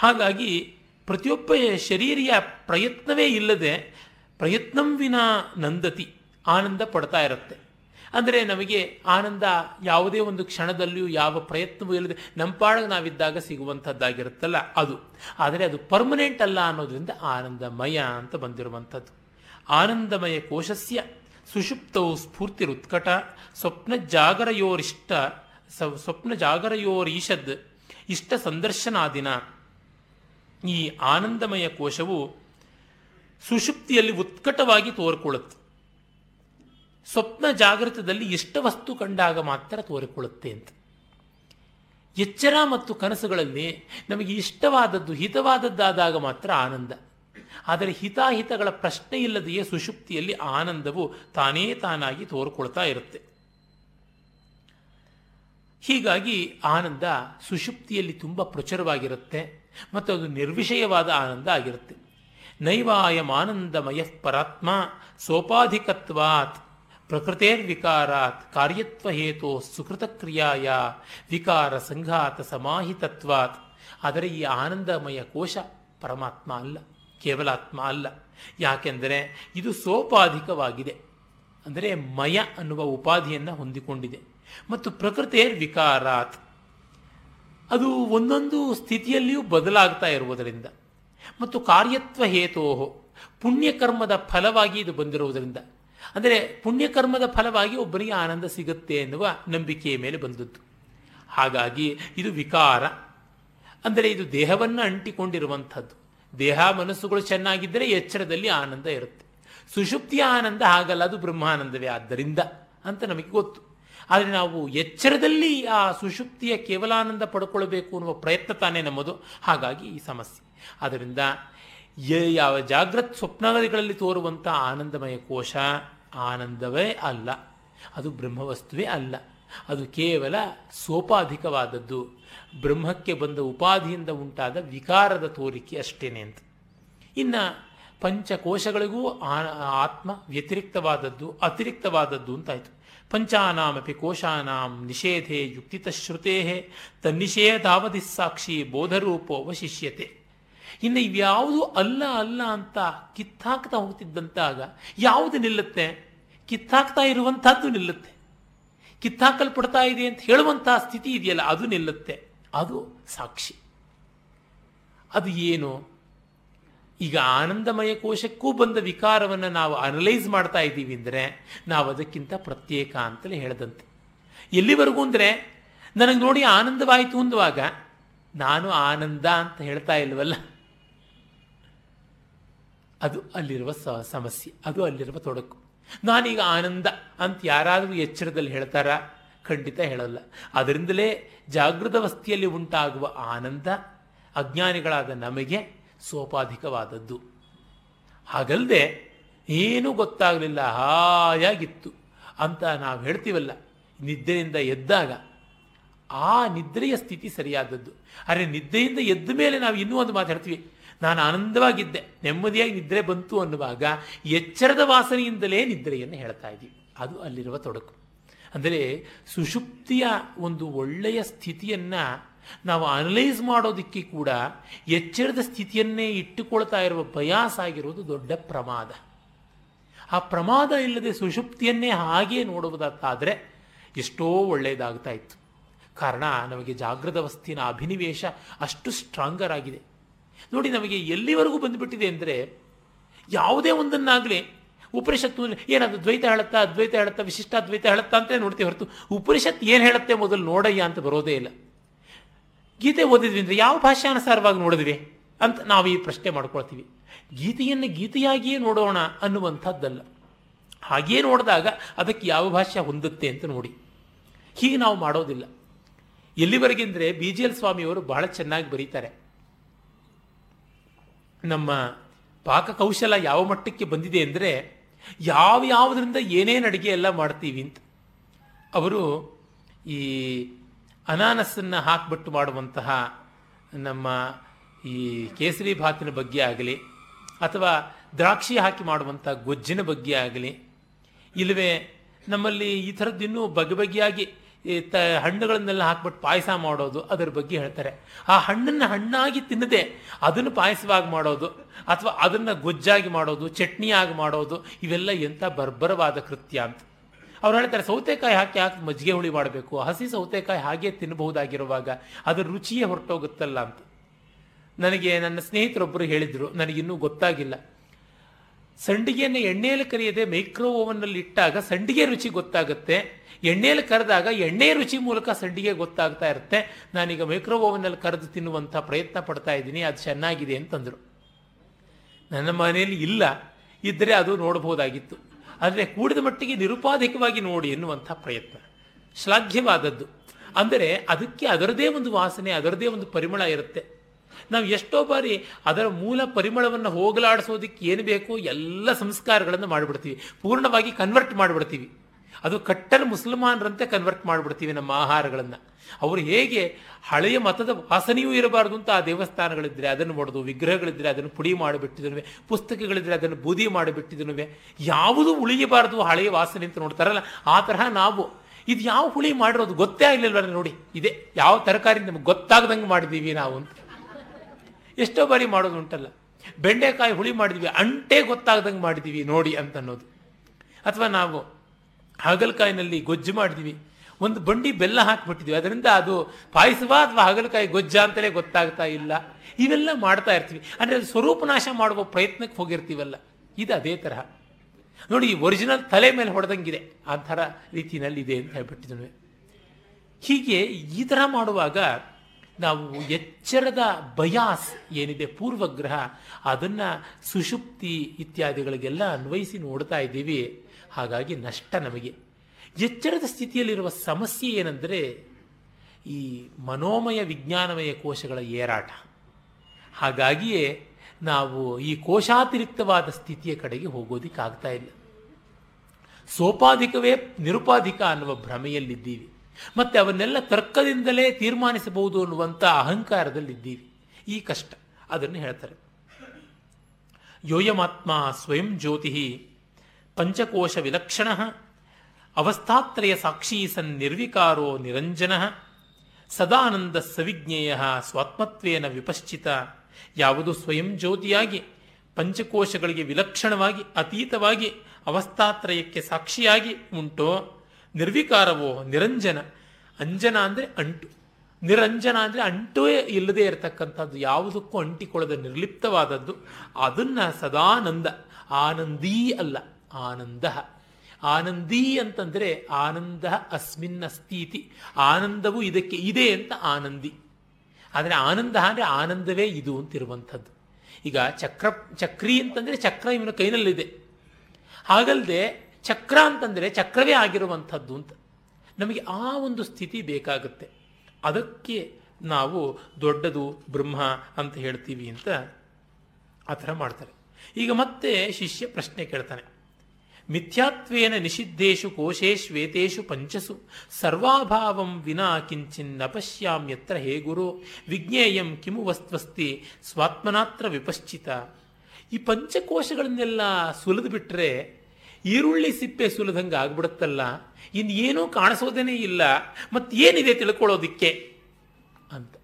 ಹಾಗಾಗಿ ಪ್ರತಿಯೊಬ್ಬ ಶರೀರಿಯ ಪ್ರಯತ್ನವೇ ಇಲ್ಲದೆ ಪ್ರಯತ್ನಂ ವಿನ ನಂದತಿ, ಆನಂದ ಪಡ್ತಾ ಇರುತ್ತೆ. ಅಂದರೆ ನಮಗೆ ಆನಂದ ಯಾವುದೇ ಒಂದು ಕ್ಷಣದಲ್ಲಿಯೂ ಯಾವ ಪ್ರಯತ್ನವೂ ಇಲ್ಲದೆ ನಮ್ಮ ನಾವಿದ್ದಾಗ ಸಿಗುವಂಥದ್ದಾಗಿರುತ್ತಲ್ಲ ಅದು. ಆದರೆ ಅದು ಪರ್ಮನೆಂಟ್ ಅಲ್ಲ ಅನ್ನೋದರಿಂದ ಆನಂದಮಯ ಅಂತ ಬಂದಿರುವಂಥದ್ದು. ಆನಂದಮಯ ಕೋಶಸ್ಯ ಸುಷುಪ್ತವು ಸ್ಫೂರ್ತಿರುತ್ಕಟ ಸ್ವಪ್ನ ಜಾಗರಯೋರಿಷ್ಟ ಸ್ವಪ್ನ ಜಾಗರಯೋರೀಷದ್, ಇಷ್ಟ ಸಂದರ್ಶನಾದಿನ ಈ ಆನಂದಮಯ ಕೋಶವು ಸುಷುಪ್ತಿಯಲ್ಲಿ ಉತ್ಕಟವಾಗಿ ತೋರಿಕೊಳ್ಳುತ್ತೆ. ಸ್ವಪ್ನ ಜಾಗೃತದಲ್ಲಿ ಇಷ್ಟ ವಸ್ತು ಕಂಡಾಗ ಮಾತ್ರ ತೋರಿಕೊಳ್ಳುತ್ತೆ ಅಂತ. ಎಚ್ಚರ ಮತ್ತು ಕನಸುಗಳಲ್ಲಿ ನಮಗೆ ಇಷ್ಟವಾದದ್ದು, ಹಿತವಾದದ್ದಾದಾಗ ಮಾತ್ರ ಆನಂದ. ಆದರೆ ಹಿತಾಹಿತಗಳ ಪ್ರಶ್ನೆ ಇಲ್ಲದೆಯೇ ಸುಷುಪ್ತಿಯಲ್ಲಿ ಆನಂದವು ತಾನೇ ತಾನಾಗಿ ತೋರ್ಕೊಳ್ತಾ ಇರುತ್ತೆ. ಹೀಗಾಗಿ ಆನಂದ ಸುಷುಪ್ತಿಯಲ್ಲಿ ತುಂಬ ಪ್ರಚುರವಾಗಿರುತ್ತೆ. ಮತ್ತು ಅದು ನಿರ್ವಿಷಯವಾದ ಆನಂದ ಆಗಿರುತ್ತೆ. ನೈವಾಯಂ ಆನಂದಮಯ ಪರಾತ್ಮ ಸೋಪಾಧಿಕತ್ವಾತ್ ಪ್ರಕೃತೇರ್ವಿಕಾರಾತ್ ಕಾರ್ಯತ್ವ ಹೇತೋ ಸುಕೃತಕ್ರಿಯಾಯ ವಿಕಾರ ಸಂಘಾತ ಸಮಾಹಿತತ್ವಾತ್. ಆದರೆ ಈ ಆನಂದಮಯ ಕೋಶ ಪರಮಾತ್ಮ ಅಲ್ಲ, ಕೇವಲಾತ್ಮ ಅಲ್ಲ. ಯಾಕೆಂದರೆ ಇದು ಸೋಪಾಧಿಕವಾಗಿದೆ. ಅಂದರೆ ಮಯ ಅನ್ನುವ ಉಪಾಧಿಯನ್ನು ಹೊಂದಿಕೊಂಡಿದೆ. ಮತ್ತು ಪ್ರಕೃತೇರ್ ವಿಕಾರಾತ್ ಅದು ಒಂದೊಂದು ಸ್ಥಿತಿಯಲ್ಲಿಯೂ ಬದಲಾಗ್ತಾ ಇರುವುದರಿಂದ. ಮತ್ತು ಕಾರ್ಯತ್ವ ಹೇತೋಹೋ, ಪುಣ್ಯಕರ್ಮದ ಫಲವಾಗಿ ಇದು ಬಂದಿರುವುದರಿಂದ. ಅಂದರೆ ಪುಣ್ಯಕರ್ಮದ ಫಲವಾಗಿ ಒಬ್ಬನಿಗೆ ಆನಂದ ಸಿಗುತ್ತೆ ಎನ್ನುವ ನಂಬಿಕೆಯ ಮೇಲೆ ಬಂದದ್ದು. ಹಾಗಾಗಿ ಇದು ವಿಕಾರ. ಅಂದರೆ ಇದು ದೇಹವನ್ನು ಅಂಟಿಕೊಂಡಿರುವಂಥದ್ದು. ದೇಹ ಮನಸ್ಸುಗಳು ಚೆನ್ನಾಗಿದ್ದರೆ ಎಚ್ಚರದಲ್ಲಿ ಆನಂದ ಇರುತ್ತೆ. ಸುಷುಪ್ತಿಯ ಆನಂದ ಹಾಗಲ್ಲ, ಅದು ಬ್ರಹ್ಮಾನಂದವೇ ಆದ್ದರಿಂದ ಅಂತ ನಮಗೆ ಗೊತ್ತು. ಆದರೆ ನಾವು ಎಚ್ಚರದಲ್ಲಿ ಆ ಸುಷುಪ್ತಿಯ ಕೇವಲಾನಂದ ಪಡ್ಕೊಳ್ಬೇಕು ಅನ್ನುವ ಪ್ರಯತ್ನ ತಾನೇ ನಮ್ಮದು. ಹಾಗಾಗಿ ಈ ಸಮಸ್ಯೆ. ಆದ್ದರಿಂದ ಯಾವ ಜಾಗ್ರತ್ ಸ್ವಪ್ನಗಳಲ್ಲಿ ತೋರುವಂಥ ಆನಂದಮಯ ಕೋಶ ಆನಂದವೇ ಅಲ್ಲ. ಅದು ಬ್ರಹ್ಮವಸ್ತುವೇ ಅಲ್ಲ. ಅದು ಕೇವಲ ಸೋಪಾಧಿಕವಾದದ್ದು. ಬ್ರಹ್ಮಕ್ಕೆ ಬಂದ ಉಪಾಧಿಯಿಂದ ಉಂಟಾದ ವಿಕಾರದ ತೋರಿಕೆ ಅಷ್ಟೇನೆ ಅಂತ. ಇನ್ನು ಪಂಚಕೋಶಗಳಿಗೂ ಆತ್ಮ ವ್ಯತಿರಿಕ್ತವಾದದ್ದು, ಅತಿರಿಕ್ತವಾದದ್ದು ಅಂತಾಯಿತು ಪಂಚಾನಾಮಪಿ ಕೋಶಾನಾಂ ನಿಷೇಧೆ ಯುಕ್ತಿತಶ್ರುತೇ ತನ್ನಿಷೇಧಾವಧಿ ಸಾಕ್ಷಿ ಬೋಧರೂಪೋ ವಶಿಷ್ಯತೆ ಇನ್ನು ಇವ್ಯಾವುದು ಅಲ್ಲ ಅಲ್ಲ ಅಂತ ಕಿತ್ತಾಕ್ತಾ ಹೋಗ್ತಿದ್ದಂತಾಗ ಯಾವುದು ನಿಲ್ಲುತ್ತೆ? ಕಿತ್ತಾಕ್ತಾ ಇರುವಂಥದ್ದು ನಿಲ್ಲುತ್ತೆ. ಕಿತ್ತಾಕಲ್ಪಡ್ತಾ ಇದೆ ಅಂತ ಹೇಳುವಂತಹ ಸ್ಥಿತಿ ಇದೆಯಲ್ಲ, ಅದು ನಿಲ್ಲುತ್ತೆ. ಅದು ಸಾಕ್ಷಿ. ಅದು ಏನು? ಈಗ ಆನಂದಮಯ ಕೋಶಕ್ಕೂ ಬಂದ ವಿಕಾರವನ್ನು ನಾವು ಅನಲೈಸ್ ಮಾಡ್ತಾ ಇದ್ದೀವಿ ಅಂದರೆ ನಾವು ಅದಕ್ಕಿಂತ ಪ್ರತ್ಯೇಕ ಅಂತಲೇ ಹೇಳದಂತೆ. ಎಲ್ಲಿವರೆಗೂ ಅಂದರೆ ನನಗೆ ನೋಡಿ ಆನಂದವಾಯಿತು ಅಂದುವಾಗ ನಾನು ಆನಂದ ಅಂತ ಹೇಳ್ತಾ ಇಲ್ವಲ್ಲ? ಅದು ಅಲ್ಲಿರುವ ಸಮಸ್ಯೆ, ಅದು ಅಲ್ಲಿರುವ ತೊಡಕು. ನಾನೀಗ ಆನಂದ ಅಂತ ಯಾರಾದರೂ ಎಚ್ಚರದಲ್ಲಿ ಹೇಳ್ತಾರಾ? ಖಂಡಿತ ಹೇಳಲ್ಲ. ಅದರಿಂದಲೇ ಜಾಗೃತ ವಸ್ತಿಯಲ್ಲಿ ಉಂಟಾಗುವ ಆನಂದ, ಅಜ್ಞಾನಿಗಳಾದ ನಮಗೆ ಸೋಪಾಧಿಕವಾದದ್ದು. ಹಾಗಲ್ಲದೆ ಏನೂ ಗೊತ್ತಾಗಲಿಲ್ಲ, ಹಾಯಾಗಿತ್ತು ಅಂತ ನಾವು ಹೇಳ್ತೀವಲ್ಲ, ನಿದ್ದೆಯಿಂದ ಎದ್ದಾಗ. ಆ ನಿದ್ರೆಯ ಸ್ಥಿತಿ ಸರಿಯಾದದ್ದು. ಆದರೆ ನಿದ್ದೆಯಿಂದ ಎದ್ದ ಮೇಲೆ ನಾವು ಇನ್ನೂ ಒಂದು ಮಾತಾಡ್ತೀವಿ ನಾನು ಆನಂದವಾಗಿದ್ದೆ, ನೆಮ್ಮದಿಯಾಗಿ ನಿದ್ರೆ ಬಂತು ಅನ್ನುವಾಗ ಎಚ್ಚರದ ವಾಸನೆಯಿಂದಲೇ ನಿದ್ರೆಯನ್ನು ಹೇಳ್ತಾ ಇದ್ದೀವಿ ಅದು ಅಲ್ಲಿರುವ ತೊಡಕು. ಅಂದರೆ ಸುಷುಪ್ತಿಯ ಒಂದು ಒಳ್ಳೆಯ ಸ್ಥಿತಿಯನ್ನು ನಾವು ಅನಲೈಸ್ ಮಾಡೋದಕ್ಕೆ ಕೂಡ ಎಚ್ಚರದ ಸ್ಥಿತಿಯನ್ನೇ ಇಟ್ಟುಕೊಳ್ತಾ ಇರುವ ಬಯಾಸ ಆಗಿರೋದು ದೊಡ್ಡ ಪ್ರಮಾದ. ಆ ಪ್ರಮಾದ ಇಲ್ಲದೆ ಸುಷುಪ್ತಿಯನ್ನೇ ಹಾಗೇ ನೋಡುವುದಾದರೆ ಎಷ್ಟೋ ಒಳ್ಳೆಯದಾಗ್ತಾ ಇತ್ತು. ಕಾರಣ ನಮಗೆ ಜಾಗೃತ ವಸ್ತಿನ ಅಭಿನಿವೇಶ ಅಷ್ಟು ಸ್ಟ್ರಾಂಗರ್ ಆಗಿದೆ. ನೋಡಿ, ನಮಗೆ ಎಲ್ಲಿವರೆಗೂ ಬಂದುಬಿಟ್ಟಿದೆ ಅಂದರೆ ಯಾವುದೇ ಒಂದನ್ನಾಗಲಿ ಉಪನಿಷತ್ತು ಏನದು, ದ್ವೈತ ಹೇಳುತ್ತಾ ಅದ್ವೈತ ಹೇಳುತ್ತಾ, ವಿಶಿಷ್ಟ ಅದ್ವೈತ ಹೇಳುತ್ತಾ ಅಂತ ನೋಡ್ತೀವಿ ಹೊರತು ಉಪನಿಷತ್ ಏನು ಹೇಳುತ್ತೆ ಮೊದಲು ನೋಡಯ್ಯ ಅಂತ ಬರೋದೇ ಇಲ್ಲ. ಗೀತೆ ಓದಿದ್ವಿ ಅಂದರೆ ಯಾವ ಭಾಷಾನುಸಾರವಾಗಿ ನೋಡಿದ್ವಿ ಅಂತ ನಾವು ಈ ಪ್ರಶ್ನೆ ಮಾಡ್ಕೊಳ್ತೀವಿ. ಗೀತೆಯನ್ನು ಗೀತೆಯಾಗಿಯೇ ನೋಡೋಣ ಅನ್ನುವಂಥದ್ದಲ್ಲ. ಹಾಗೆಯೇ ನೋಡಿದಾಗ ಅದಕ್ಕೆ ಯಾವ ಭಾಷೆ ಹೊಂದುತ್ತೆ ಅಂತ ನೋಡಿ. ಹೀಗೆ ನಾವು ಮಾಡೋದಿಲ್ಲ. ಎಲ್ಲಿವರೆಗೆ ಅಂದರೆ ಬಿ ಜಿ ಎಲ್ ಸ್ವಾಮಿಯವರು ಬಹಳ ಚೆನ್ನಾಗಿ ಬರೀತಾರೆ. ನಮ್ಮ ಪಾಕಕೌಶಲ ಯಾವ ಮಟ್ಟಕ್ಕೆ ಬಂದಿದೆ ಅಂದರೆ ಯಾವ ಯಾವುದರಿಂದ ಏನೇನು ಅಡುಗೆ ಎಲ್ಲ ಮಾಡ್ತೀವಿ ಅಂತ. ಅವರು ಈ ಅನಾನಸನ್ನು ಹಾಕಿಬಿಟ್ಟು ಮಾಡುವಂತಹ ನಮ್ಮ ಈ ಕೇಸರಿ ಭಾತಿನ ಬಗ್ಗೆ ಆಗಲಿ, ಅಥವಾ ದ್ರಾಕ್ಷಿ ಹಾಕಿ ಮಾಡುವಂಥ ಗೊಜ್ಜಿನ ಬಗ್ಗೆ ಆಗಲಿ, ಇಲ್ಲವೇ ನಮ್ಮಲ್ಲಿ ಈ ಥರದ್ದು ಇನ್ನೂ ಬಗೆ ಬಗೆಯಾಗಿ ತ ಹಣ್ಣುಗಳನ್ನೆಲ್ಲ ಹಾಕ್ಬಿಟ್ಟು ಪಾಯಸ ಮಾಡೋದು ಅದರ ಬಗ್ಗೆ ಹೇಳ್ತಾರೆ. ಆ ಹಣ್ಣನ್ನು ಹಣ್ಣಾಗಿ ತಿನ್ನದೆ ಅದನ್ನು ಪಾಯಸವಾಗಿ ಮಾಡೋದು, ಅಥವಾ ಅದನ್ನು ಗೊಜ್ಜಾಗಿ ಮಾಡೋದು, ಚಟ್ನಿಯಾಗಿ ಮಾಡೋದು, ಇವೆಲ್ಲ ಎಂಥ ಬರ್ಬರವಾದ ಕೃತ್ಯ ಅಂತ. ಅವ್ರು ಹೇಳ್ತಾರೆ, ಸೌತೆಕಾಯಿ ಹಾಕಿ ಹಾಕಿ ಮಜ್ಜಿಗೆ ಹುಳಿ ಮಾಡಬೇಕು? ಹಸಿ ಸೌತೆಕಾಯಿ ಹಾಗೆ ತಿನ್ನಬಹುದಾಗಿರುವಾಗ ಅದರ ರುಚಿಯೇ ಹೊರಟೋಗುತ್ತಲ್ಲ ಅಂತ. ನನಗೆ ನನ್ನ ಸ್ನೇಹಿತರೊಬ್ಬರು ಹೇಳಿದರು, ನನಗಿನ್ನೂ ಗೊತ್ತಾಗಿಲ್ಲ. ಸಂಡಿಗೆಯನ್ನು ಎಣ್ಣೆಯಲ್ಲಿ ಕರಿಯದೆ ಮೈಕ್ರೋ ಓವನ್ನಲ್ಲಿ ಇಟ್ಟಾಗ ಸಂಡಿಗೆ ರುಚಿ ಗೊತ್ತಾಗುತ್ತೆ. ಎಣ್ಣೆಯಲ್ಲಿ ಕರೆದಾಗ ಎಣ್ಣೆ ರುಚಿ ಮೂಲಕ ಸಂಡಿಗೆ ಗೊತ್ತಾಗ್ತಾ ಇರುತ್ತೆ. ನಾನೀಗ ಮೈಕ್ರೋ ಓವನ್ನಲ್ಲಿ ಕರೆದು ತಿನ್ನುವಂಥ ಪ್ರಯತ್ನ ಪಡ್ತಾ ಇದ್ದೀನಿ, ಅದು ಚೆನ್ನಾಗಿದೆ ಅಂತಂದರು. ನನ್ನ ಮನೆಯಲ್ಲಿ ಇಲ್ಲ ಇದ್ದರೆ ಅದು ನೋಡಬಹುದಾಗಿತ್ತು ಆದರೆ ಕೂಡಿದ ಮಟ್ಟಿಗೆ ನಿರುಪಾಧಿಕವಾಗಿ ನೋಡಿ ಎನ್ನುವಂಥ ಪ್ರಯತ್ನ. ಶ್ಲಾಘ್ಯವಾದದ್ದು. ಅಂದರೆ ಅದಕ್ಕೆ ಅದರದೇ ಒಂದು ವಾಸನೆ, ಅದರದೇ ಒಂದು ಪರಿಮಳ ಇರುತ್ತೆ. ನಾವು ಎಷ್ಟೋ ಬಾರಿ ಅದರ ಮೂಲ ಪರಿಮಳವನ್ನು ಹೋಗಲಾಡಿಸೋದಕ್ಕೆ ಏನು ಬೇಕೋ ಎಲ್ಲ ಸಂಸ್ಕಾರಗಳನ್ನು ಮಾಡಿಬಿಡ್ತೀವಿ. ಪೂರ್ಣವಾಗಿ ಕನ್ವರ್ಟ್ ಮಾಡಿಬಿಡ್ತೀವಿ. ಅದು ಕಟ್ಟರ ಮುಸಲ್ಮಾನರಂತೆ ಕನ್ವರ್ಟ್ ಮಾಡಿಬಿಡ್ತೀವಿ ನಮ್ಮ ಆಹಾರಗಳನ್ನು. ಅವರು ಹೇಗೆ ಹಳೆಯ ಮತದ ವಾಸನೆಯೂ ಇರಬಾರ್ದು ಅಂತ ಆ ದೇವಸ್ಥಾನಗಳಿದ್ರೆ, ಅದನ್ನು ಮಾಡೋದು ವಿಗ್ರಹಗಳಿದ್ರೆ ಅದನ್ನು ಪುಡಿ ಮಾಡಿಬಿಟ್ಟಿದನುವೆ, ಪುಸ್ತಕಗಳಿದ್ರೆ ಅದನ್ನು ಬೂದಿ ಮಾಡಿಬಿಟ್ಟಿದನುವೆ. ಯಾವುದೂ ಉಳಿಯಬಾರದು ಹಳೆಯ ವಾಸನೆ ಅಂತ ನೋಡ್ತಾರಲ್ಲ, ಆ ತರಹ ನಾವು. ಇದು ಯಾವ ಹುಳಿ ಮಾಡಿರೋದು ಗೊತ್ತೇ ಆಗಲಿಲ್ವ ನೋಡಿ. ಇದೆ, ಯಾವ ತರಕಾರಿ ನಮ್ಗೆ ಗೊತ್ತಾಗದಂಗೆ ಮಾಡಿದ್ದೀವಿ ನಾವು ಅಂತ. ಎಷ್ಟೋ ಬಾರಿ ಮಾಡೋದು ಉಂಟಲ್ಲ. ಬೆಂಡೆಕಾಯಿ ಹುಳಿ ಮಾಡಿದ್ವಿ, ಅಂಟೆ ಗೊತ್ತಾಗ್ದಂಗೆ ಮಾಡಿದ್ದೀವಿ ನೋಡಿ ಅಂತ ಅನ್ನೋದು. ಅಥವಾ ನಾವು ಹಾಗಲಕಾಯಿನಲ್ಲಿ ಗೊಜ್ಜು ಮಾಡಿದ್ವಿ ಒಂದು ಬಂಡಿ ಬೆಲ್ಲ ಹಾಕಿಬಿಟ್ಟಿದ್ವಿ. ಅದರಿಂದ ಅದು ಪಾಯಸವ ಅಥವಾ ಹಾಗಲಕಾಯಿ ಗೊಜ್ಜ ಅಂತಲೇ ಗೊತ್ತಾಗ್ತಾ ಇಲ್ಲ. ಇವೆಲ್ಲ ಮಾಡ್ತಾ ಇರ್ತೀವಿ. ಅಂದರೆ ಅದು ಸ್ವರೂಪನಾಶ ಮಾಡುವ ಪ್ರಯತ್ನಕ್ಕೆ ಹೋಗಿರ್ತೀವಲ್ಲ. ಇದು ಅದೇ ತರಹ. ನೋಡಿ, ಈ ಒರಿಜಿನಲ್ ತಲೆ ಮೇಲೆ ಹೊಡೆದಂಗಿದೆ. ಆ ಥರ ರೀತಿಯಲ್ಲಿ ಇದೆ ಅಂತ ಹೇಳ್ಬಿಟ್ಟಿದ್ನು ಹೀಗೆ ಈ ಥರ ಮಾಡುವಾಗ ನಾವು ಎಚ್ಚರದ ಬಯಾಸ್ ಏನಿದೆ, ಪೂರ್ವಗ್ರಹ, ಅದನ್ನು ಸುಷುಪ್ತಿ ಇತ್ಯಾದಿಗಳಿಗೆಲ್ಲ ಅನ್ವಯಿಸಿ ನೋಡ್ತಾ ಇದ್ದೀವಿ. ಹಾಗಾಗಿ ನಷ್ಟ ನಮಗೆ. ಎಚ್ಚರದ ಸ್ಥಿತಿಯಲ್ಲಿರುವ ಸಮಸ್ಯೆ ಏನೆಂದರೆ ಈ ಮನೋಮಯ ವಿಜ್ಞಾನಮಯ ಕೋಶಗಳ ಏರಾಟ. ಹಾಗಾಗಿಯೇ ನಾವು ಈ ಕೋಶಾತಿರಿಕ್ತವಾದ ಸ್ಥಿತಿಯ ಕಡೆಗೆ ಹೋಗೋದಿಕ್ಕಾಗ್ತಾ ಇಲ್ಲ. ಸೋಪಾಧಿಕವೇ ನಿರುಪಾಧಿಕ ಅನ್ನುವ ಭ್ರಮೆಯಲ್ಲಿದ್ದೀವಿ. ಮತ್ತು ಅವನ್ನೆಲ್ಲ ತರ್ಕದಿಂದಲೇ ತೀರ್ಮಾನಿಸಬಹುದು ಅನ್ನುವಂಥ ಅಹಂಕಾರದಲ್ಲಿದ್ದೀವಿ. ಈ ಕಷ್ಟ, ಅದನ್ನು ಹೇಳ್ತಾರೆ. ಯೋಯಮಾತ್ಮ ಸ್ವಯಂ ಜ್ಯೋತಿ ಪಂಚಕೋಶ ವಿಲಕ್ಷಣ ಅವಸ್ಥಾತ್ರಯ ಸಾಕ್ಷಿ ಸನ್ ನಿರ್ವಿಕಾರೋ ನಿರಂಜನ ಸದಾನಂದ ಸವಿಜ್ಞೇಯ ಸ್ವಾತ್ಮತ್ವೇನ ವಿಪಶ್ಚಿತ. ಯಾವುದು ಸ್ವಯಂ ಜ್ಯೋತಿಯಾಗಿ, ಪಂಚಕೋಶಗಳಿಗೆ ವಿಲಕ್ಷಣವಾಗಿ, ಅತೀತವಾಗಿ ಅವಸ್ಥಾತ್ರಯಕ್ಕೆ ಸಾಕ್ಷಿಯಾಗಿ ಉಂಟೋ? ನಿರ್ವಿಕಾರವೋ ನಿರಂಜನ? ಅಂಜನ ಅಂದರೆ ಅಂಟು. ನಿರಂಜನ ಅಂದರೆ ಅಂಟೂ ಇಲ್ಲದೇ ಇರತಕ್ಕಂಥದ್ದು, ಯಾವುದಕ್ಕೂ ಅಂಟಿಕೊಳ್ಳದ ನಿರ್ಲಿಪ್ತವಾದದ್ದು. ಅದನ್ನು ಸದಾನಂದ, ಆನಂದೀ ಅಲ್ಲ, ಆನಂದ. ಆನಂದೀ ಅಂತಂದರೆ ಆನಂದ ಅಸ್ಮಿನ್ ಅಸ್ತೀತಿ ಆನಂದವು ಇದಕ್ಕೆ ಇದೆ ಅಂತ ಆನಂದಿ. ಆದರೆ ಆನಂದ ಅಂದರೆ ಆನಂದವೇ ಇದು ಅಂತಿರುವಂಥದ್ದು. ಈಗ ಚಕ್ರ, ಚಕ್ರಿ ಅಂತಂದರೆ ಚಕ್ರ ಇವನ ಕೈನಲ್ಲಿದೆ. ಹಾಗಲ್ಲದೆ ಚಕ್ರ ಅಂತಂದರೆ ಚಕ್ರವೇ ಆಗಿರುವಂಥದ್ದು ಅಂತ. ನಮಗೆ ಆ ಒಂದು ಸ್ಥಿತಿ ಬೇಕಾಗುತ್ತೆ. ಅದಕ್ಕೆ ನಾವು ದೊಡ್ಡದು ಬ್ರಹ್ಮ ಅಂತ ಹೇಳ್ತೀವಿ ಅಂತ ಆ ಥರ ಮಾಡ್ತಾರೆ. ಈಗ ಮತ್ತೆ ಶಿಷ್ಯ ಪ್ರಶ್ನೆ ಕೇಳ್ತಾನೆ. ಮಿಥ್ಯಾತ್ವೇನ ನಿಷಿದ್ಧೇಶು ಕೋಶೇಶ್ವೇತೇಷು ಪಂಚಸು. ಸರ್ವಾಭಾವಂ ವಿನಾ ಕಿಂಚಿನ್ನ ಪಶ್ಯಾಮ್ಯತ್ರ ಹೇ ಗುರು. ವಿಜ್ಞೇಯಂ ಕಿಮು ವಸ್ತ್ವಸ್ತಿ ಸ್ವಾತ್ಮನಾತ್ರ ವಿಪಶ್ಚಿತ. ಈ ಪಂಚಕೋಶಗಳನ್ನೆಲ್ಲ ಸುಲಿದು ಬಿಟ್ಟರೆ ಈರುಳ್ಳಿ ಸಿಪ್ಪೆ ಸುಲಿದಂಗೆ ಆಗ್ಬಿಡುತ್ತಲ್ಲ. ಏನೂ ಕಾಣಿಸೋದೇನೇ ಇಲ್ಲ. ಮತ್ತೇನಿದೆ ತಿಳ್ಕೊಳ್ಳೋದಿಕ್ಕೆ? ಅಂತ.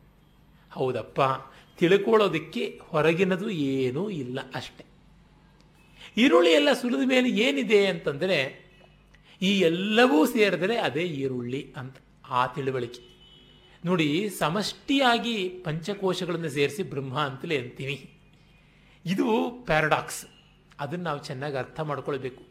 ಹೌದಪ್ಪ. ತಿಳ್ಕೊಳ್ಳೋದಿಕ್ಕೆ ಹೊರಗಿನದು ಏನೂ ಇಲ್ಲ ಅಷ್ಟೆ. ಈರುಳ್ಳಿ ಎಲ್ಲ ಸುಲಿದ ಮೇಲೆ ಏನಿದೆ ಅಂತಂದರೆ ಈ ಎಲ್ಲವೂ ಸೇರಿದರೆ ಅದೇ ಈರುಳ್ಳಿ ಅಂತ ಆ ತಿಳುವಳಿಕೆ. ನೋಡಿ, ಸಮಷ್ಟಿಯಾಗಿ ಪಂಚಕೋಶಗಳನ್ನು ಸೇರಿಸಿ ಬ್ರಹ್ಮ ಅಂತಲೇ ಅಂತೀನಿ. ಇದು ಪ್ಯಾರಡಾಕ್ಸ್. ಅದನ್ನು ನಾವು ಚೆನ್ನಾಗಿ ಅರ್ಥ ಮಾಡ್ಕೊಳ್ಬೇಕು.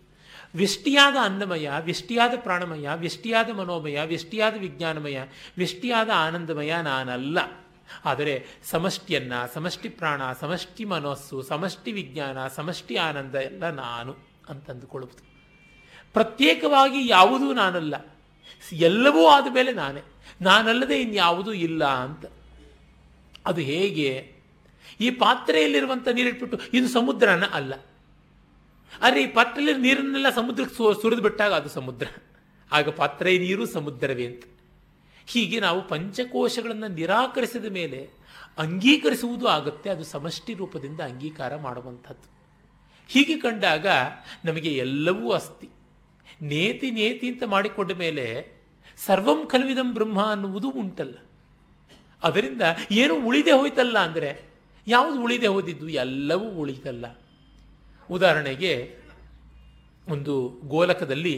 ವ್ಯಷ್ಟಿಯಾದ ಅನ್ನಮಯ, ವ್ಯಷ್ಟಿಯಾದ ಪ್ರಾಣಮಯ, ವ್ಯಷ್ಟಿಯಾದ ಮನೋಮಯ, ವ್ಯಷ್ಟಿಯಾದ ವಿಜ್ಞಾನಮಯ, ವ್ಯಷ್ಟಿಯಾದ ಆನಂದಮಯ ನಾನಲ್ಲ. ಆದರೆ ಸಮಷ್ಟಿಯನ್ನ, ಸಮಷ್ಟಿ ಪ್ರಾಣ, ಸಮಷ್ಟಿ ಮನಸ್ಸು, ಸಮಷ್ಟಿ ವಿಜ್ಞಾನ, ಸಮಷ್ಟಿ ಆನಂದ ಎಲ್ಲ ನಾನು ಅಂತಂದುಕೊಳ್ಳುವುದು. ಪ್ರತ್ಯೇಕವಾಗಿ ಯಾವುದೂ ನಾನಲ್ಲ. ಎಲ್ಲವೂ ಆದ ಮೇಲೆ ನಾನೇ. ನಾನಲ್ಲದೆ ಇನ್ಯಾವುದೂ ಇಲ್ಲ ಅಂತ. ಅದು ಹೇಗೆ? ಈ ಪಾತ್ರೆಯಲ್ಲಿರುವಂಥ ನೀರಿಟ್ಬಿಟ್ಟು, ಇದು ಸಮುದ್ರನ ಅಲ್ಲ. ಆದರೆ ಈ ಪಾತ್ರೆಯಲ್ಲಿ ನೀರನ್ನೆಲ್ಲ ಸಮುದ್ರಕ್ಕೆ ಸುರಿದು ಬಿಟ್ಟಾಗ ಅದು ಸಮುದ್ರ. ಆಗ ಪಾತ್ರೆ ನೀರು ಸಮುದ್ರವೇ ಅಂತ. ಹೀಗೆ ನಾವು ಪಂಚಕೋಶಗಳನ್ನು ನಿರಾಕರಿಸಿದ ಮೇಲೆ ಅಂಗೀಕರಿಸುವುದು ಆಗುತ್ತೆ, ಅದು ಸಮಷ್ಟಿ ರೂಪದಿಂದ ಅಂಗೀಕಾರ ಮಾಡುವಂಥದ್ದು. ಹೀಗೆ ಕಂಡಾಗ ನಮಗೆ ಎಲ್ಲವೂ ಅಸ್ತಿ. ನೇತಿ ನೇತಿ ಅಂತ ಮಾಡಿಕೊಂಡ ಮೇಲೆ ಸರ್ವಂ ಕಲ್ವಿದಂ ಬ್ರಹ್ಮ ಅನ್ನುವುದು ಉಂಟಲ್ಲ. ಅದರಿಂದ ಏನು ಉಳಿದೆ ಹೋಯ್ತಲ್ಲ ಅಂದರೆ, ಯಾವುದು ಉಳಿದೆ ಹೋದಿದ್ದು ಎಲ್ಲವೂ ಉಳಿತಲ್ಲ. ಉದಾಹರಣೆಗೆ ಒಂದು ಗೋಲಕದಲ್ಲಿ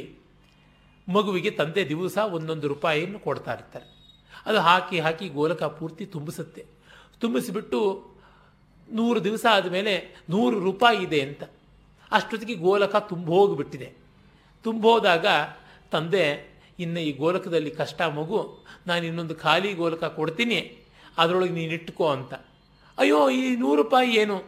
ಮಗುವಿಗೆ ತಂದೆ ದಿವಸ ಒಂದೊಂದು ರೂಪಾಯಿಯನ್ನು ಕೊಡ್ತಾ ಇರ್ತಾರೆ. ಅದು ಹಾಕಿ ಹಾಕಿ ಗೋಲಕ ಪೂರ್ತಿ ತುಂಬಿಸುತ್ತೆ. ತುಂಬಿಸಿಬಿಟ್ಟು ನೂರು ದಿವಸ ಆದಮೇಲೆ ನೂರು ರೂಪಾಯಿ ಇದೆ ಅಂತ. ಅಷ್ಟೊತ್ತಿಗೆ ಗೋಲಕ ತುಂಬ ಹೋಗಿಬಿಟ್ಟಿದೆ. ತುಂಬೋದಾಗ ತಂದೆ, ಇನ್ನು ಈ ಗೋಲಕದಲ್ಲಿ ಕಷ್ಟ ಮಗು, ನಾನು ಇನ್ನೊಂದು ಖಾಲಿ ಗೋಲಕ ಕೊಡ್ತೀನಿ, ಅದರೊಳಗೆ ನೀನು ಇಟ್ಕೋ ಅಂತ. ಅಯ್ಯೋ, ಈ ನೂರು ರೂಪಾಯಿ ಏನು?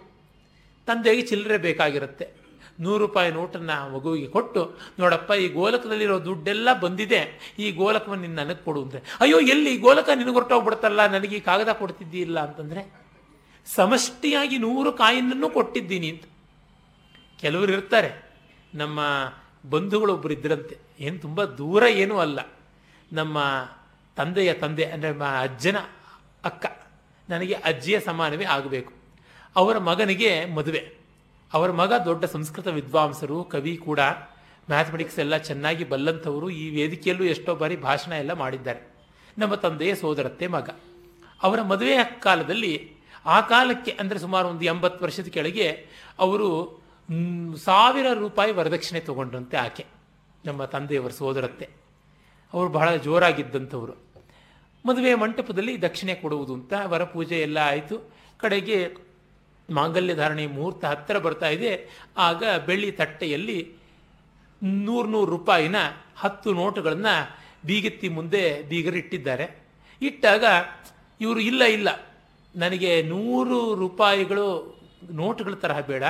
ತಂದೆಗೆ ಚಿಲ್ಲರೆ ಬೇಕಾಗಿರುತ್ತೆ. ನೂರು ರೂಪಾಯಿ ನೋಟನ್ನು ಮಗುವಿಗೆ ಕೊಟ್ಟು, ನೋಡಪ್ಪ, ಈ ಗೋಲಕದಲ್ಲಿರೋ ದುಡ್ಡೆಲ್ಲ ಬಂದಿದೆ, ಈ ಗೋಲಕವನ್ನು ನಿನ್ನ ನನಗೆ ಕೊಡು ಅಂದರೆ ಅಯ್ಯೋ, ಎಲ್ಲಿ ಈ ಗೋಲಕ ನಿನಗೆ ಹೊರಟೋಗ್ಬಿಡುತ್ತಲ್ಲ, ನನಗೆ ಈ ಕಾಗದ ಕೊಡ್ತಿದ್ದಿಲ್ಲ ಅಂತಂದರೆ, ಸಮಷ್ಟಿಯಾಗಿ ನೂರು ಕಾಯಿನನ್ನು ಕೊಟ್ಟಿದ್ದೀನಿ ಅಂತ. ಕೆಲವರು ಇರ್ತಾರೆ, ನಮ್ಮ ಬಂಧುಗಳೊಬ್ಬರು ಇದ್ರಂತೆ, ಏನು ತುಂಬ ದೂರ ಏನೂ ಅಲ್ಲ. ನಮ್ಮ ತಂದೆಯ ತಂದೆ, ಅಂದರೆ ನಮ್ಮ ಅಜ್ಜನ ಅಕ್ಕ, ನನಗೆ ಅಜ್ಜಿಯ ಸಮಾನವೇ ಆಗಬೇಕು. ಅವರ ಮಗನಿಗೆ ಮದುವೆ. ಅವರ ಮಗ ದೊಡ್ಡ ಸಂಸ್ಕೃತ ವಿದ್ವಾಂಸರು, ಕವಿ ಕೂಡ. ಮ್ಯಾಥಮೆಟಿಕ್ಸ್ ಎಲ್ಲ ಚೆನ್ನಾಗಿ ಬಲ್ಲಂಥವರು ಈ ವೇದಿಕೆಯಲ್ಲೂ ಎಷ್ಟೋ ಬಾರಿ ಭಾಷಣ ಎಲ್ಲ ಮಾಡಿದ್ದಾರೆ. ನಮ್ಮ ತಂದೆಯ ಸೋದರತ್ತೆ ಮಗ. ಅವರ ಮದುವೆಯ ಕಾಲದಲ್ಲಿ ಆ ಕಾಲಕ್ಕೆ ಅಂದರೆ ಸುಮಾರು ಒಂದು ಎಂಬತ್ತು ವರ್ಷದ ಕೆಳಗೆ ಅವರು ಸಾವಿರ ರೂಪಾಯಿ ವರದಕ್ಷಿಣೆ ತಗೊಂಡ್ರಂತೆ ಆಕೆ, ನಮ್ಮ ತಂದೆಯವರ ಸೋದರತ್ತೆ. ಅವರು ಬಹಳ ಜೋರಾಗಿದ್ದಂಥವರು. ಮದುವೆ ಮಂಟಪದಲ್ಲಿ ದಕ್ಷಿಣೆ ಕೊಡುವುದು ಅಂತ ವರಪೂಜೆ ಎಲ್ಲ ಆಯಿತು. ಕಡೆಗೆ ಮಾಂಗಲ್ಯ ಧಾರಣೆ ಮುಹೂರ್ತ ಹತ್ತಿರ ಬರ್ತಾ ಇದೆ. ಆಗ ಬೆಳ್ಳಿ ತಟ್ಟೆಯಲ್ಲಿ ನೂರು ನೂರು ರೂಪಾಯಿನ ಹತ್ತು ನೋಟುಗಳನ್ನು ಬೀಗೆತ್ತಿ ಮುಂದೆ ಬೀಗರಿಟ್ಟಿದ್ದಾರೆ. ಇಟ್ಟಾಗ ಇವರು, ಇಲ್ಲ ಇಲ್ಲ, ನನಗೆ ನೂರು ರೂಪಾಯಿಗಳು ನೋಟುಗಳ ತರಹ ಬೇಡ.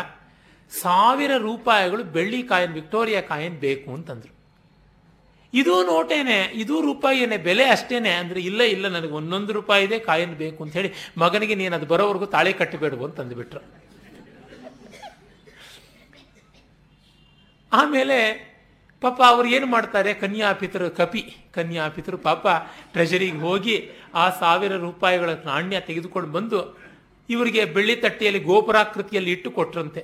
ಸಾವಿರ ರೂಪಾಯಿಗಳು ಬೆಳ್ಳಿ ಕಾಯಿನ್, ವಿಕ್ಟೋರಿಯಾ ಕಾಯಿನ್ ಬೇಕು ಅಂತಂದ್ರು. ಇದು ನೋಟೇನೆ, ಇದು ರೂಪಾಯಿನೇ ಬೆಲೆ ಅಷ್ಟೇನೆ ಅಂದ್ರೆ ಇಲ್ಲ ಇಲ್ಲ, ನನಗೆ ಒಂದೊಂದು ರೂಪಾಯಿ ಇದೆ, ಕಾಯಿನ್ ಬೇಕು ಅಂತ ಹೇಳಿ ಮಗನಿಗೆ ನೀನು ಅದು ಬರೋವರೆಗೂ ತಾಳಿ ಕಟ್ಟಬೇಡು ಅಂತ ಅಂದ್ಬಿಟ್ರು. ಆಮೇಲೆ ಪಾಪ ಅವ್ರು ಏನು ಮಾಡ್ತಾರೆ? ಕನ್ಯಾಪಿತರು, ಕಪಿ, ಕನ್ಯಾಪಿತರು ಪಾಪ ಟ್ರೆಜರಿಗೆ ಹೋಗಿ ಆ ಸಾವಿರ ರೂಪಾಯಿಗಳ ನಾಣ್ಯ ತೆಗೆದುಕೊಂಡು ಬಂದು ಇವರಿಗೆ ಬೆಳ್ಳಿ ತಟ್ಟೆಯಲ್ಲಿ ಗೋಪುರಾಕೃತಿಯಲ್ಲಿ ಇಟ್ಟು ಕೊಟ್ರಂತೆ.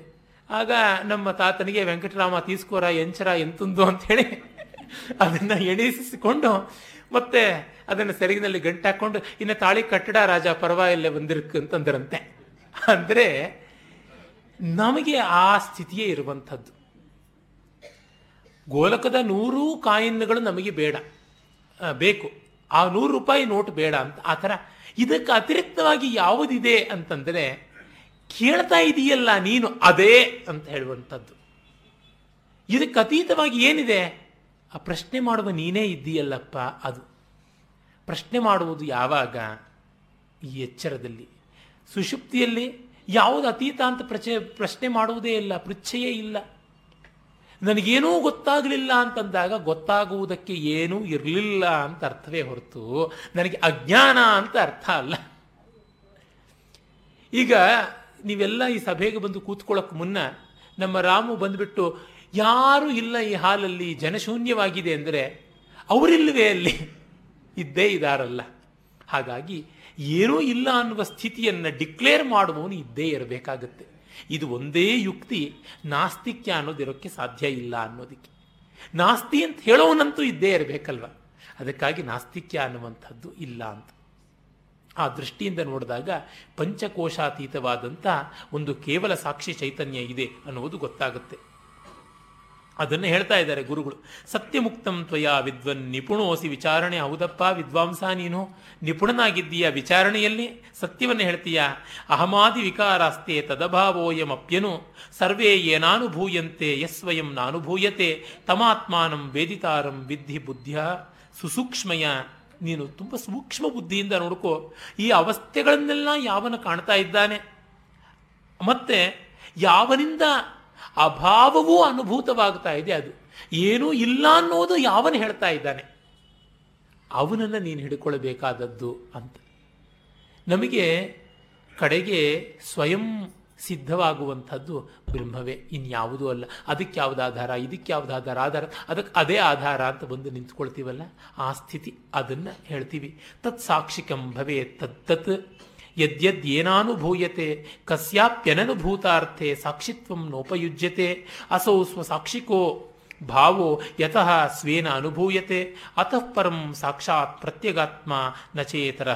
ಆಗ ನಮ್ಮ ತಾತನಿಗೆ, ವೆಂಕಟರಾಮ, ತೀಸ್ಕೋರ, ಎಂಚರ, ಎಂತುಂದು ಅಂತ ಹೇಳಿ ಅದನ್ನ ಎಣಿಸಿಕೊಂಡು ಮತ್ತೆ ಅದನ್ನು ಸೆರಗಿನಲ್ಲಿ ಗಂಟಾಕೊಂಡು, ಇನ್ನ ತಾಳಿ ಕಟ್ಟಡ ರಾಜ ಪರವಾಗಿಲ್ಲ ಬಂದಿರಕ್ ಅಂತಂದ್ರಂತೆ. ಅಂದ್ರೆ ನಮಗೆ ಆ ಸ್ಥಿತಿಯೇ ಇರುವಂಥದ್ದು. ಗೋಲಕದ ನೂರು ಕಾಯಿನ್ಗಳು ನಮಗೆ ಬೇಡ. ಬೇಕು. ಆ ನೂರು ರೂಪಾಯಿ ನೋಟ್ ಬೇಡ ಅಂತ. ಆ ಥರ ಇದಕ್ಕೆ ಅತಿರಿಕ್ತವಾಗಿ ಯಾವುದಿದೆ ಅಂತಂದರೆ, ಕೇಳ್ತಾ ಇದೆಯಲ್ಲ ನೀನು ಅದೇ ಅಂತ ಹೇಳುವಂಥದ್ದು. ಇದಕ್ಕೆ ಅತೀತವಾಗಿ ಏನಿದೆ? ಆ ಪ್ರಶ್ನೆ ಮಾಡುವ ನೀನೇ ಇದ್ದೀಯಲ್ಲಪ್ಪ ಅದು. ಪ್ರಶ್ನೆ ಮಾಡುವುದು ಯಾವಾಗ? ಈ ಎಚ್ಚರದಲ್ಲಿ. ಸುಷುಪ್ತಿಯಲ್ಲಿ ಯಾವುದು ಅತೀತ ಅಂತ ಪ್ರಚೆ, ಪ್ರಶ್ನೆ ಮಾಡುವುದೇ ಇಲ್ಲ, ಪೃಚ್ಛೆಯೇ ಇಲ್ಲ. ನನಗೇನೂ ಗೊತ್ತಾಗಲಿಲ್ಲ ಅಂತಂದಾಗ ಗೊತ್ತಾಗುವುದಕ್ಕೆ ಏನೂ ಇರಲಿಲ್ಲ ಅಂತ ಅರ್ಥವೇ ಹೊರತು ನನಗೆ ಅಜ್ಞಾನ ಅಂತ ಅರ್ಥ ಅಲ್ಲ. ಈಗ ನೀವೆಲ್ಲ ಈ ಸಭೆಗೆ ಬಂದು ಕೂತ್ಕೊಳ್ಳೋಕ್ಕೆ ಮುನ್ನ ನಮ್ಮ ರಾಮು ಬಂದುಬಿಟ್ಟು ಯಾರೂ ಇಲ್ಲ ಈ ಹಾಲಲ್ಲಿ ಜನಶೂನ್ಯವಾಗಿದೆ ಅಂದರೆ ಅವರಿಲ್ಲವೇ ಅಲ್ಲಿ? ಇದ್ದೇ ಇದಾರಲ್ಲ. ಹಾಗಾಗಿ ಏನೂ ಇಲ್ಲ ಅನ್ನುವ ಸ್ಥಿತಿಯನ್ನು ಡಿಕ್ಲೇರ್ ಮಾಡುವವನು ಇದ್ದೇ ಇರಬೇಕಾಗತ್ತೆ. ಇದು ಒಂದೇ ಯುಕ್ತಿ, ನಾಸ್ತಿಕ್ಯ ಅನ್ನೋದಿರೋಕ್ಕೆ ಸಾಧ್ಯ ಇಲ್ಲ ಅನ್ನೋದಕ್ಕೆ. ನಾಸ್ತಿ ಅಂತ ಹೇಳೋವನಂತೂ ಇದ್ದೇ ಇರಬೇಕಲ್ವ? ಅದಕ್ಕಾಗಿ ನಾಸ್ತಿಕ್ಯ ಅನ್ನುವಂಥದ್ದು ಇಲ್ಲ ಅಂತ. ಆ ದೃಷ್ಟಿಯಿಂದ ನೋಡಿದಾಗ ಪಂಚಕೋಶಾತೀತವಾದಂಥ ಒಂದು ಕೇವಲ ಸಾಕ್ಷಿ ಚೈತನ್ಯ ಇದೆ ಅನ್ನುವುದು ಗೊತ್ತಾಗುತ್ತೆ. ಅದನ್ನು ಹೇಳ್ತಾ ಇದ್ದಾರೆ ಗುರುಗಳು. ಸತ್ಯಮುಕ್ತಂ ತ್ವಯ ವಿದ್ವನ್ ನಿಪುಣೋಸಿ ವಿಚಾರಣೆ ಹೌದಪ್ಪ ವಿದ್ವಾಂಸ ನೀನು. ನಿಪುಣನಾಗಿದ್ದೀಯ ವಿಚಾರಣೆಯಲ್ಲಿ. ಸತ್ಯವನ್ನು ಹೇಳ್ತೀಯ. ಅಹಮಾದಿ ವಿಕಾರಾಸ್ತೆ ತದಭಾವೋಯಮಪ್ಯನು. ಸರ್ವೇ ಏನಾನುಭೂಯಂತೆ ಯಸ್ವಯಂ ನಾನುಭೂಯತೆ. ತಮಾತ್ಮಾನಂ ವೇದಿತಾರಂ ವಿದ್ಧಿ ಬುದ್ಧಿಯ. ಸುಸೂಕ್ಷ್ಮಯ. ನೀನು ತುಂಬ ಸೂಕ್ಷ್ಮ ಬುದ್ಧಿಯಿಂದ ನೋಡ್ಕೋ. ಈ ಅವಸ್ಥೆಗಳನ್ನೆಲ್ಲ ಯಾವನ ಕಾಣ್ತಾ ಇದ್ದಾನೆ? ಮತ್ತೆ ಯಾವನಿಂದ ಅಭಾವವೂ ಅನುಭೂತವಾಗ್ತಾ ಇದೆ ಅದು. ಏನೂ ಇಲ್ಲ ಅನ್ನೋದು ಯಾವನು ಹೇಳ್ತಾ ಇದ್ದಾನೆ. ಅವನನ್ನು ನೀನು ಹಿಡ್ಕೊಳ್ಬೇಕಾದದ್ದು ಅಂತ. ನಮಗೆ ಕಡೆಗೆ ಸ್ವಯಂ ಸಿದ್ಧವಾಗುವಂಥದ್ದು ಬ್ರಹ್ಮವೇ. ಇನ್ಯಾವುದೂ ಅಲ್ಲ. ಅದಕ್ಕೆ ಯಾವುದು ಆಧಾರ? ಇದಕ್ಕೆ ಯಾವುದು ಆಧಾರ? ಆಧಾರ, ಅದಕ್ಕೆ ಅದೇ ಆಧಾರ ಅಂತ ಬಂದು ನಿಂತ್ಕೊಳ್ತೀವಲ್ಲ? ಆ ಸ್ಥಿತಿ ಅದನ್ನು ಹೇಳ್ತೀವಿ. ತತ್ ಸಾಕ್ಷಿಕಂ ಭವೇ ತತ್ತತ್ ಯದ್ಯದ್ ಏನಾನುಭೂಯತೆ, ಕಸ್ಯಾಪ್ಯನನುಭೂತಾರ್ಥೆ ಸಾಕ್ಷಿತ್ವಂ ನೋಪಯುಜ್ಯತೆ, ಅಸೌ ಸ್ವಸಾಕ್ಷಿಕೋ ಭಾವೋ ಯತಃ ಸ್ವೇನ ಅನುಭೂಯತೆ, ಅತಃ ಪರಂ ಸಾಕ್ಷಾತ್ ಪ್ರತ್ಯಗಾತ್ಮ ನಚೇತರ.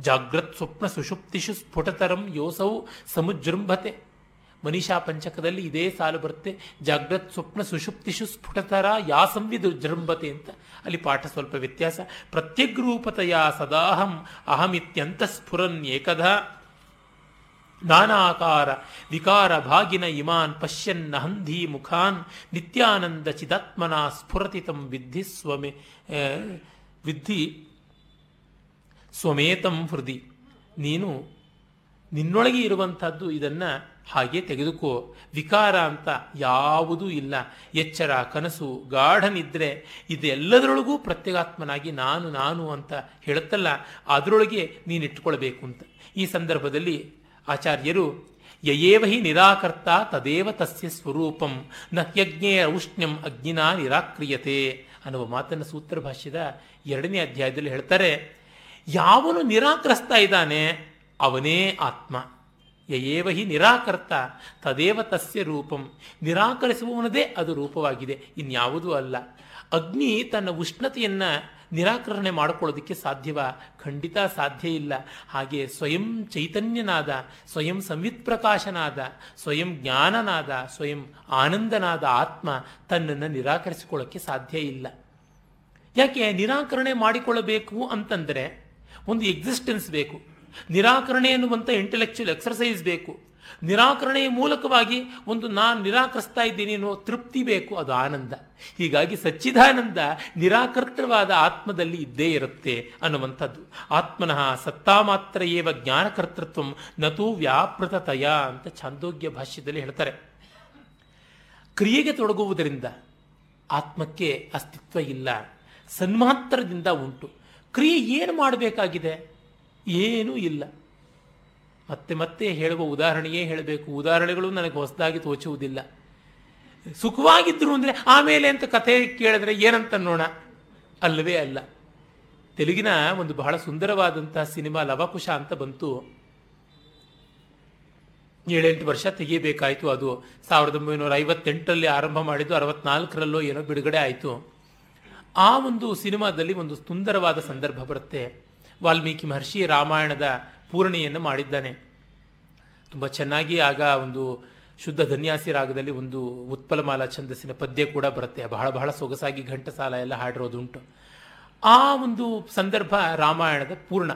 ಜಾಗ್ರತ್ ಸ್ವಪ್ನ ಸುಷುಪ್ತಿಷು ಸ್ಫುಟತರಂ ಯೋಸೌ ಸಮುಜೃಂಭತೆ ಮನೀಷಾ ಪಂಚಕದಲ್ಲಿ ಇದೇ ಸಾಲು ಬರುತ್ತೆ. ಜಾಗ್ರತ್ ಸ್ವಪ್ನ ಸುಷುಪ್ತಿಷು ಸ್ಫುಟತರ ಯಾ ಸಂವಿದು ಜೃಂಭತೆ ಅಂತ. ಅಲ್ಲಿ ಪಾಠ ಸ್ವಲ್ಪ ವ್ಯತ್ಯಾಸ. ಪ್ರತ್ಯಗ್ರೂಪತೆಯ ಸದಾಹಂ ಅಹಮಿತ್ಯಂತ ಸ್ಫುರನ್ ಏಕದಾ ನಾನಾಕಾರ ವಿಕಾರ ಭಾಗಿನ ಇಮಾನ್ ಪಶ್ಯನ್ ನಹಂಧಿ ಮುಖಾನ್ ನಿತ್ಯಾನಂದ ಚಿದಾತ್ಮನ ಸ್ಫುರತಿ ತಂ ವಿದ್ಧಿ ಸ್ವಮೆ ವಿದ್ಧಿ ಸ್ವಮೇತಂ ಹೃದಿ. ನೀನು ನಿನ್ನೊಳಗೆ ಇರುವಂಥದ್ದು ಇದನ್ನು ಹಾಗೆ ತೆಗೆದುಕೋ. ವಿಕಾರ ಅಂತ ಯಾವುದೂ ಇಲ್ಲ. ಎಚ್ಚರ, ಕನಸು ಗಾಢನಿದ್ರೆ ಇದೆಲ್ಲದರೊಳಗೂ ಪ್ರತ್ಯಗಾತ್ಮನಾಗಿ ನಾನು ನಾನು ಅಂತ ಹೇಳುತ್ತಲ್ಲ, ಅದರೊಳಗೆ ನೀನು ಇಟ್ಕೊಳ್ಬೇಕು ಅಂತ ಈ ಸಂದರ್ಭದಲ್ಲಿ ಆಚಾರ್ಯರು, ಯಯೇವ ಹಿ ನಿರಾಕರ್ತ ತದೇವ ತಸ್ಯ ಸ್ವರೂಪಂ, ನ ಯಜ್ಞೇ ಔಷ್ಣ್ಯಂ ಅಗ್ನಿನಾ ನಿರಾಕ್ರಿಯತೆ ಅನ್ನುವ ಮಾತನ್ನು ಸೂತ್ರ ಭಾಷ್ಯದ ಎರಡನೇ ಅಧ್ಯಾಯದಲ್ಲಿ ಹೇಳ್ತಾರೆ. ಯಾವನು ನಿರಾಕರಿಸ್ತಾ ಇದ್ದಾನೆ, ಅವನೇ ಆತ್ಮ. ಯಯೇವ ಹಿ ನಿರಾಕರ್ತ, ತದೇವ ತಸ್ಯ ರೂಪಂ. ನಿರಾಕರಿಸುವವನದೇ ಅದು ರೂಪವಾಗಿದೆ, ಇನ್ಯಾವುದೂ ಅಲ್ಲ. ಅಗ್ನಿ ತನ್ನ ಉಷ್ಣತೆಯನ್ನು ನಿರಾಕರಣೆ ಮಾಡಿಕೊಳ್ಳೋದಕ್ಕೆ ಸಾಧ್ಯವ, ಖಂಡಿತ ಸಾಧ್ಯ ಇಲ್ಲ. ಹಾಗೆ ಸ್ವಯಂ ಚೈತನ್ಯನಾದ, ಸ್ವಯಂ ಸಂವಿತ್ ಪ್ರಕಾಶನಾದ ಸ್ವಯಂ ಜ್ಞಾನನಾದ, ಸ್ವಯಂ ಆನಂದನಾದ ಆತ್ಮ ತನ್ನನ್ನು ನಿರಾಕರಿಸಿಕೊಳ್ಳೋಕ್ಕೆ ಸಾಧ್ಯ ಇಲ್ಲ. ಯಾಕೆ? ನಿರಾಕರಣೆ ಮಾಡಿಕೊಳ್ಳಬೇಕು ಅಂತಂದರೆ ಒಂದು ಎಕ್ಸಿಸ್ಟೆನ್ಸ್ ಬೇಕು. ನಿರಾಕರಣೆ ಎನ್ನುವಂಥ ಇಂಟೆಲೆಕ್ಚುಯಲ್ ಎಕ್ಸರ್ಸೈಸ್ ಬೇಕು. ನಿರಾಕರಣೆಯ ಮೂಲಕವಾಗಿ ಒಂದು ನಾನು ನಿರಾಕರಿಸ್ತಾ ಇದ್ದೀನಿ ಅನ್ನೋ ತೃಪ್ತಿ ಬೇಕು, ಅದು ಆನಂದ. ಹೀಗಾಗಿ ಸಚ್ಚಿದಾನಂದ ನಿರಾಕರ್ತವಾದ ಆತ್ಮದಲ್ಲಿ ಇದ್ದೇ ಇರುತ್ತೆ ಅನ್ನುವಂಥದ್ದು. ಆತ್ಮನಃ ಸತ್ತಾ ಮಾತ್ರ ಏವ ಜ್ಞಾನಕರ್ತೃತ್ವ ನತೂ ವ್ಯಾಪೃತತಯ ಅಂತ ಛಾಂದೋಗ್ಯ ಭಾಷ್ಯದಲ್ಲಿ ಹೇಳ್ತಾರೆ. ಕ್ರಿಯೆಗೆ ತೊಡಗುವುದರಿಂದ ಆತ್ಮಕ್ಕೆ ಅಸ್ತಿತ್ವ ಇಲ್ಲ, ಸನ್ಮಾತ್ರದಿಂದ ಉಂಟು. ಕ್ರಿಯೆ ಏನು ಮಾಡಬೇಕಾಗಿದೆ? ಏನೂ ಇಲ್ಲ. ಮತ್ತೆ ಮತ್ತೆ ಹೇಳುವ ಉದಾಹರಣೆಯೇ ಹೇಳಬೇಕು. ಉದಾಹರಣೆಗಳು ನನಗೆ ಹೊಸದಾಗಿ ತೋಚುವುದಿಲ್ಲ. ಸುಖವಾಗಿದ್ದರು ಅಂದರೆ ಆಮೇಲೆ ಅಂತ ಕಥೆ ಕೇಳಿದ್ರೆ ಏನಂತ ನೋಣ ಅಲ್ಲವೇ ಅಲ್ಲ. ತೆಲುಗಿನ ಒಂದು ಬಹಳ ಸುಂದರವಾದಂತಹ ಸಿನಿಮಾ ಲವಕುಶ ಅಂತ ಬಂತು. ಏಳೆಂಟು ವರ್ಷ ತೆಗೆಯಬೇಕಾಯಿತು ಅದು. ಸಾವಿರದ ಒಂಬೈನೂರ ಐವತ್ತೆಂಟರಲ್ಲಿ ಆರಂಭ ಮಾಡಿದ್ದು, ಅರವತ್ನಾಲ್ಕರಲ್ಲೋ ಏನೋ ಬಿಡುಗಡೆ ಆಯಿತು. ಆ ಒಂದು ಸಿನಿಮಾದಲ್ಲಿ ಒಂದು ಸುಂದರವಾದ ಸಂದರ್ಭ ಬರುತ್ತೆ. ವಾಲ್ಮೀಕಿ ಮಹರ್ಷಿ ರಾಮಾಯಣದ ಪೂರಣೆಯನ್ನು ಮಾಡಿದ್ದಾನೆ. ತುಂಬ ಚೆನ್ನಾಗಿ ಆಗ ಒಂದು ಶುದ್ಧ ಧನ್ಯಾಸಿ ರಾಗದಲ್ಲಿ ಒಂದು ಉತ್ಪಲಮಾಲ ಛಂದಸ್ಸಿನ ಪದ್ಯ ಕೂಡ ಬರುತ್ತೆ. ಬಹಳ ಬಹಳ ಸೊಗಸಾಗಿ ಘಂಟಸಾಲ ಎಲ್ಲ ಹಾಡಿರೋದುಂಟು. ಆ ಒಂದು ಸಂದರ್ಭ ರಾಮಾಯಣದ ಪೂರ್ಣ.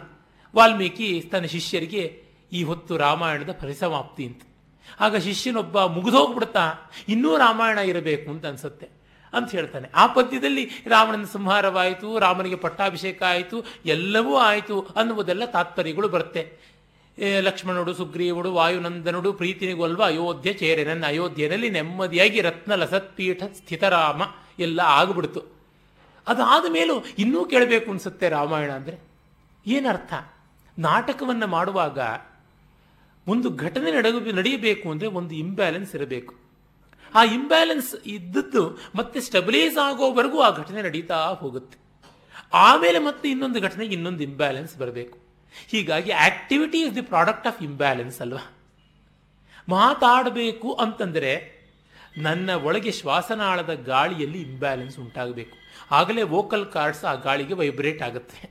ವಾಲ್ಮೀಕಿ ತನ್ನ ಶಿಷ್ಯರಿಗೆ ಈ ಹೊತ್ತು ರಾಮಾಯಣದ ಪರಿಸಮಾಪ್ತಿ ಅಂತ. ಆಗ ಶಿಷ್ಯನೊಬ್ಬ ಮುಗಿದೋಗ್ಬಿಡ್ತಾ, ಇನ್ನೂ ರಾಮಾಯಣ ಇರಬೇಕು ಅಂತ ಅನ್ಸುತ್ತೆ. ಅಂತ ಹೇಳ್ತಾನೆ. ಆ ಪದ್ಯದಲ್ಲಿ ರಾವಣನ ಸಂಹಾರವಾಯಿತು, ರಾಮನಿಗೆ ಪಟ್ಟಾಭಿಷೇಕ ಆಯಿತು, ಎಲ್ಲವೂ ಆಯಿತು ಅನ್ನುವುದೆಲ್ಲ ತಾತ್ಪರ್ಯಗಳು ಬರುತ್ತೆ. ಲಕ್ಷ್ಮಣುಡು ಸುಗ್ರೀವುಡು, ವಾಯುನಂದನುಡು ಪ್ರೀತಿನಿಗೊಲ್ವ ಅಯೋಧ್ಯೆ ಚೇರೆ. ನನ್ನ ಅಯೋಧ್ಯೆಯಲ್ಲಿ ನೆಮ್ಮದಿಯಾಗಿ ರತ್ನ ಲಸತ್ಪೀಠ ಸ್ಥಿತರಾಮ ಎಲ್ಲ ಆಗ್ಬಿಡ್ತು. ಅದಾದ ಮೇಲೂ ಇನ್ನೂ ಕೇಳಬೇಕು ಅನಿಸುತ್ತೆ ರಾಮಾಯಣ ಅಂದರೆ. ಏನರ್ಥ? ನಾಟಕವನ್ನು ಮಾಡುವಾಗ ಒಂದು ಘಟನೆ ನಡೆಯಬೇಕು ಅಂದರೆ ಒಂದು ಇಂಬ್ಯಾಲೆನ್ಸ್ ಇರಬೇಕು. ಆ ಇಂಬ್ಯಾಲೆನ್ಸ್ ಇದ್ದದ್ದು ಮತ್ತೆ ಸ್ಟೆಬಿಲೈಸ್ ಆಗೋವರೆಗೂ ಆ ಘಟನೆ ನಡೀತಾ ಹೋಗುತ್ತೆ. ಆಮೇಲೆ ಮತ್ತೆ ಇನ್ನೊಂದು ಘಟನೆಗೆ ಇನ್ನೊಂದು ಇಂಬ್ಯಾಲೆನ್ಸ್ ಬರಬೇಕು. ಹೀಗಾಗಿ activity is the product of imbalance ಅಲ್ವಾ? ಮಾತಾಡಬೇಕು ಅಂತಂದರೆ ನನ್ನ ಒಳಗೆ ಶ್ವಾಸನಾಳದ ಗಾಳಿಯಲ್ಲಿ ಇಂಬ್ಯಾಲೆನ್ಸ್ ಉಂಟಾಗಬೇಕು. ಆಗಲೇ ವೋಕಲ್ ಕಾರ್ಡ್ಸ್ ಆ ಗಾಳಿಗೆ ವೈಬ್ರೇಟ್ ಆಗುತ್ತೆ.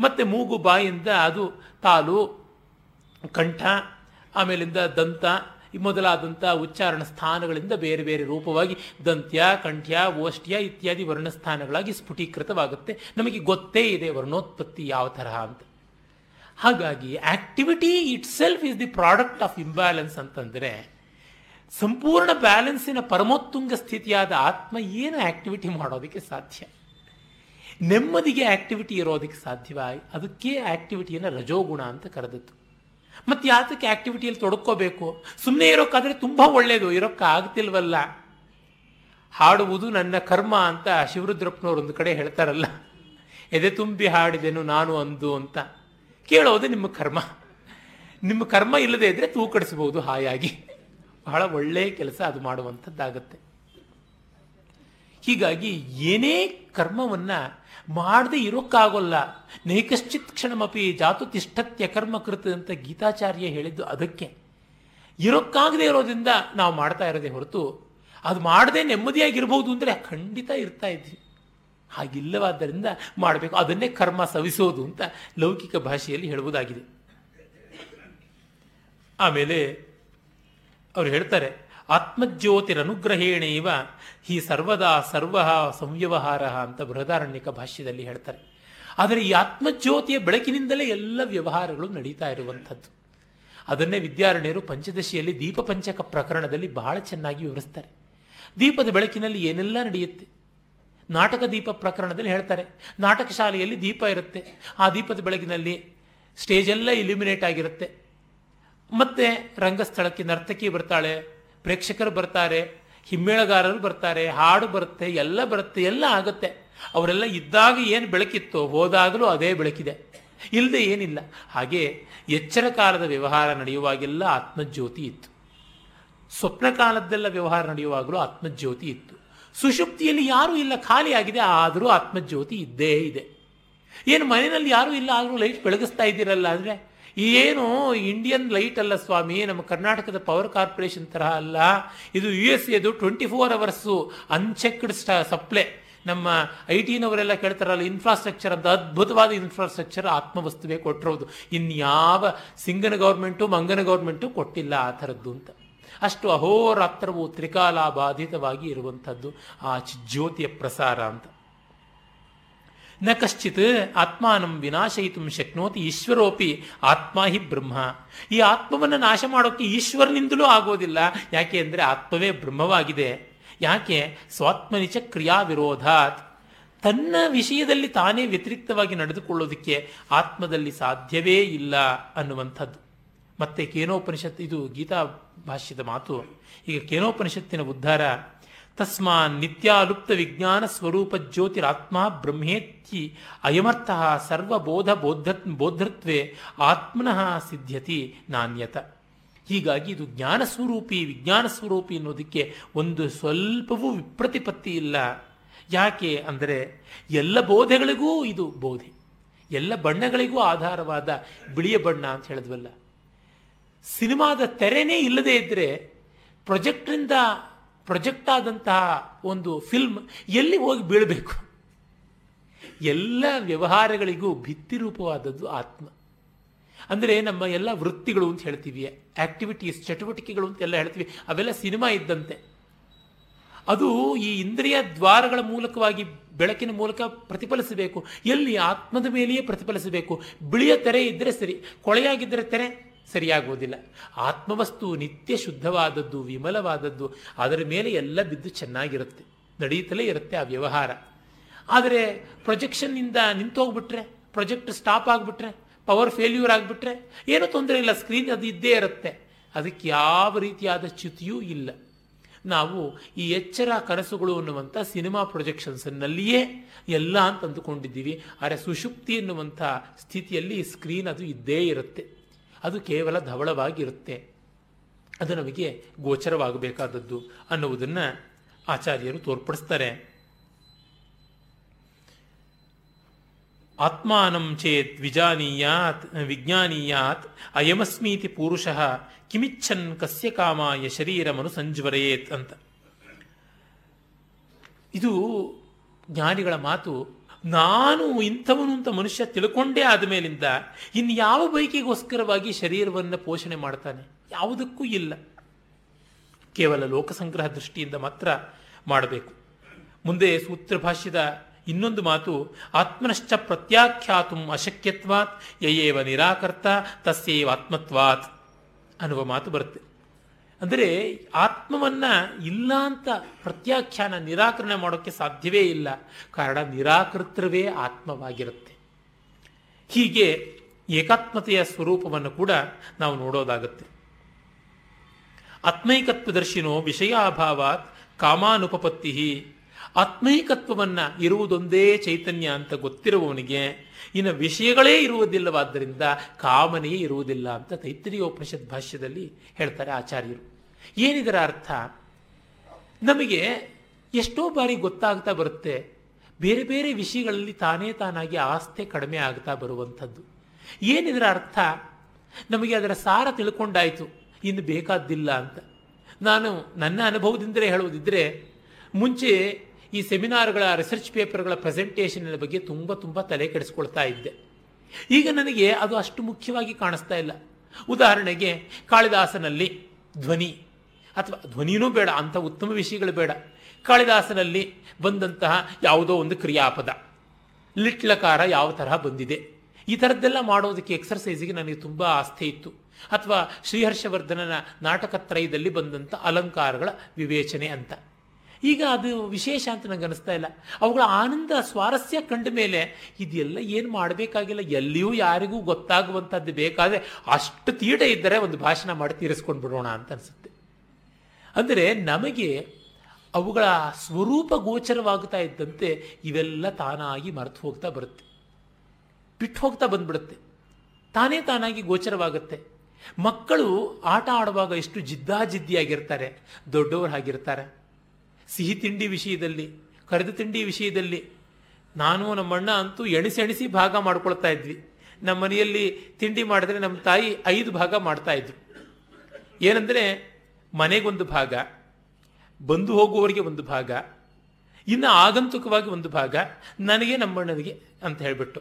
ಮತ್ತೆ ಮೂಗು ಬಾಯಿಂದ ಅದು ತಾಲು, ಕಂಠ, ಆಮೇಲಿಂದ ದಂತ ಮೊದಲಾದಂಥ ಉಚ್ಚಾರಣ ಸ್ಥಾನಗಳಿಂದ ಬೇರೆ ಬೇರೆ ರೂಪವಾಗಿ ದಂತ್ಯ, ಕಂಠ್ಯ ಓಷ್ಠ್ಯ ಇತ್ಯಾದಿ ವರ್ಣಸ್ಥಾನಗಳಾಗಿ ಸ್ಫುಟೀಕೃತವಾಗುತ್ತೆ. ನಮಗೆ ಗೊತ್ತೇ ಇದೆ ವರ್ಣೋತ್ಪತ್ತಿ ಯಾವ ತರಹ ಅಂತ. ಹಾಗಾಗಿ activity itself is the product of imbalance ಅಂತಂದರೆ ಸಂಪೂರ್ಣ ಬ್ಯಾಲೆನ್ಸಿನ ಪರಮೋತ್ತುಂಗ ಸ್ಥಿತಿಯಾದ ಆತ್ಮ ಏನು ಆಕ್ಟಿವಿಟಿ ಮಾಡೋದಕ್ಕೆ ಸಾಧ್ಯ? ನೆಮ್ಮದಿಗೆ ಆಕ್ಟಿವಿಟಿ ಇರೋದಕ್ಕೆ ಸಾಧ್ಯವ? ಅದಕ್ಕೆ ಆಕ್ಟಿವಿಟಿಯನ್ನು ರಜೋಗುಣ ಅಂತ ಕರೆದದ್ದು. ಮತ್ತೆ ಯಾತಕ್ಕೆ ಆಕ್ಟಿವಿಟಿಯಲ್ಲಿ ತೊಡ್ಕೋಬೇಕು? ಸುಮ್ಮನೆ ಇರೋಕ್ಕಾದ್ರೆ ತುಂಬ ಒಳ್ಳೆಯದು ಇರೋಕ್ಕಾಗ್ತಿಲ್ವಲ್ಲ ಹಾಡುವುದು ನನ್ನ ಕರ್ಮ ಅಂತ ಶಿವರುದ್ರಪ್ಪನವ್ರು ಒಂದು ಕಡೆ ಹೇಳ್ತಾರಲ್ಲ. ಎದೆ ತುಂಬಿ ಹಾಡಿದೆನು ನಾನು ಅಂದು ಅಂತ. ಕೇಳೋದು ನಿಮ್ಮ ಕರ್ಮ. ನಿಮ್ಮ ಕರ್ಮ ಇಲ್ಲದೆ ಇದ್ರೆ ತೂಕಡಿಸಬಹುದು ಹಾಯಾಗಿ. ಬಹಳ ಒಳ್ಳೆಯ ಕೆಲಸ ಅದು ಮಾಡುವಂಥದ್ದಾಗತ್ತೆ. ಹೀಗಾಗಿ ಏನೇ ಕರ್ಮವನ್ನ ಮಾಡದೆ ಇರೋಕ್ಕಾಗೋಲ್ಲ. ನೈಕಶ್ಚಿತ್ ಕ್ಷಣಮಪಿ ಜಾತು ತಿಷ್ಠತ್ಯ ಕರ್ಮಕೃತ ಅಂತ ಗೀತಾಚಾರ್ಯ ಹೇಳಿದ್ದು ಅದಕ್ಕೆ. ಇರೋಕ್ಕಾಗದೇ ಇರೋದ್ರಿಂದ ನಾವು ಮಾಡ್ತಾ ಇರೋದೇ ಹೊರತು ಅದು ಮಾಡದೆ ನೆಮ್ಮದಿಯಾಗಿರ್ಬೋದು ಅಂದರೆ ಖಂಡಿತ ಇರ್ತಾ ಇದ್ವಿ. ಹಾಗಿಲ್ಲವಾದ್ದರಿಂದ ಮಾಡಬೇಕು. ಅದನ್ನೇ ಕರ್ಮ ಸವಿಸೋದು ಅಂತ ಲೌಕಿಕ ಭಾಷೆಯಲ್ಲಿ ಹೇಳುವುದಾಗಿದೆ ಆಮೇಲೆ ಅವರು ಹೇಳ್ತಾರೆ ಆತ್ಮಜ್ಯೋತಿರನುಗ್ರಹೇಣೇವ ಹಿ ಸರ್ವದಾ ಸರ್ವ ಸಂವ್ಯವಹಾರ ಅಂತ ಬೃಹದಾರಣ್ಯಕ ಭಾಷ್ಯದಲ್ಲಿ ಹೇಳ್ತಾರೆ. ಆದರೆ ಈ ಆತ್ಮಜ್ಯೋತಿಯ ಬೆಳಕಿನಿಂದಲೇ ಎಲ್ಲ ವ್ಯವಹಾರಗಳು ನಡೀತಾ ಇರುವಂಥದ್ದು. ಅದನ್ನೇ ವಿದ್ಯಾರಣ್ಯರು ಪಂಚದಶಿಯಲ್ಲಿ ದೀಪ ಪಂಚಕ ಪ್ರಕರಣದಲ್ಲಿ ಬಹಳ ಚೆನ್ನಾಗಿ ವಿವರಿಸ್ತಾರೆ. ದೀಪದ ಬೆಳಕಿನಲ್ಲಿ ಏನೆಲ್ಲ ನಡೆಯುತ್ತೆ? ನಾಟಕ ದೀಪ ಪ್ರಕರಣದಲ್ಲಿ ಹೇಳ್ತಾರೆ. ನಾಟಕ ಶಾಲೆಯಲ್ಲಿ ದೀಪ ಇರುತ್ತೆ. ಆ ದೀಪದ ಬೆಳಕಿನಲ್ಲಿ ಸ್ಟೇಜೆಲ್ಲ ಇಲ್ಯುಮಿನೇಟ್ ಆಗಿರುತ್ತೆ. ಮತ್ತೆ ರಂಗಸ್ಥಳಕ್ಕೆ ನರ್ತಕಿ ಬರ್ತಾಳೆ. ಪ್ರೇಕ್ಷಕರು ಬರ್ತಾರೆ, ಹಿಮ್ಮೇಳಗಾರರು ಬರ್ತಾರೆ, ಹಾಡು ಬರುತ್ತೆ, ಎಲ್ಲ ಬರುತ್ತೆ, ಎಲ್ಲ ಆಗುತ್ತೆ. ಅವರೆಲ್ಲ ಇದ್ದಾಗ ಏನು ಬೆಳಕಿತ್ತು, ಹೋದಾಗಲೂ ಅದೇ ಬೆಳಕಿದೆ. ಇಲ್ಲದೆ ಏನಿಲ್ಲ. ಹಾಗೆ ಎಚ್ಚರ ಕಾಲದ ವ್ಯವಹಾರ ನಡೆಯುವಾಗೆಲ್ಲ ಆತ್ಮಜ್ಯೋತಿ ಇತ್ತು. ಸ್ವಪ್ನ ಕಾಲದ್ದೆಲ್ಲ ವ್ಯವಹಾರ ನಡೆಯುವಾಗಲೂ ಆತ್ಮಜ್ಯೋತಿ ಇತ್ತು. ಸುಷುಪ್ತಿಯಲ್ಲಿ ಯಾರೂ ಇಲ್ಲ ಖಾಲಿಯಾಗಿದೆ ಆದರೂ ಆತ್ಮಜ್ಯೋತಿ ಇದ್ದೇ ಇದೆ. ಏನು ಮನೆಯಲ್ಲಿ ಯಾರೂ ಇಲ್ಲ, ಆದರೂ ಲೈಟ್ ಬೆಳಗಿಸ್ತಾ ಇದ್ದೀರಲ್ಲ ಅಂದರೆ ಏನು ಇಂಡಿಯನ್ ಲೈಟ್ ಅಲ್ಲ ಸ್ವಾಮಿ, ನಮ್ಮ ಕರ್ನಾಟಕದ ಪವರ್ ಕಾರ್ಪೊರೇಷನ್ ತರಹ ಅಲ್ಲ. ಇದು ಯು ಎಸ್ ಎದು twenty four hours unchecked supply ನಮ್ಮ ಐ ಟಿನವರೆಲ್ಲ ಕೇಳ್ತಾರಲ್ಲ ಇನ್ಫ್ರಾಸ್ಟ್ರಕ್ಚರ್ ಅಂತ ಅದ್ಭುತವಾದ ಇನ್ಫ್ರಾಸ್ಟ್ರಕ್ಚರ್ ಆತ್ಮವಸ್ತುವೆ ಕೊಟ್ಟಿರೋದು. ಇನ್ಯಾವ ಸಿಂಗನ ಗೌರ್ಮೆಂಟು ಮಂಗನ ಗೌರ್ಮೆಂಟು ಕೊಟ್ಟಿಲ್ಲ ಆ ಥರದ್ದು ಅಂತ. ಅಷ್ಟು ಅಹೋರಾತ್ರವು ತ್ರಿಕಾಲ ಬಾಧಿತವಾಗಿ ಇರುವಂಥದ್ದು. ಆ ಜ್ಯೋತಿಯ ಪ್ರಸಾರ ಅಂತ. ನ ಕಶ್ಚಿತ್ ಆತ್ಮಾನಂ ವಿನಾಶಯಿತು ಶಕ್ನೋತಿ ಈಶ್ವರೋಪಿ ಆತ್ಮ ಹಿ ಬ್ರಹ್ಮ. ಈ ಆತ್ಮವನ್ನು ನಾಶ ಮಾಡೋಕ್ಕೆ ಈಶ್ವರನಿಂದಲೂ ಆಗೋದಿಲ್ಲ. ಯಾಕೆ ಅಂದರೆ ಆತ್ಮವೇ ಬ್ರಹ್ಮವಾಗಿದೆ. ಯಾಕೆ? ಸ್ವಾತ್ಮನಿಚ ಕ್ರಿಯಾ ವಿರೋಧಾತ್. ತನ್ನ ವಿಷಯದಲ್ಲಿ ತಾನೇ ವ್ಯತಿರಿಕ್ತವಾಗಿ ನಡೆದುಕೊಳ್ಳೋದಕ್ಕೆ ಆತ್ಮದಲ್ಲಿ ಸಾಧ್ಯವೇ ಇಲ್ಲ ಅನ್ನುವಂಥದ್ದು. ಮತ್ತೆ ಕೇನೋಪನಿಷತ್, ಇದು ಗೀತಾ ಭಾಷ್ಯದ ಮಾತು. ಈಗ ಕೇನೋಪನಿಷತ್ತಿನ ಉದ್ಧಾರ ತಸ್ಮಾನ್ ನಿತ್ಯಾಲುಪ್ತ ವಿಜ್ಞಾನ ಸ್ವರೂಪ ಜ್ಯೋತಿರಾತ್ಮ ಬ್ರಹ್ಮೇತ್ಯಿ ಅಯಮರ್ಥ ಸರ್ವಬೋಧ ಬೋಧ ಬೋಧೃತ್ವೇ ಆತ್ಮನಃ ಸಿದ್ಧ್ಯತಿ ನಾಣ್ಯತ ಹೀಗಾಗಿ ಇದು ಜ್ಞಾನ ಸ್ವರೂಪಿ, ವಿಜ್ಞಾನ ಸ್ವರೂಪಿ ಅನ್ನೋದಕ್ಕೆ ಒಂದು ಸ್ವಲ್ಪವೂ ವಿಪ್ರತಿಪತ್ತಿ ಇಲ್ಲ. ಯಾಕೆ ಅಂದರೆ ಎಲ್ಲ ಬೋಧೆಗಳಿಗೂ ಇದು ಬೋಧೆ. ಎಲ್ಲ ಬಣ್ಣಗಳಿಗೂ ಆಧಾರವಾದ ಬಿಳಿಯ ಬಣ್ಣ ಅಂತ ಹೇಳಿದ್ವಲ್ಲ. ಸಿನಿಮಾದ ತೆರೆನೇ ಇಲ್ಲದೇ ಇದ್ದರೆ ಪ್ರೊಜೆಕ್ಟ್ರಿಂದ ಪ್ರೊಜೆಕ್ಟ್ ಆದಂತಹ ಒಂದು ಫಿಲ್ಮ್ ಎಲ್ಲಿ ಹೋಗಿ ಬೀಳಬೇಕು? ಎಲ್ಲ ವ್ಯವಹಾರಗಳಿಗೂ ಭಿತ್ತಿ ರೂಪವಾದದ್ದು ಆತ್ಮ. ಅಂದರೆ ನಮ್ಮ ಎಲ್ಲ ವೃತ್ತಿಗಳು ಅಂತ ಹೇಳ್ತೀವಿ ಆಕ್ಟಿವಿಟೀಸ್ ಚಟುವಟಿಕೆಗಳು ಅಂತ ಎಲ್ಲ ಹೇಳ್ತೀವಿ, ಅವೆಲ್ಲ ಸಿನಿಮಾ ಇದ್ದಂತೆ. ಅದು ಈ ಇಂದ್ರಿಯ ದ್ವಾರಗಳ ಮೂಲಕವಾಗಿ ಬೆಳಕಿನ ಮೂಲಕ ಪ್ರತಿಫಲಿಸಬೇಕು. ಎಲ್ಲಿ ಆತ್ಮದ ಮೇಲೆಯೇ ಪ್ರತಿಫಲಿಸಬೇಕು. ಬಿಳಿಯ ತೆರೆ ಇದ್ದರೆ ಸರಿ ಕೊಳೆಯಾಗಿದ್ದರೆ ತೆರೆ ಸರಿಯಾಗುವುದಿಲ್ಲ. ಆತ್ಮವಸ್ತು ನಿತ್ಯ ಶುದ್ಧವಾದದ್ದು, ವಿಮಲವಾದದ್ದು, ಅದರ ಮೇಲೆ ಎಲ್ಲ ಬಿದ್ದು ಚೆನ್ನಾಗಿರುತ್ತೆ. ನಡೀತಲೇ ಇರುತ್ತೆ ಆ ವ್ಯವಹಾರ. ಆದರೆ ಪ್ರೊಜೆಕ್ಷನ್ನಿಂದ ನಿಂತೋಗ್ಬಿಟ್ರೆ, ಪ್ರೊಜೆಕ್ಟ್ ಸ್ಟಾಪ್ ಆಗಿಬಿಟ್ರೆ, ಪವರ್ ಫೇಲ್ಯೂರ್ ಆಗಿಬಿಟ್ರೆ, ಏನೂ ತೊಂದರೆ ಇಲ್ಲ, ಸ್ಕ್ರೀನ್ ಅದು ಇದ್ದೇ ಇರುತ್ತೆ. ಅದಕ್ಕೆ ಯಾವ ರೀತಿಯಾದ ಚ್ಯುತಿಯೂ ಇಲ್ಲ. ನಾವು ಈ ಎಚ್ಚರ, ಕನಸುಗಳು ಅನ್ನುವಂಥ ಸಿನಿಮಾ ಪ್ರೊಜೆಕ್ಷನ್ಸ್ನಲ್ಲಿಯೇ ಎಲ್ಲ ಅಂತ ಅಂದುಕೊಂಡಿದ್ದೀವಿ ಆದರೆ ಸುಷುಪ್ತಿ ಎನ್ನುವಂಥ ಸ್ಥಿತಿಯಲ್ಲಿ ಸ್ಕ್ರೀನ್ ಅದು ಇದ್ದೇ ಇರುತ್ತೆ. ಅದು ಕೇವಲ ಧವಳವಾಗಿರುತ್ತೆ. ಅದು ನಮಗೆ ಗೋಚರವಾಗಬೇಕಾದದ್ದು ಅನ್ನುವುದನ್ನು ಆಚಾರ್ಯರು ತೋರ್ಪಡಿಸ್ತಾರೆ. ಆತ್ಮಾನಂ ಚೇತ್ ವಿಜಾನೀಯಾತ್, ವಿಜ್ಞಾನೀಯಾತ್, ಅಯಮಸ್ಮೀತಿ ಪುರುಷಃ ಕಿಮಿಚ್ಛನ್ ಕಸ್ಯ ಕಾಮಾಯ ಶರೀರಮನು ಸಂಜ್ವರೆಯೇತ್ ಅಂತ. ಇದು ಜ್ಞಾನಿಗಳ ಮಾತು ನಾನು ಇಂಥವನು ಅಂತ ಮನುಷ್ಯ ತಿಳ್ಕೊಂಡೇ ಆದ ಮೇಲಿಂದ ಇನ್ನು ಯಾವ ಬೈಕಿಗೋಸ್ಕರವಾಗಿ ಶರೀರವನ್ನು ಪೋಷಣೆ ಮಾಡ್ತಾನೆ? ಯಾವುದಕ್ಕೂ ಇಲ್ಲ. ಕೇವಲ ಲೋಕಸಂಗ್ರಹ ದೃಷ್ಟಿಯಿಂದ ಮಾತ್ರ ಮಾಡಬೇಕು. ಮುಂದೆ ಸೂತ್ರ ಭಾಷ್ಯದ ಇನ್ನೊಂದು ಮಾತು, ಆತ್ಮನಶ್ಚ ಪ್ರತ್ಯಾಖ್ಯಾತು ಅಶಕ್ಯತ್ವಾತ್, ಯಯೇವ ನಿರಾಕರ್ತ, ತಸ್ಯೇವ ಆತ್ಮತ್ವಾತ್ ಅನ್ನುವ ಮಾತು ಬರುತ್ತೆ. ಅಂದರೆ ಆತ್ಮವನ್ನು ಇಲ್ಲ ಅಂತ ಪ್ರತ್ಯಾಖ್ಯಾನ, ನಿರಾಕರಣೆ ಮಾಡೋಕ್ಕೆ ಸಾಧ್ಯವೇ ಇಲ್ಲ. ಕಾರಣ ನಿರಾಕೃತವೇ ಆತ್ಮವಾಗಿರುತ್ತೆ. ಹೀಗೆ ಏಕಾತ್ಮತೆಯ ಸ್ವರೂಪವನ್ನು ಕೂಡ ನಾವು ನೋಡೋದಾಗುತ್ತೆ. ಆತ್ಮೈಕತ್ವದರ್ಶಿನೋ ವಿಷಯಾಭಾವಾತ್ ಕಾಮಾನುಪಪತ್ತಿ ಆತ್ಮೈಕತ್ವವನ್ನ ಇರುವುದೊಂದೇ ಚೈತನ್ಯ ಅಂತ ಗೊತ್ತಿರುವವನಿಗೆ ಇನ್ನು ವಿಷಯಗಳೇ ಇರುವುದಿಲ್ಲವಾದ್ದರಿಂದ ಕಾಮನೆಯೇ ಇರುವುದಿಲ್ಲ ಅಂತ ತೈತ್ರಿಯೋಪನಿಷತ್ ಭಾಷ್ಯದಲ್ಲಿ ಹೇಳ್ತಾರೆ ಆಚಾರ್ಯರು. ಏನಿದರ ಅರ್ಥ? ನಮಗೆ ಎಷ್ಟೋ ಬಾರಿ ಗೊತ್ತಾಗ್ತಾ ಬರುತ್ತೆ, ಬೇರೆ ಬೇರೆ ವಿಷಯಗಳಲ್ಲಿ ತಾನೇ ತಾನಾಗಿ ಆಸ್ತೆ ಕಡಿಮೆ ಆಗ್ತಾ ಬರುವಂಥದ್ದು. ಏನಿದರ ಅರ್ಥ? ನಮಗೆ ಅದರ ಸಾರ ತಿಳ್ಕೊಂಡಾಯಿತು, ಇನ್ನು ಬೇಕಾದ್ದಿಲ್ಲ ಅಂತ. ನಾನು ನನ್ನ ಅನುಭವದಿಂದಲೇ ಹೇಳುವುದಿದ್ರೆ, ಮುಂಚೆ ಈ ಸೆಮಿನಾರ್ಗಳ ರಿಸರ್ಚ್ ಪೇಪರ್ಗಳ ಪ್ರೆಸೆಂಟೇಷನ್ ಬಗ್ಗೆ ತುಂಬ ತುಂಬ ತಲೆ ಕೆಡಿಸ್ಕೊಳ್ತಾ ಇದ್ದೆ. ಈಗ ನನಗೆ ಅದು ಅಷ್ಟು ಮುಖ್ಯವಾಗಿ ಕಾಣಿಸ್ತಾ ಇಲ್ಲ. ಉದಾಹರಣೆಗೆ, ಕಾಳಿದಾಸನಲ್ಲಿ ಧ್ವನಿ ಅಥವಾ ಧ್ವನಿನೂ ಬೇಡ, ಅಂಥ ಉತ್ತಮ ವಿಷಯಗಳು ಬೇಡ. ಕಾಳಿದಾಸನಲ್ಲಿ ಬಂದಂತಹ ಯಾವುದೋ ಒಂದು ಕ್ರಿಯಾಪದ, ಲಿಟ್ಲಕಾರ ಯಾವ ತರಹ ಬಂದಿದೆ. ಈ ಥರದ್ದೆಲ್ಲ ಮಾಡೋದಕ್ಕೆ ಎಕ್ಸರ್ಸೈಸಿಗೆ ನನಗೆ ತುಂಬ ಆಸ್ಥೆ ಇತ್ತು. ಅಥವಾ ಶ್ರೀಹರ್ಷವರ್ಧನನ ನಾಟಕತ್ರಯದಲ್ಲಿ ಬಂದಂಥ ಅಲಂಕಾರಗಳ ವಿವೇಚನೆ ಅಂತ. ಈಗ ಅದು ವಿಶೇಷ ಅಂತ ನಂಗೆ ಅನಿಸ್ತಾ ಇಲ್ಲ. ಅವುಗಳ ಆನಂದ, ಸ್ವಾರಸ್ಯ ಕಂಡ ಮೇಲೆ ಇದೆಲ್ಲ ಏನು ಮಾಡಬೇಕಾಗಿಲ್ಲ. ಎಲ್ಲಿಯೂ ಯಾರಿಗೂ ಗೊತ್ತಾಗುವಂಥದ್ದು ಬೇಕಾದರೆ ಅಷ್ಟು ತೀಟ ಇದ್ದರೆ ಒಂದು ಭಾಷಣ ಮಾಡಿ ತೀರಿಸ್ಕೊಂಡು ಬಿಡೋಣ ಅಂತ ಅನಿಸುತ್ತೆ. ಅಂದರೆ ನಮಗೆ ಅವುಗಳ ಸ್ವರೂಪ ಗೋಚರವಾಗ್ತಾ ಇದ್ದಂತೆ ಇವೆಲ್ಲ ತಾನಾಗಿ ಮರೆತು ಹೋಗ್ತಾ ಬರುತ್ತೆ. ಬಿಟ್ಟು ಹೋಗ್ತಾ ಬಂದ್ಬಿಡುತ್ತೆ. ತಾನೇ ತಾನಾಗಿ ಗೋಚರವಾಗುತ್ತೆ. ಮಕ್ಕಳು ಆಟ ಆಡುವಾಗ ಎಷ್ಟು ಜಿದ್ದಾಜಿದ್ದಿಯಾಗಿರ್ತಾರೆ ದೊಡ್ಡವರು ಹಾಗಿರ್ತಾರೆ ಸಿಹಿ ತಿಂಡಿ ವಿಷಯದಲ್ಲಿ, ಕರೆದ ತಿಂಡಿ ವಿಷಯದಲ್ಲಿ ನಾನು ನಮ್ಮಣ್ಣ ಅಂತೂ ಎಣಿಸೆಣಿಸಿ ಭಾಗ ಮಾಡ್ಕೊಳ್ತಾ ಇದ್ವಿ. ನಮ್ಮ ಮನೆಯಲ್ಲಿ ತಿಂಡಿ ಮಾಡಿದ್ರೆ ನಮ್ಮ ತಾಯಿ ಐದು ಭಾಗ ಮಾಡ್ತಾ ಇದ್ರು. ಏನಂದರೆ ಮನೆಗೊಂದು ಭಾಗ, ಬಂದು ಹೋಗುವವರಿಗೆ ಒಂದು ಭಾಗ, ಇನ್ನು ಆಗಂತುಕವಾಗಿ ಒಂದು ಭಾಗ ನನಗೆ ನಮ್ಮಣ್ಣನಿಗೆ ಅಂತ ಹೇಳಿಬಿಟ್ಟು.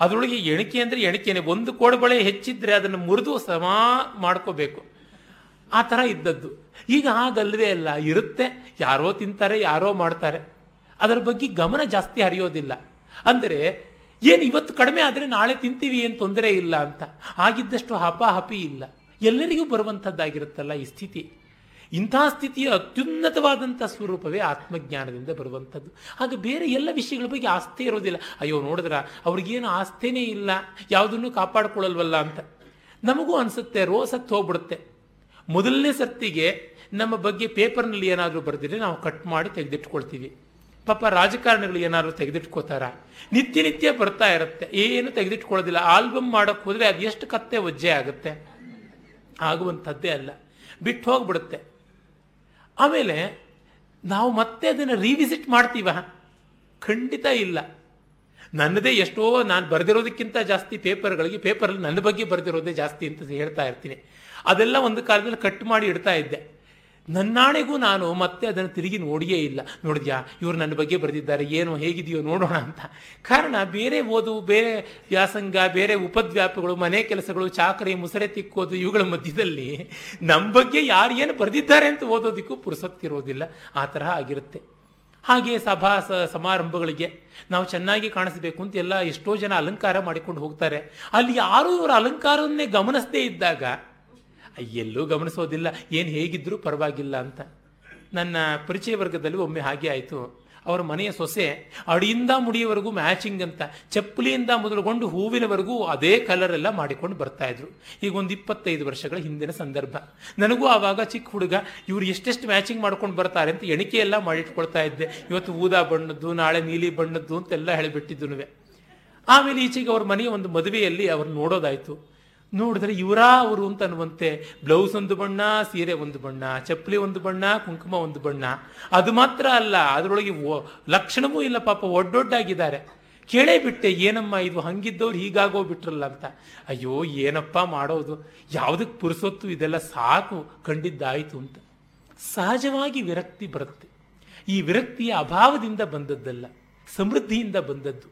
ಅದರೊಳಗೆ ಎಣಿಕೆ ಅಂದರೆ ಎಣಿಕೆನೆ. ಒಂದು ಕೋಡಬಳೆ ಹೆಚ್ಚಿದ್ರೆ ಅದನ್ನು ಮುರಿದು ಸಮ ಮಾಡ್ಕೋಬೇಕು. ಆ ಥರ ಇದ್ದದ್ದು. ಈಗ ಹಾಗಲ್ವೇ ಅಲ್ಲ, ಇರುತ್ತೆ. ಯಾರೋ ತಿಂತಾರೆ, ಯಾರೋ ಮಾಡ್ತಾರೆ. ಅದರ ಬಗ್ಗೆ ಗಮನ ಜಾಸ್ತಿ ಹರಿಯೋದಿಲ್ಲ. ಅಂದರೆ, ಏನು ಇವತ್ತು ಕಡಿಮೆ ಆದರೆ ನಾಳೆ ತಿಂತೀವಿ, ಏನು ತೊಂದರೆ ಇಲ್ಲ ಅಂತ. ಆಗಿದ್ದಷ್ಟು ಹಪಾಹಪಿ ಇಲ್ಲ. ಎಲ್ಲರಿಗೂ ಬರುವಂಥದ್ದಾಗಿರುತ್ತಲ್ಲ ಈ ಸ್ಥಿತಿ. ಇಂಥ ಸ್ಥಿತಿಯ ಅತ್ಯುನ್ನತವಾದಂಥ ಸ್ವರೂಪವೇ ಆತ್ಮಜ್ಞಾನದಿಂದ ಬರುವಂಥದ್ದು. ಹಾಗೆ ಬೇರೆ ಎಲ್ಲ ವಿಷಯಗಳ ಬಗ್ಗೆ ಆಸ್ತಿ ಇರೋದಿಲ್ಲ. ಅಯ್ಯೋ, ನೋಡಿದ್ರ, ಅವ್ರಿಗೇನು ಆಸ್ತಿನೇ ಇಲ್ಲ. ಯಾವುದನ್ನು ಕಾಪಾಡಿಕೊಳ್ಳಲ್ವಲ್ಲ ಅಂತ. ನಮಗೂ ಅನಿಸುತ್ತೆ ರೋಸತ್ತು ಹೋಗ್ಬಿಡುತ್ತೆ. ಮೊದಲನೇ ಸರ್ತಿಗೆ ನಮ್ಮ ಬಗ್ಗೆ ಪೇಪರ್ನಲ್ಲಿ ಏನಾದರೂ ಬರೆದಿದ್ರೆ ನಾವು ಕಟ್ ಮಾಡಿ ತೆಗೆದಿಟ್ಕೊಳ್ತೀವಿ. ಪಾಪ ರಾಜಕಾರಣಿಗಳು ಏನಾದರೂ ತೆಗೆದಿಟ್ಕೋತಾರ. ನಿತ್ಯ ನಿತ್ಯ ಬರ್ತಾ ಇರುತ್ತೆ. ಏನು ತೆಗೆದಿಟ್ಕೊಳ್ಳೋದಿಲ್ಲ. ಆಲ್ಬಮ್ ಮಾಡೋಕ್ಕೆ ಹೋದರೆ ಅದು ಎಷ್ಟು ಕತ್ತೆ ಒಜ್ಜೆ ಆಗುತ್ತೆ. ಆಗುವಂಥದ್ದೇ ಅಲ್ಲ. ಬಿಟ್ಟು ಹೋಗ್ಬಿಡುತ್ತೆ. ಆಮೇಲೆ ನಾವು ಮತ್ತೆ ಅದನ್ನು ರಿವಿಸಿಟ್ ಮಾಡ್ತೀವ? ಖಂಡಿತ ಇಲ್ಲ. ನನ್ನದೇ ಎಷ್ಟೋ ನಾನು ಬರೆದಿರೋದಕ್ಕಿಂತ ಜಾಸ್ತಿ ಪೇಪರ್ಗಳಿಗೆ ಪೇಪರಲ್ಲಿ ನನ್ನ ಬಗ್ಗೆ ಬರೆದಿರೋದೇ ಜಾಸ್ತಿ ಅಂತ ಹೇಳ್ತಾ ಇರ್ತೀನಿ. ಅದೆಲ್ಲ ಒಂದು ಕಾಲದಲ್ಲಿ ಕಟ್ ಮಾಡಿ ಇಡ್ತಾ ಇದ್ದೆ. ನನ್ನಾಣೆಗೂ ನಾನು ಮತ್ತೆ ಅದನ್ನು ತಿರುಗಿ ನೋಡಿಯೇ ಇಲ್ಲ. ನೋಡಿದ್ಯಾ, ಇವರು ನನ್ನ ಬಗ್ಗೆ ಬರೆದಿದ್ದಾರೆ, ಏನು ಹೇಗಿದೆಯೋ ನೋಡೋಣ ಅಂತ. ಕಾರಣ ಬೇರೆ ಓದು, ಬೇರೆ ವ್ಯಾಸಂಗ, ಬೇರೆ ಉಪದ್ವ್ಯಾಪಗಳು, ಮನೆ ಕೆಲಸಗಳು, ಚಾಕರಿ, ಮುಸರೆ ತಿಕ್ಕೋದು, ಇವುಗಳ ಮಧ್ಯದಲ್ಲಿ ನಮ್ಮ ಬಗ್ಗೆ ಯಾರು ಏನು ಬರೆದಿದ್ದಾರೆ ಅಂತ ಓದೋದಕ್ಕೂ ಪುರುಸೊತ್ತಿರೋದಿಲ್ಲ ಆ ತರಹ ಆಗಿರುತ್ತೆ. ಹಾಗೆ ಸಭಾ ಸಮಾರಂಭಗಳಿಗೆ ನಾವು ಚೆನ್ನಾಗಿ ಕಾಣಿಸಬೇಕು ಅಂತ ಎಲ್ಲ ಎಷ್ಟೋ ಜನ ಅಲಂಕಾರ ಮಾಡಿಕೊಂಡು ಹೋಗ್ತಾರೆ. ಅಲ್ಲಿ ಯಾರೂ ಇವರ ಅಲಂಕಾರವನ್ನೇ ಗಮನಿಸದೇ ಇದ್ದಾಗ ಎಲ್ಲೂ ಗಮನಿಸೋದಿಲ್ಲ, ಏನು ಹೇಗಿದ್ದರೂ ಪರವಾಗಿಲ್ಲ ಅಂತ. ನನ್ನ ಪರಿಚಯ ವರ್ಗದಲ್ಲಿ ಒಮ್ಮೆ ಹಾಗೆ ಆಯಿತು. ಅವರ ಮನೆಯ ಸೊಸೆ ಅಡಿಯಿಂದ ಮುಡಿಯವರೆಗೂ ಮ್ಯಾಚಿಂಗ್ ಅಂತ, ಚಪ್ಪಲಿಯಿಂದ ಮೊದಲುಗೊಂಡು ಹೂವಿನವರೆಗೂ ಅದೇ ಕಲರ್ ಎಲ್ಲ ಮಾಡಿಕೊಂಡು ಬರ್ತಾ ಇದ್ರು. ಈಗ ಒಂದು ಇಪ್ಪತ್ತೈದು ವರ್ಷಗಳ ಹಿಂದಿನ ಸಂದರ್ಭ. ನನಗೂ ಆವಾಗ ಚಿಕ್ಕ ಹುಡುಗ, ಇವರು ಎಷ್ಟೆಷ್ಟು ಮ್ಯಾಚಿಂಗ್ ಮಾಡ್ಕೊಂಡು ಬರ್ತಾರೆ ಅಂತ ಎಣಿಕೆ ಎಲ್ಲ ಮಾಡಿಟ್ಕೊಳ್ತಾ ಇದ್ದೆ. ಇವತ್ತು ಊದಾ ಬಣ್ಣದ್ದು, ನಾಳೆ ನೀಲಿ ಬಣ್ಣದ್ದು ಅಂತೆಲ್ಲ ಹೇಳಿಬಿಟ್ಟಿದ್ದು ಆಮೇಲೆ ಈಚೆಗೆ ಅವ್ರ ಮನೆಯ ಒಂದು ಮದುವೆಯಲ್ಲಿ ಅವ್ರು ನೋಡೋದಾಯ್ತು. ನೋಡಿದ್ರೆ ಇವರಾ ಅವರು ಅಂತ ಅನ್ನುವಂತೆ ಬ್ಲೌಸ್ ಒಂದು ಬಣ್ಣ, ಸೀರೆ ಒಂದು ಬಣ್ಣ, ಚಪ್ಪಲಿ ಒಂದು ಬಣ್ಣ, ಕುಂಕುಮ ಒಂದು ಬಣ್ಣ. ಅದು ಮಾತ್ರ ಅಲ್ಲ, ಅದರೊಳಗೆ ಲಕ್ಷಣವೂ ಇಲ್ಲ ಪಾಪ, ಒಡ್ಡೊಡ್ಡಾಗಿದ್ದಾರೆ. ಕೇಳೇ ಬಿಟ್ಟೆ, ಏನಮ್ಮ ಇದು ಹಂಗಿದ್ದವ್ರು ಹೀಗಾಗೋ ಬಿಟ್ರಲ್ಲ ಅಂತ. ಅಯ್ಯೋ, ಏನಪ್ಪ ಮಾಡೋದು? ಯಾವುದಕ್ಕೆ ಪುರುಸೊತ್ತು? ಇದೆಲ್ಲ ಸಾಕು, ಕಂಡಿದ್ದಾಯಿತು ಅಂತ. ಸಹಜವಾಗಿ ವಿರಕ್ತಿ ಬರುತ್ತೆ. ಈ ವಿರಕ್ತಿಯ ಅಭಾವದಿಂದ ಬಂದದ್ದಲ್ಲ, ಸಮೃದ್ಧಿಯಿಂದ ಬಂದದ್ದು.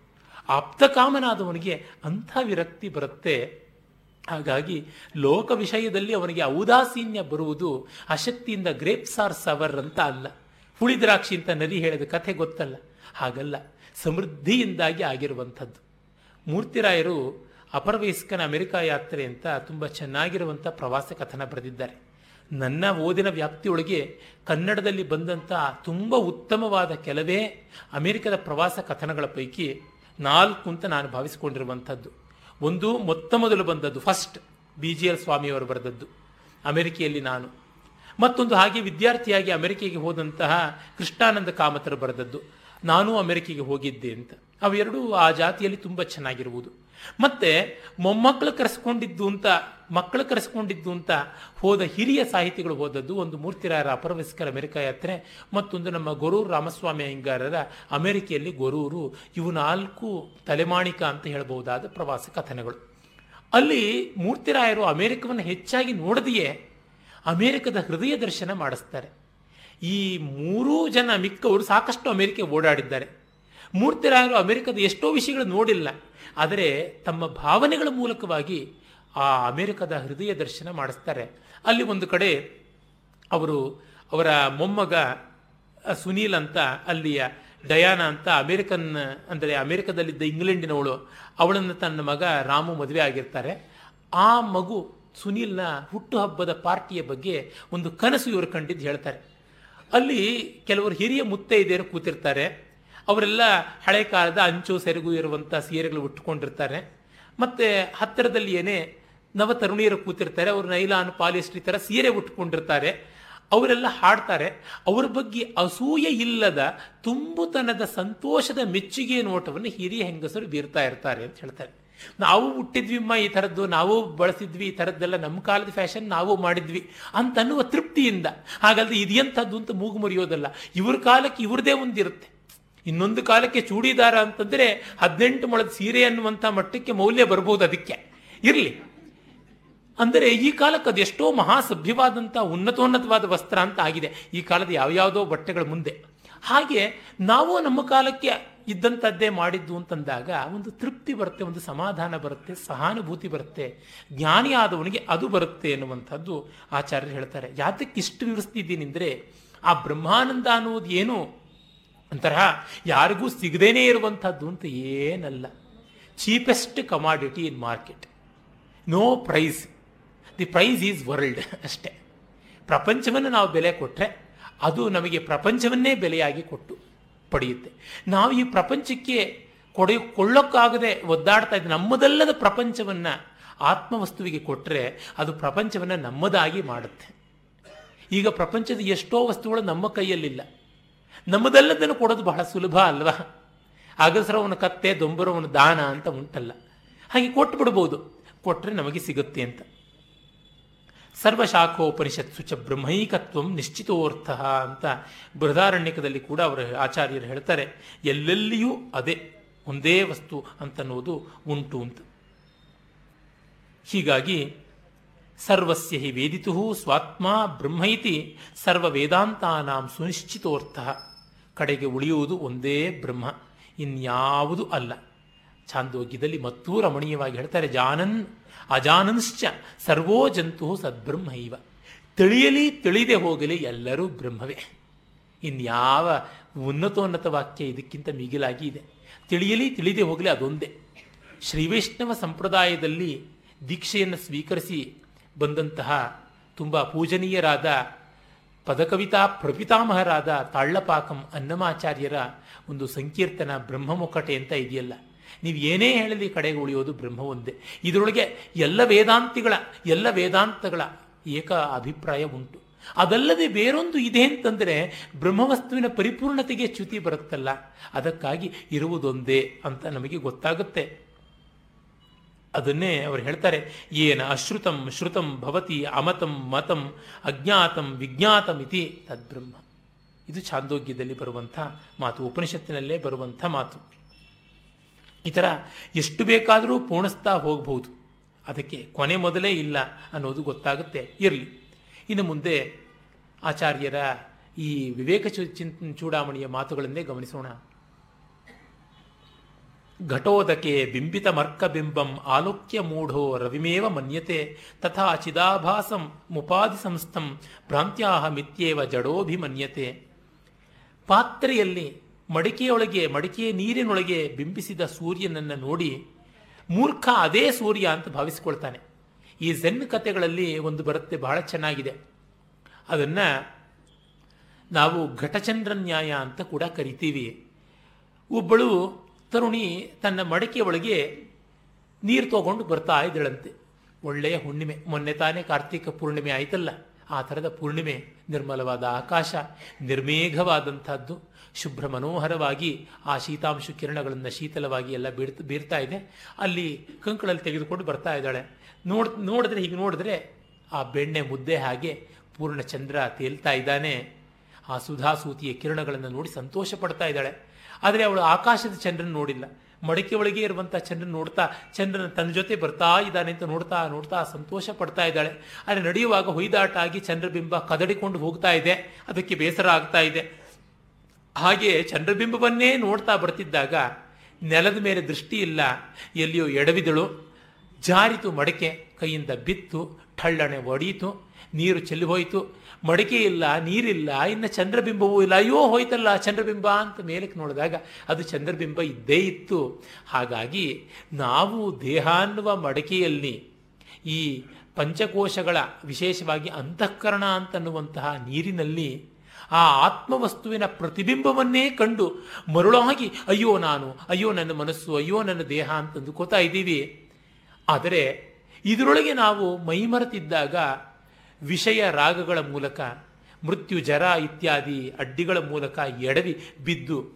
ಆಪ್ತಕಾಮನಾದವನಿಗೆ ಅಂಥ ವಿರಕ್ತಿ ಬರುತ್ತೆ. ಹಾಗಾಗಿ ಲೋಕ ವಿಷಯದಲ್ಲಿ ಅವನಿಗೆ ಔದಾಸೀನ್ಯ ಬರುವುದು, ಅಶಕ್ತಿಯಿಂದ ಗ್ರೇಪ್ಸ್ ಆರ್ ಸವರ್ ಅಂತ ಅಲ್ಲ. ಹುಳಿದ್ರಾಕ್ಷಿ ಅಂತ ನರಿ ಹೇಳಿದ ಕಥೆ ಗೊತ್ತಲ್ಲ. ಹಾಗಲ್ಲ, ಸಮೃದ್ಧಿಯಿಂದಾಗಿ ಆಗಿರುವಂಥದ್ದು. ಮೂರ್ತಿರಾಯರು ಅಪರವಯಸ್ಕನ ಅಮೆರಿಕ ಯಾತ್ರೆ ಅಂತ ತುಂಬ ಚೆನ್ನಾಗಿರುವಂಥ ಪ್ರವಾಸ ಕಥನ ಬರೆದಿದ್ದಾರೆ. ನನ್ನ ಓದಿನ ವ್ಯಾಪ್ತಿಯೊಳಗೆ ಕನ್ನಡದಲ್ಲಿ ಬಂದಂಥ ತುಂಬ ಉತ್ತಮವಾದ ಕೆಲವೇ ಅಮೆರಿಕದ ಪ್ರವಾಸ ಕಥನಗಳ ಪೈಕಿ ನಾಲ್ಕು ಅಂತ ನಾನು ಭಾವಿಸಿಕೊಂಡಿರುವಂಥದ್ದು. ಒಂದು ಮೊತ್ತ ಮೊದಲು ಬಂದದ್ದು ಫಸ್ಟ್ ಬಿ ಜಿ ಎಲ್ ಸ್ವಾಮಿಯವರು ಬರೆದದ್ದು, ಅಮೆರಿಕೆಯಲ್ಲಿ ನಾನು. ಮತ್ತೊಂದು ಹಾಗೆ ವಿದ್ಯಾರ್ಥಿಯಾಗಿ ಅಮೆರಿಕೆಗೆ ಹೋದಂತಹ ಕೃಷ್ಣಾನಂದ ಕಾಮತರು ಬರೆದದ್ದು, ನಾನು ಅಮೆರಿಕೆಗೆ ಹೋಗಿದ್ದೆ ಅಂತ. ಅವೆರಡೂ ಆ ಜಾತಿಯಲ್ಲಿ ತುಂಬ ಚೆನ್ನಾಗಿರುವುದು. ಮತ್ತೆ ಮೊಮ್ಮಕ್ಕಳು ಕರೆಸ್ಕೊಂಡಿದ್ದು ಅಂತ, ಮಕ್ಕಳು ಕರೆಸ್ಕೊಂಡಿದ್ದು ಅಂತ ಹೋದ ಹಿರಿಯ ಸಾಹಿತಿಗಳು ಹೋದದ್ದು ಒಂದು ಮೂರ್ತಿರಾಯರ ಅಪರವಸ್ಕರ ಅಮೆರಿಕ ಯಾತ್ರೆ ಮತ್ತೊಂದು ನಮ್ಮ ಗೊರೂರು ರಾಮಸ್ವಾಮಿ ಅಯ್ಯಂಗಾರರ ಅಮೆರಿಕೆಯಲ್ಲಿ ಗೊರೂರು, ಇವು ನಾಲ್ಕು ತಲೆಮಾಣಿಕ ಅಂತ ಹೇಳಬಹುದಾದ ಪ್ರವಾಸ ಕಥನಗಳು. ಅಲ್ಲಿ ಮೂರ್ತಿರಾಯರು ಅಮೆರಿಕವನ್ನು ಹೆಚ್ಚಾಗಿ ನೋಡದೆಯೇ ಅಮೆರಿಕದ ಹೃದಯ ದರ್ಶನ ಮಾಡಿಸ್ತಾರೆ. ಈ ಮೂರೂ ಜನ ಮಿಕ್ಕವರು ಸಾಕಷ್ಟು ಅಮೆರಿಕೆ ಓಡಾಡಿದ್ದಾರೆ. ಮೂರ್ತಿರಾಯರು ಅಮೆರಿಕದ ಎಷ್ಟೋ ವಿಷಯಗಳು ನೋಡಿಲ್ಲ. ಆದರೆ ತಮ್ಮ ಭಾವನೆಗಳ ಮೂಲಕವಾಗಿ ಆ ಅಮೆರಿಕದ ಹೃದಯ ದರ್ಶನ ಮಾಡಿಸ್ತಾರೆ. ಅಲ್ಲಿ ಒಂದು ಕಡೆ ಅವರು ಅವರ ಮೊಮ್ಮಗ ಸುನೀಲ್ ಅಂತ, ಅಲ್ಲಿಯ ಡಯಾನ ಅಂತ, ಅಮೆರಿಕನ್ ಅಂದರೆ ಅಮೆರಿಕದಲ್ಲಿದ್ದ ಇಂಗ್ಲೆಂಡಿನವಳು, ಅವಳನ್ನು ತನ್ನ ಮಗ ರಾಮು ಮದುವೆ ಆಗಿರ್ತಾರೆ. ಆ ಮಗು ಸುನೀಲ್ನ ಹುಟ್ಟುಹಬ್ಬದ ಪಾರ್ಟಿಯ ಬಗ್ಗೆ ಒಂದು ಕನಸು ಇವರು ಕಂಡಿದ್ದು ಹೇಳ್ತಾರೆ. ಅಲ್ಲಿ ಕೆಲವರು ಹಿರಿಯ ಮುತ್ತೈದೆಯರು ಕೂತಿರ್ತಾರೆ. ಅವರೆಲ್ಲ ಹಳೆ ಕಾಲದ ಅಂಚು ಸೆರಗು ಇರುವಂಥ ಸೀರೆಗಳು ಉಟ್ಕೊಂಡಿರ್ತಾರೆ ಮತ್ತು ಹತ್ತಿರದಲ್ಲಿ ಏನೇ ನವ ತರುಣಿಯರು ಕೂತಿರ್ತಾರೆ, ಅವರು ನೈಲಾನ್, ಪಾಲಿಸ್ಟ್ರಿ ಥರ ಸೀರೆ ಉಟ್ಕೊಂಡಿರ್ತಾರೆ ಅವರೆಲ್ಲ ಹಾಡ್ತಾರೆ. ಅವರ ಬಗ್ಗೆ ಅಸೂಯೆ ಇಲ್ಲದ, ತುಂಬುತನದ ಸಂತೋಷದ ಮೆಚ್ಚುಗೆ ನೋಟವನ್ನು ಹಿರಿಯ ಹೆಂಗಸರು ಬೀರ್ತಾ ಇರ್ತಾರೆ ಅಂತ ಹೇಳ್ತಾರೆ. ನಾವು ಹುಟ್ಟಿದ್ವಿಮ್ಮ ಈ ಥರದ್ದು, ನಾವು ಬಳಸಿದ್ವಿ ಈ ಥರದ್ದೆಲ್ಲ, ನಮ್ಮ ಕಾಲದ ಫ್ಯಾಷನ್ ನಾವು ಮಾಡಿದ್ವಿ ಅಂತನ್ನುವ ತೃಪ್ತಿಯಿಂದ. ಹಾಗಲ್ಲದೆ ಇದೆಂಥದ್ದು ಅಂತ ಮೂಗು ಮುರಿಯೋದಲ್ಲ. ಇವ್ರ ಕಾಲಕ್ಕೆ ಇವ್ರದೇ ಒಂದಿರುತ್ತೆ. ಇನ್ನೊಂದು ಕಾಲಕ್ಕೆ ಚೂಡಿದಾರ ಅಂತಂದ್ರೆ ಹದಿನೆಂಟು ಮೊಳದ ಸೀರೆ ಅನ್ನುವಂಥ ಮಟ್ಟಕ್ಕೆ ಮೌಲ್ಯ ಬರ್ಬೋದು ಅದಕ್ಕೆ. ಇರಲಿ. ಅಂದರೆ ಈ ಕಾಲಕ್ಕೆ ಅದೆಷ್ಟೋ ಮಹಾಸಭ್ಯವಾದಂಥ ಉನ್ನತೋನ್ನತವಾದ ವಸ್ತ್ರ ಅಂತ ಆಗಿದೆ. ಈ ಕಾಲದ ಯಾವ್ಯಾವುದೋ ಬಟ್ಟೆಗಳ ಮುಂದೆ. ಹಾಗೆ ನಾವು ನಮ್ಮ ಕಾಲಕ್ಕೆ ಇದ್ದಂಥದ್ದೇ ಮಾಡಿದ್ದು ಅಂತಂದಾಗ ಒಂದು ತೃಪ್ತಿ ಬರುತ್ತೆ, ಒಂದು ಸಮಾಧಾನ ಬರುತ್ತೆ, ಸಹಾನುಭೂತಿ ಬರುತ್ತೆ, ಜ್ಞಾನಿ ಆದವನಿಗೆ ಅದು ಬರುತ್ತೆ ಎನ್ನುವಂಥದ್ದು ಆಚಾರ್ಯರು ಹೇಳ್ತಾರೆ. ಯಾತಕ್ಕೆ ಇಷ್ಟು ವಿವರಿಸ್ತಿದ್ದೀನಿ ಅಂದರೆ ಆ ಬ್ರಹ್ಮಾನಂದ ಅನ್ನೋದು ಏನು ಒಂಥರ ಯಾರಿಗೂ ಸಿಗದೇನೆ ಇರುವಂಥದ್ದು ಅಂತ ಏನಲ್ಲ. Cheapest commodity in market no price the price is world ಅಷ್ಟೇ. ಪ್ರಪಂಚವನ್ನು ನಾವು ಬೆಲೆ ಕೊಟ್ಟರೆ ಅದು ನಮಗೆ ಪ್ರಪಂಚವನ್ನೇ ಬೆಲೆಯಾಗಿ ಕೊಟ್ಟು ಪಡೆಯುತ್ತೆ. ನಾವು ಈ ಪ್ರಪಂಚಕ್ಕೆ ಕೊಡೆಯ ಕೊಳ್ಳೋಕ್ಕಾಗದೆ ಒದ್ದಾಡ್ತಾ ಇದ್ದ ನಮ್ಮದಲ್ಲದ ಪ್ರಪಂಚವನ್ನು ಆತ್ಮವಸ್ತುವಿಗೆ ಕೊಟ್ಟರೆ ಅದು ಪ್ರಪಂಚವನ್ನು ನಮ್ಮದಾಗಿ ಮಾಡುತ್ತೆ. ಈಗ ಪ್ರಪಂಚದ ಎಷ್ಟೋ ವಸ್ತುಗಳು ನಮ್ಮ ಕೈಯಲ್ಲಿಲ್ಲ. ನಮ್ಮದಲ್ಲದನ್ನು ಕೊಡೋದು ಬಹಳ ಸುಲಭ ಅಲ್ವಾ? ಅಗಸರವನ ಕತ್ತೆ, ದೊಂಬರವನ ದಾನ ಅಂತ ಉಂಟಲ್ಲ. ಹಾಗೆ ಕೊಟ್ಟು ಬಿಡ್ಬೋದು ಕೊಟ್ಟರೆ ನಮಗೆ ಸಿಗುತ್ತೆ ಅಂತ. ಸರ್ವಶಾಖೋಪನಿಷತ್ಸು ಚ ಬ್ರಹ್ಮೈಕತ್ವ ನಿಶ್ಚಿತೋರ್ಥ ಅಂತ ಬೃಹದಾರಣ್ಯಕದಲ್ಲಿ ಕೂಡ ಅವರು ಆಚಾರ್ಯರು ಹೇಳ್ತಾರೆ. ಎಲ್ಲೆಲ್ಲಿಯೂ ಅದೇ, ಒಂದೇ ವಸ್ತು ಅಂತನ್ನುವುದು ಉಂಟು ಅಂತ. ಹೀಗಾಗಿ ಸರ್ವಸ್ಯ ಹಿ ವೇದಿತು ಸ್ವಾತ್ಮ ಬ್ರಹ್ಮೈತಿ ಸರ್ವ ವೇದಾಂತಾನಾಂ ಸುನಿಶ್ಚಿತೋರ್ಥ. ಕಡೆಗೆ ಉಳಿಯುವುದು ಒಂದೇ ಬ್ರಹ್ಮ, ಇನ್ಯಾವುದು ಅಲ್ಲ. ಛಾಂದೋಗ್ಯದಲ್ಲಿ ಮತ್ತೂ ರಮಣೀಯವಾಗಿ ಹೇಳ್ತಾರೆ, ಜಾನನ್ ಅಜಾನನ್ಶ್ಚ ಸರ್ವೋ ಜಂತು ಸದ್ಬ್ರಹ್ಮೈವ. ತಿಳಿಯಲಿ ತಿಳಿದೇ ಹೋಗಲಿ ಎಲ್ಲರೂ ಬ್ರಹ್ಮವೇ. ಇನ್ಯಾವ ಉನ್ನತೋನ್ನತ ವಾಕ್ಯ ಇದಕ್ಕಿಂತ ಮಿಗಿಲಾಗಿ ಇದೆ. ತಿಳಿಯಲಿ ತಿಳಿದೆ ಹೋಗಲಿ ಅದೊಂದೇ. ಶ್ರೀ ವೈಷ್ಣವ ಸಂಪ್ರದಾಯದಲ್ಲಿ ದೀಕ್ಷೆಯನ್ನು ಸ್ವೀಕರಿಸಿ ಬಂದಂತಹ ತುಂಬ ಪೂಜನೀಯರಾದ ಪದಕವಿತಾ ಪ್ರಪಿತಾಮಹರಾದ ತಾಳ್ಳಪಾಕಂ ಅನ್ನಮಾಚಾರ್ಯರ ಒಂದು ಸಂಕೀರ್ತನ ಬ್ರಹ್ಮಮುಖಟೆ ಅಂತ ಇದೆಯಲ್ಲ. ನೀವು ಏನೇ ಹೇಳಲಿ ಕಡೆಗೆ ಉಳಿಯೋದು ಬ್ರಹ್ಮ ಒಂದೇ ಇದರೊಳಗೆ ಎಲ್ಲ ವೇದಾಂತಿಗಳ, ಎಲ್ಲ ವೇದಾಂತಗಳ ಏಕ ಅಭಿಪ್ರಾಯ ಉಂಟು. ಅದಲ್ಲದೆ ಬೇರೊಂದು ಇದೆ ಅಂತಂದರೆ ಬ್ರಹ್ಮವಸ್ತುವಿನ ಪರಿಪೂರ್ಣತೆಗೆ ಚ್ಯುತಿ ಬರುತ್ತಲ್ಲ. ಅದಕ್ಕಾಗಿ ಇರುವುದೊಂದೇ ಅಂತ ನಮಗೆ ಗೊತ್ತಾಗುತ್ತೆ. ಅದನ್ನೇ ಅವರು ಹೇಳ್ತಾರೆ, ಏನ ಅಶ್ರುತಂ ಶ್ರುತಂ ಭವತಿ ಅಮತಂ ಮತಂ ಅಜ್ಞಾತಂ ವಿಜ್ಞಾತಂ ಇತಿ ತದ್ಬ್ರಹ್ಮ. ಇದು ಛಾಂದೋಗ್ಯದಲ್ಲಿ ಬರುವಂಥ ಮಾತು, ಉಪನಿಷತ್ತಿನಲ್ಲೇ ಬರುವಂಥ ಮಾತು. ಈ ಥರ ಎಷ್ಟು ಬೇಕಾದರೂ ಪೂರ್ಣಿಸ್ತಾ ಹೋಗಬಹುದು ಅದಕ್ಕೆ ಕೊನೆ ಮೊದಲೇ ಇಲ್ಲ ಅನ್ನೋದು ಗೊತ್ತಾಗುತ್ತೆ, ಇರಲಿ. ಇನ್ನು ಮುಂದೆ ಆಚಾರ್ಯರ ಈ ವಿವೇಕ ಚಿಂತ ಚೂಡಾಮಣಿಯ ಮಾತುಗಳನ್ನೇ ಗಮನಿಸೋಣ. ಘಟೋದಕೆ ಬಿಂಬಿತ ಮರ್ಕಬಿಂಬಂ ಆಲೋಕ್ಯ ಮೂಢೋ ರವಿಮೇವ ಮನ್ಯತೆ ತಥಾ ಚಿದಾಭಾಸಂ ಮುಪಾದಿ ಸಂಸ್ಥಂ ಭ್ರಾಂತ್ಯಾಹ ಮಿತ್ಯೇವ ಜಡೋಭಿಮನ್ಯತೆ. ಪಾತ್ರೆಯಲ್ಲಿ ಮಡಿಕೆಯೊಳಗೆ, ಮಡಿಕೆಯ ನೀರಿನೊಳಗೆ ಬಿಂಬಿಸಿದ ಸೂರ್ಯನನ್ನು ನೋಡಿ ಮೂರ್ಖ ಅದೇ ಸೂರ್ಯ ಅಂತ ಭಾವಿಸಿಕೊಳ್ತಾನೆ. ಈ ಜೆನ್ ಕಥೆಗಳಲ್ಲಿ ಒಂದು ಬರುತ್ತೆ, ಬಹಳ ಚೆನ್ನಾಗಿದೆ. ಅದನ್ನ ನಾವು ಘಟಚಂದ್ರ ನ್ಯಾಯ ಅಂತ ಕೂಡ ಕರಿತೀವಿ. ಒಬ್ಬಳು ತರುಣಿ ತನ್ನ ಮಡಕೆಯ ಒಳಗೆ ನೀರು ತಗೊಂಡು ಬರ್ತಾ ಇದ್ದಳಂತೆ. ಒಳ್ಳೆಯ ಹುಣ್ಣಿಮೆ. ಮೊನ್ನೆ ತಾನೇ ಕಾರ್ತಿಕ ಪೂರ್ಣಿಮೆ ಆಯ್ತಲ್ಲ. ಆ ಥರದ ಪೂರ್ಣಿಮೆ ನಿರ್ಮಲವಾದ ಆಕಾಶ, ನಿರ್ಮೇಘವಾದಂಥದ್ದು. ಶುಭ್ರ ಮನೋಹರವಾಗಿ ಆ ಶೀತಾಂಶ ಕಿರಣಗಳನ್ನು ಶೀತಲವಾಗಿ ಎಲ್ಲ ಬೀಳ್ತ ಬೀರ್ತಾ ಇದೆ. ಅಲ್ಲಿ ಕಂಕಳಲ್ಲಿ ತೆಗೆದುಕೊಂಡು ಬರ್ತಾ ಇದ್ದಾಳೆ. ನೋಡ್, ನೋಡಿದ್ರೆ ಹೀಗೆ ನೋಡಿದ್ರೆ ಆ ಬೆಣ್ಣೆ ಮುದ್ದೆ ಹಾಗೆ ಪೂರ್ಣ ಚಂದ್ರ ತೇಲ್ತಾ ಇದ್ದಾನೆ. ಆ ಸುಧಾಸೂತಿಯ ಕಿರಣಗಳನ್ನು ನೋಡಿ ಸಂತೋಷ ಪಡ್ತಾ ಇದ್ದಾಳೆ. ಆದರೆ ಅವಳು ಆಕಾಶದ ಚಂದ್ರನ ನೋಡಿಲ್ಲ. ಮಡಿಕೆ ಒಳಗೆ ಇರುವಂಥ ಚಂದ್ರನ ನೋಡ್ತಾ, ಚಂದ್ರನ ತನ್ನ ಜೊತೆ ಬರ್ತಾ ಇದ್ದಾನೆ ಅಂತ ನೋಡ್ತಾ ನೋಡ್ತಾ ಸಂತೋಷ ಪಡ್ತಾ ಇದ್ದಾಳೆ. ಆದರೆ ನಡೆಯುವಾಗ ಹೊಯ್ದಾಟ ಆಗಿ ಚಂದ್ರಬಿಂಬ ಕದಡಿಕೊಂಡು ಹೋಗ್ತಾ ಇದೆ. ಅದಕ್ಕೆ ಬೇಸರ ಆಗ್ತಾ ಇದೆ. ಹಾಗೆ ಚಂದ್ರಬಿಂಬವನ್ನೇ ನೋಡ್ತಾ ಬರ್ತಿದ್ದಾಗ ನೆಲದ ಮೇಲೆ ದೃಷ್ಟಿ ಇಲ್ಲ. ಎಲ್ಲಿಯೋ ಎಡವಿದಳು. ಜಾರಿತು ಮಡಕೆ, ಕೈಯಿಂದ ಬಿತ್ತು ಠಳ್ಳಣೆ ಒಡೆಯಿತು ನೀರು ಚೆಲ್ಲಿ ಹೋಯಿತು. ಮಡಿಕೆ ಇಲ್ಲ, ನೀರಿಲ್ಲ, ಇನ್ನು ಚಂದ್ರಬಿಂಬವೂ ಇಲ್ಲ, ಅಯ್ಯೋ ಹೋಯ್ತಲ್ಲ ಚಂದ್ರಬಿಂಬ ಅಂತ ಮೇಲಕ್ಕೆ ನೋಡಿದಾಗ ಅದು ಚಂದ್ರಬಿಂಬ ಇದ್ದೇ ಇತ್ತು. ಹಾಗಾಗಿ ನಾವು ದೇಹ ಅನ್ನುವ ಮಡಕೆಯಲ್ಲಿ ಈ ಪಂಚಕೋಶಗಳ ವಿಶೇಷವಾಗಿ ಅಂತಃಕರಣ ಅಂತನ್ನುವಂತಹ ನೀರಿನಲ್ಲಿ ಆ ಆತ್ಮವಸ್ತುವಿನ ಪ್ರತಿಬಿಂಬವನ್ನೇ ಕಂಡು ಮರುಳಾಗಿ, ಅಯ್ಯೋ ನಾನು, ಅಯ್ಯೋ ನನ್ನ ಮನಸ್ಸು, ಅಯ್ಯೋ ನನ್ನ ದೇಹ ಅಂತಂದುಕೋತಾ ಇದ್ದೀವಿ. ಆದರೆ ಇದರೊಳಗೆ ನಾವು ಮೈಮರೆತಿದ್ದಾಗ ವಿಷಯ ರಾಗಗಳ ಮೂಲಕ, ಮೃತ್ಯು ಜರ ಇತ್ಯಾದಿ ಅಡ್ಡಿಗಳ ಮೂಲಕ ಎಡವಿ ಬಿದ್ದು,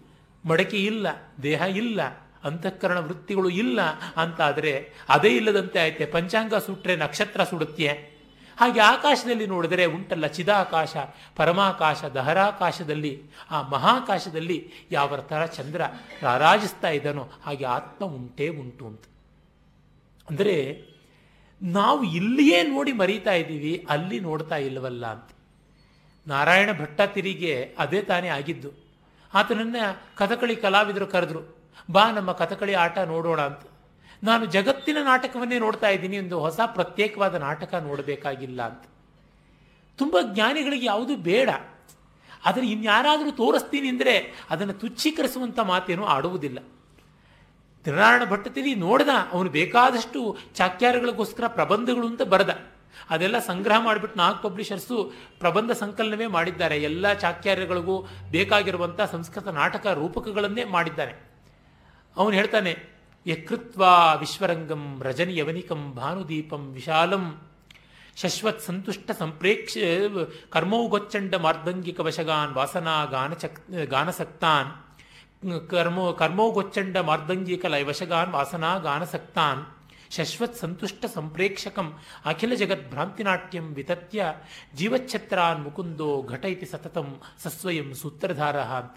ಮಡಕೆ ಇಲ್ಲ, ದೇಹ ಇಲ್ಲ, ಅಂತಃಕರಣ ವೃತ್ತಿಗಳು ಇಲ್ಲ ಅಂತಾದರೆ ಅದೇ ಇಲ್ಲದಂತೆ ಆಯ್ತೆ, ಪಂಚಾಂಗ ಸುಟ್ರೆ ನಕ್ಷತ್ರ ಸುಡುತ್ತೆ ಹಾಗೆ ಆಕಾಶದಲ್ಲಿ ನೋಡಿದರೆ ಉಂಟಲ್ಲ ಚಿದಾಕಾಶ, ಪರಮಾಕಾಶ, ದಹರಾಕಾಶದಲ್ಲಿ, ಆ ಮಹಾಕಾಶದಲ್ಲಿ ಯಾವ ಥರ ಚಂದ್ರ ರಾರಾಜಿಸ್ತಾ ಇದ್ದಾನೋ ಹಾಗೆ ಆತ್ಮ ಉಂಟೇ ಉಂಟು ಅಂತ. ಅಂದರೆ ನಾವು ಇಲ್ಲಿಯೇ ನೋಡಿ ಮರೀತಾ ಇದ್ದೀವಿ, ಅಲ್ಲಿ ನೋಡ್ತಾ ಇಲ್ಲವಲ್ಲ ಅಂತ. ನಾರಾಯಣ ಭಟ್ಟ ತಿರಿಗೆ ಅದೇ ತಾನೇ ಆಗಿದ್ದು. ಆತನನ್ನ ಕಥಕಳಿ ಕಲಾವಿದರು ಕರೆದ್ರು, ಬಾ ನಮ್ಮ ಕಥಕಳಿ ಆಟ ನೋಡೋಣ ಅಂತ. ನಾನು ಜಗತ್ತಿನ ನಾಟಕವನ್ನೇ ನೋಡ್ತಾ ಇದ್ದೀನಿ, ಒಂದು ಹೊಸ ಪ್ರತ್ಯೇಕವಾದ ನಾಟಕ ನೋಡಬೇಕಾಗಿಲ್ಲ ಅಂತ. ತುಂಬ ಜ್ಞಾನಿಗಳಿಗೆ ಯಾವುದು ಬೇಡ. ಆದರೆ ಇನ್ಯಾರಾದರೂ ತೋರಿಸ್ತೀನಿ ಅಂದರೆ ಅದನ್ನು ತುಚ್ಛೀಕರಿಸುವಂಥ ಮಾತೇನೂ ಆಡುವುದಿಲ್ಲ. ತಿರುನಾರಾಯಣ ಭಟ್ಟತಿಲಿ ನೋಡ್ದ, ಅವನು ಬೇಕಾದಷ್ಟು ಚಾಕ್ಯಾರಗಳಿಗೋಸ್ಕರ ಪ್ರಬಂಧಗಳು ಅಂತ ಬರೆದ. ಅದೆಲ್ಲ ಸಂಗ್ರಹ ಮಾಡಿಬಿಟ್ಟು ನಾಲ್ಕು ಪಬ್ಲಿಷರ್ಸು ಪ್ರಬಂಧ ಸಂಕಲನವೇ ಮಾಡಿದ್ದಾರೆ. ಎಲ್ಲ ಚಾಕ್ಯಾರ್ಯಗಳಿಗೂ ಬೇಕಾಗಿರುವಂಥ ಸಂಸ್ಕೃತ ನಾಟಕ ರೂಪಕಗಳನ್ನೇ ಮಾಡಿದ್ದಾನೆ ಅವನು ಹೇಳ್ತಾನೆ, ಯಕೃತ್ವ ವಿಶ್ವರಂಗಂ ರಜನಿ ಯವನಿಕಂ ಭಾನುದೀಪಂ ವಿಶಾಲಂ ಶಶ್ವತ್ ಸಂತುಷ್ಟ ಸಂಪ್ರೇಕ್ಷ ಕರ್ಮೌಗೊಚ್ಚಂಡ ಮಾರ್ದಂಗಿಕ ವಶಗಾನ್ ವಾಸನಾ ಗಾನಚಕ್ ಗಾನಸಕ್ತಾನ್ ಕರ್ಮೋ ಕರ್ಮೋಗೊಚ್ಚಂಡ ಮಾರ್ದಂಗಿಕ ವಶಗಾನ್ ವಾಸನಾ ಗಾನಸಕ್ತಾನ್ ಶಶ್ವತ್ ಸಂತುಷ್ಟ ಸಂಪ್ರೇಕ್ಷಕಂ ಅಖಿಲ ಜಗತ್ ಭ್ರಾಂತಿನಾಟ್ಯಂ ವಿತತ್ಯ ಜೀವಚ್ಛತ್ರಾನ್ ಮುಕುಂದೋ ಘಟ ಇತಿ ಸತತಂ ಸಸ್ವಯಂ ಸೂತ್ರಧಾರ ಅಂತ.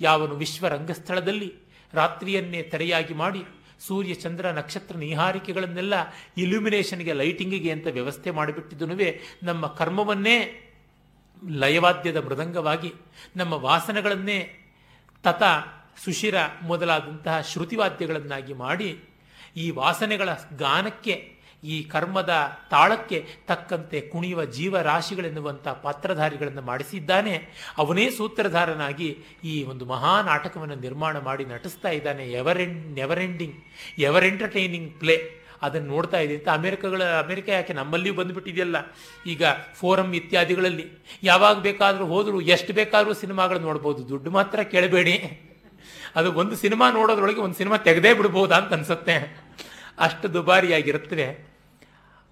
ಯಾವನು ವಿಶ್ವ ರಂಗಸ್ಥಳದಲ್ಲಿ ರಾತ್ರಿಯನ್ನೇ ತೆರೆಯಾಗಿ ಮಾಡಿ ಸೂರ್ಯ ಚಂದ್ರ ನಕ್ಷತ್ರ ನಿಹಾರಿಕೆಗಳನ್ನೆಲ್ಲ ಇಲ್ಯುಮಿನೇಷನ್ಗೆ ಲೈಟಿಂಗಿಗೆ ಅಂತ ವ್ಯವಸ್ಥೆ ಮಾಡಿಬಿಟ್ಟಿದ್ದನುವೇ ನಮ್ಮ ಕರ್ಮವನ್ನೇ ಲಯವಾದ್ಯದ ಮೃದಂಗವಾಗಿ ನಮ್ಮ ವಾಸನೆಗಳನ್ನೇ ತತ ಸುಶಿರ ಮೊದಲಾದಂತಹ ಶ್ರುತಿವಾದ್ಯಗಳನ್ನಾಗಿ ಮಾಡಿ ಈ ವಾಸನೆಗಳ ಗಾನಕ್ಕೆ, ಈ ಕರ್ಮದ ತಾಳಕ್ಕೆ ತಕ್ಕಂತೆ ಕುಣಿಯುವ ಜೀವರಾಶಿಗಳೆನ್ನುವಂಥ ಪಾತ್ರಧಾರಿಗಳನ್ನು ಮಾಡಿಸಿದ್ದಾನೆ. ಅವನೇ ಸೂತ್ರಧಾರನಾಗಿ ಈ ಒಂದು ಮಹಾ ನಾಟಕವನ್ನು ನಿರ್ಮಾಣ ಮಾಡಿ ನಟಿಸ್ತಾ ಇದ್ದಾನೆ. Ever and never ending ever entertaining play ಅದನ್ನು ನೋಡ್ತಾ ಇದೆ ಅಂತ ಅಮೆರಿಕಗಳ, ಅಮೆರಿಕ ಯಾಕೆ ನಮ್ಮಲ್ಲಿಯೂ ಬಂದುಬಿಟ್ಟಿದೆಯಲ್ಲ? ಈಗ ಫೋರಮ್ ಇತ್ಯಾದಿಗಳಲ್ಲಿ ಯಾವಾಗ ಬೇಕಾದರೂ ಹೋದರೂ, ಎಷ್ಟು ಬೇಕಾದರೂ ಸಿನಿಮಾಗಳು ನೋಡ್ಬೋದು. ದುಡ್ಡು ಮಾತ್ರ ಕೇಳಬೇಡಿ. ಅದು ಒಂದು ಸಿನಿಮಾ ನೋಡೋದ್ರೊಳಗೆ ಒಂದು ಸಿನಿಮಾ ತೆಗೆದೇ ಬಿಡ್ಬೋದಾ ಅಂತ ಅನ್ಸುತ್ತೆ. ಅಷ್ಟು ದುಬಾರಿಯಾಗಿರುತ್ತವೆ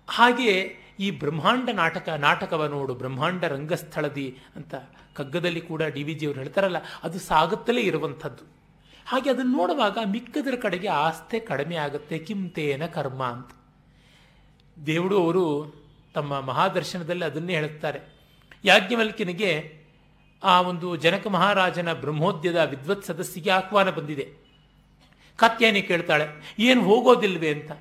ಹಾಗೆ ಈ ಬ್ರಹ್ಮಾಂಡ ನಾಟಕ, ನಾಟಕವ ನೋಡು, ಬ್ರಹ್ಮಾಂಡ ರಂಗಸ್ಥಳದಿ ಅಂತ ಕಗ್ಗದಲ್ಲಿ ಕೂಡ ಡಿ ವಿ ಜಿಯವರು ಹೇಳ್ತಾರಲ್ಲ, ಅದು ಸಾಗುತ್ತಲೇ ಇರುವಂಥದ್ದು. ಹಾಗೆ ಅದನ್ನು ನೋಡುವಾಗ ಮಿಕ್ಕದರ ಕಡೆಗೆ ಆಸ್ತೆ ಕಡಿಮೆ ಆಗುತ್ತೆ ಕಿಂತೇನ ಕರ್ಮ ಅಂತ. ದೇವರು ಅವರು ತಮ್ಮ ಮಹಾದರ್ಶನದಲ್ಲಿ ಅದನ್ನೇ ಹೇಳುತ್ತಾರೆ. ಯಾಜ್ಞವಲ್ಕಿನಿಗೆ ಆ ಒಂದು ಜನಕ ಮಹಾರಾಜನ ಬ್ರಹ್ಮೋದ್ಯದ ವಿದ್ವತ್ ಸದಸ್ಯಿಗೆ ಆಹ್ವಾನ ಬಂದಿದೆ. ಕತ್ತೇನಿ ಕೇಳ್ತಾಳೆ, ಏನು ಹೋಗೋದಿಲ್ವೇ ಅಂತ?